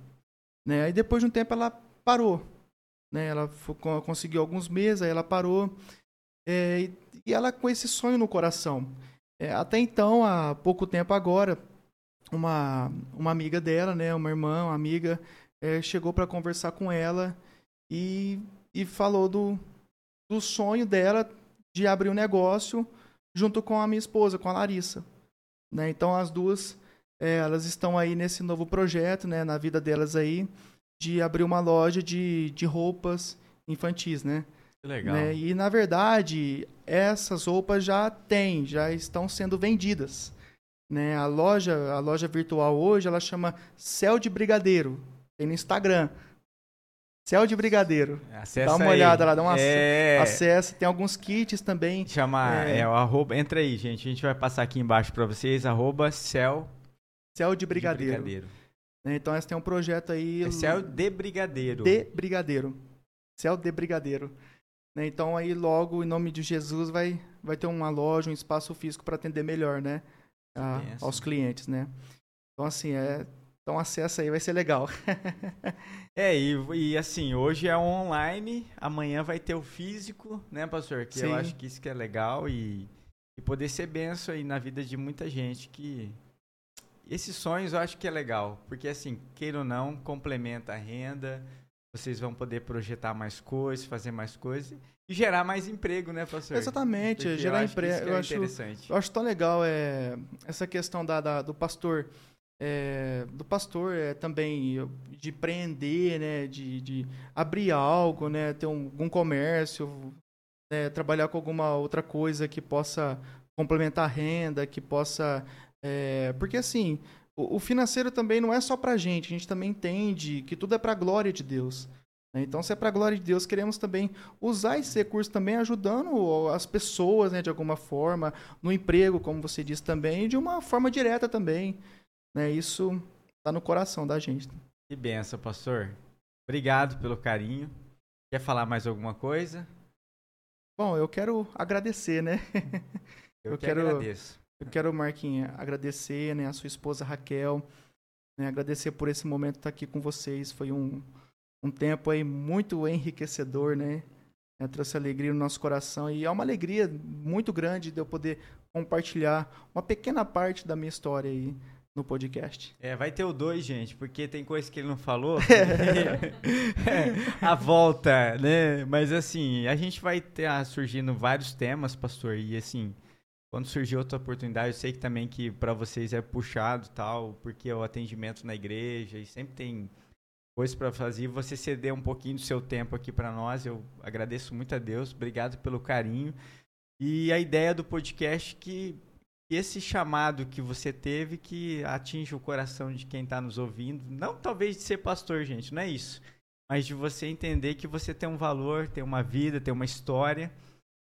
Né? Aí depois de um tempo ela parou. Né? Ela conseguiu alguns meses, aí ela parou. É, e, e ela com esse sonho no coração. É, até então, há pouco tempo agora, uma, uma amiga dela, né, uma irmã, uma amiga, é, chegou para conversar com ela e, e falou do, do sonho dela de abrir um negócio junto com a minha esposa, com a Larissa. Né? Então, as duas, é, elas estão aí nesse novo projeto, né, na vida delas aí, de abrir uma loja de, de roupas infantis, né? Que legal. né? E na verdade, essas roupas já têm, já estão sendo vendidas. Né? A loja, a loja virtual hoje, ela chama Céu de Brigadeiro. Tem no Instagram. Céu de Brigadeiro. Acessa Dá uma aí. olhada lá, dá uma é... Acesse, tem alguns kits também. Chama, É. é. o arroba, entra aí, gente. A gente vai passar aqui embaixo pra vocês, arroba céu Céu de de Brigadeiro. brigadeiro. né? Então, essa tem um projeto aí. É céu de brigadeiro. de Brigadeiro. Céu de Brigadeiro. Né? Então aí logo, em nome de Jesus, vai, vai ter uma loja, um espaço físico para atender melhor, né? A- aos clientes, né? Então assim, é, então acesso aí vai ser legal. É, e, e assim, hoje é online, amanhã vai ter o físico, né, pastor? Que eu Sim. acho que isso que é legal e, e poder ser benção aí na vida de muita gente que... Esses sonhos eu acho que é legal, porque assim, queira ou não, complementa a renda, vocês vão poder projetar mais coisas, fazer mais coisas e gerar mais emprego, né, pastor? Exatamente, Porque gerar eu emprego. que Eu é acho, interessante. eu acho tão legal é, essa questão da, da- do pastor. É, do pastor é, também de empreender, né, de, de abrir algo, né, ter um, algum comércio, né, trabalhar com alguma outra coisa que possa complementar a renda, que possa, é, porque assim, o, o financeiro também não é só pra gente, a gente também entende que tudo é pra glória de Deus. né? Então, se é pra glória de Deus, queremos também usar esse recurso também ajudando as pessoas, né, de alguma forma, no emprego, como você disse também, de uma forma direta também. Né? Isso tá no coração da gente. Que benção, pastor. Obrigado pelo carinho. Quer falar mais alguma coisa? Bom, eu quero agradecer, né? Eu, Eu que quero- agradeço. Eu quero, Marquinha, agradecer né, a sua esposa Raquel, né, agradecer por esse momento estar aqui com vocês. Foi um, um tempo aí muito enriquecedor, né? É, trouxe alegria no nosso coração e é uma alegria muito grande de eu poder compartilhar uma pequena parte da minha história aí no podcast. É, vai ter o dois, gente, porque tem coisa que ele não falou. a volta, né? Mas assim, a gente vai ter ah, surgindo vários temas, pastor, e assim, quando surgir outra oportunidade, eu sei que também que para vocês é puxado e tal, porque o atendimento na igreja e sempre tem coisas para fazer, e você ceder um pouquinho do seu tempo aqui para nós, eu agradeço muito a Deus, obrigado pelo carinho. E a ideia do podcast é que que esse chamado que você teve que atinge o coração de quem está nos ouvindo, não talvez de ser pastor, gente, não é isso, mas de você entender que você tem um valor, tem uma vida, tem uma história,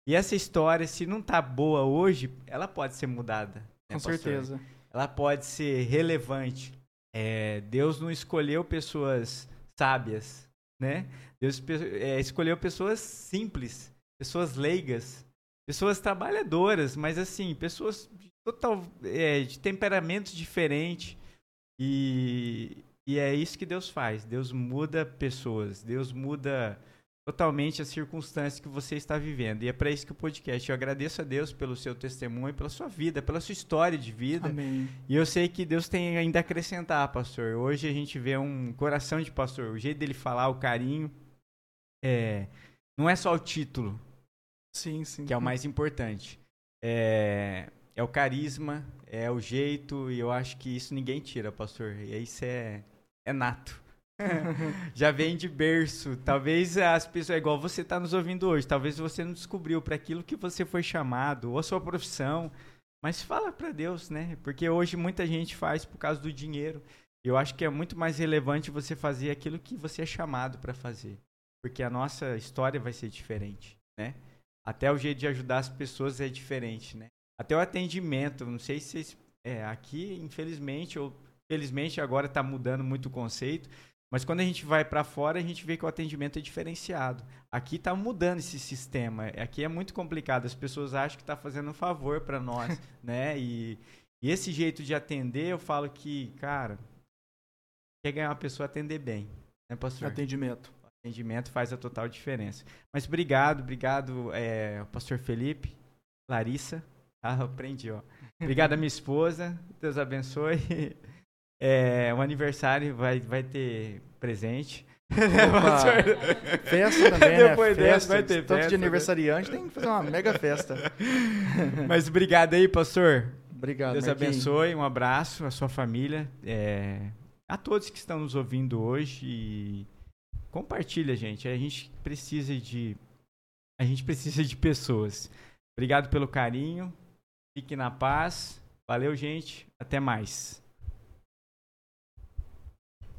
e essa história, se não tá boa hoje, ela pode ser mudada. né, Com pastor? certeza. Ela pode ser relevante. É, Deus não escolheu pessoas sábias, né? Deus é, escolheu pessoas simples, pessoas leigas, pessoas trabalhadoras, mas assim, pessoas total é, de temperamentos diferentes. E, e é isso que Deus faz. Deus muda pessoas, Deus muda totalmente as circunstâncias que você está vivendo. E é para isso que o podcast. Eu agradeço a Deus pelo seu testemunho, pela sua vida, pela sua história de vida. Amém. E eu sei que Deus tem ainda a acrescentar, pastor. Hoje a gente vê um coração de pastor, o jeito dele falar, o carinho. É, não é só o título, Sim, sim. que é o mais importante. É, é o carisma, é o jeito, e eu acho que isso ninguém tira, pastor. E isso é, é nato. Já vem de berço. Talvez as pessoas, é igual você está nos ouvindo hoje, talvez você não descobriu para aquilo que você foi chamado, ou a sua profissão. Mas fala para Deus, né? Porque hoje muita gente faz por causa do dinheiro. Eu acho que é muito mais relevante você fazer aquilo que você é chamado para fazer, porque a nossa história vai ser diferente, né? Até o jeito de ajudar as pessoas é diferente, né? Até o atendimento, não sei se vocês, é, aqui, infelizmente ou felizmente agora está mudando muito o conceito, mas quando a gente vai para fora, a gente vê que o atendimento é diferenciado. Aqui está mudando esse sistema. Aqui é muito complicado. As pessoas acham que está fazendo um favor para nós, né? E, e, esse jeito de atender, eu falo que, cara, quer ganhar uma pessoa atender bem, né, pastor? Atendimento. O atendimento faz a total diferença. Mas obrigado, obrigado, é, pastor Felipe, Larissa. Ah, aprendi, ó. Obrigado minha esposa. Deus abençoe. É, o aniversário vai, vai ter presente. festa também, né? Depois? Festa, vai ter Tanto festa, de né? aniversariante, né? tem que fazer uma mega festa. Mas obrigado aí, pastor. Obrigado, Deus Marquinhos. abençoe, um abraço à sua família, é, a todos que estão nos ouvindo hoje e compartilha, gente. A gente precisa de a gente precisa de pessoas. Obrigado pelo carinho. Fique na paz. Valeu, gente. Até mais.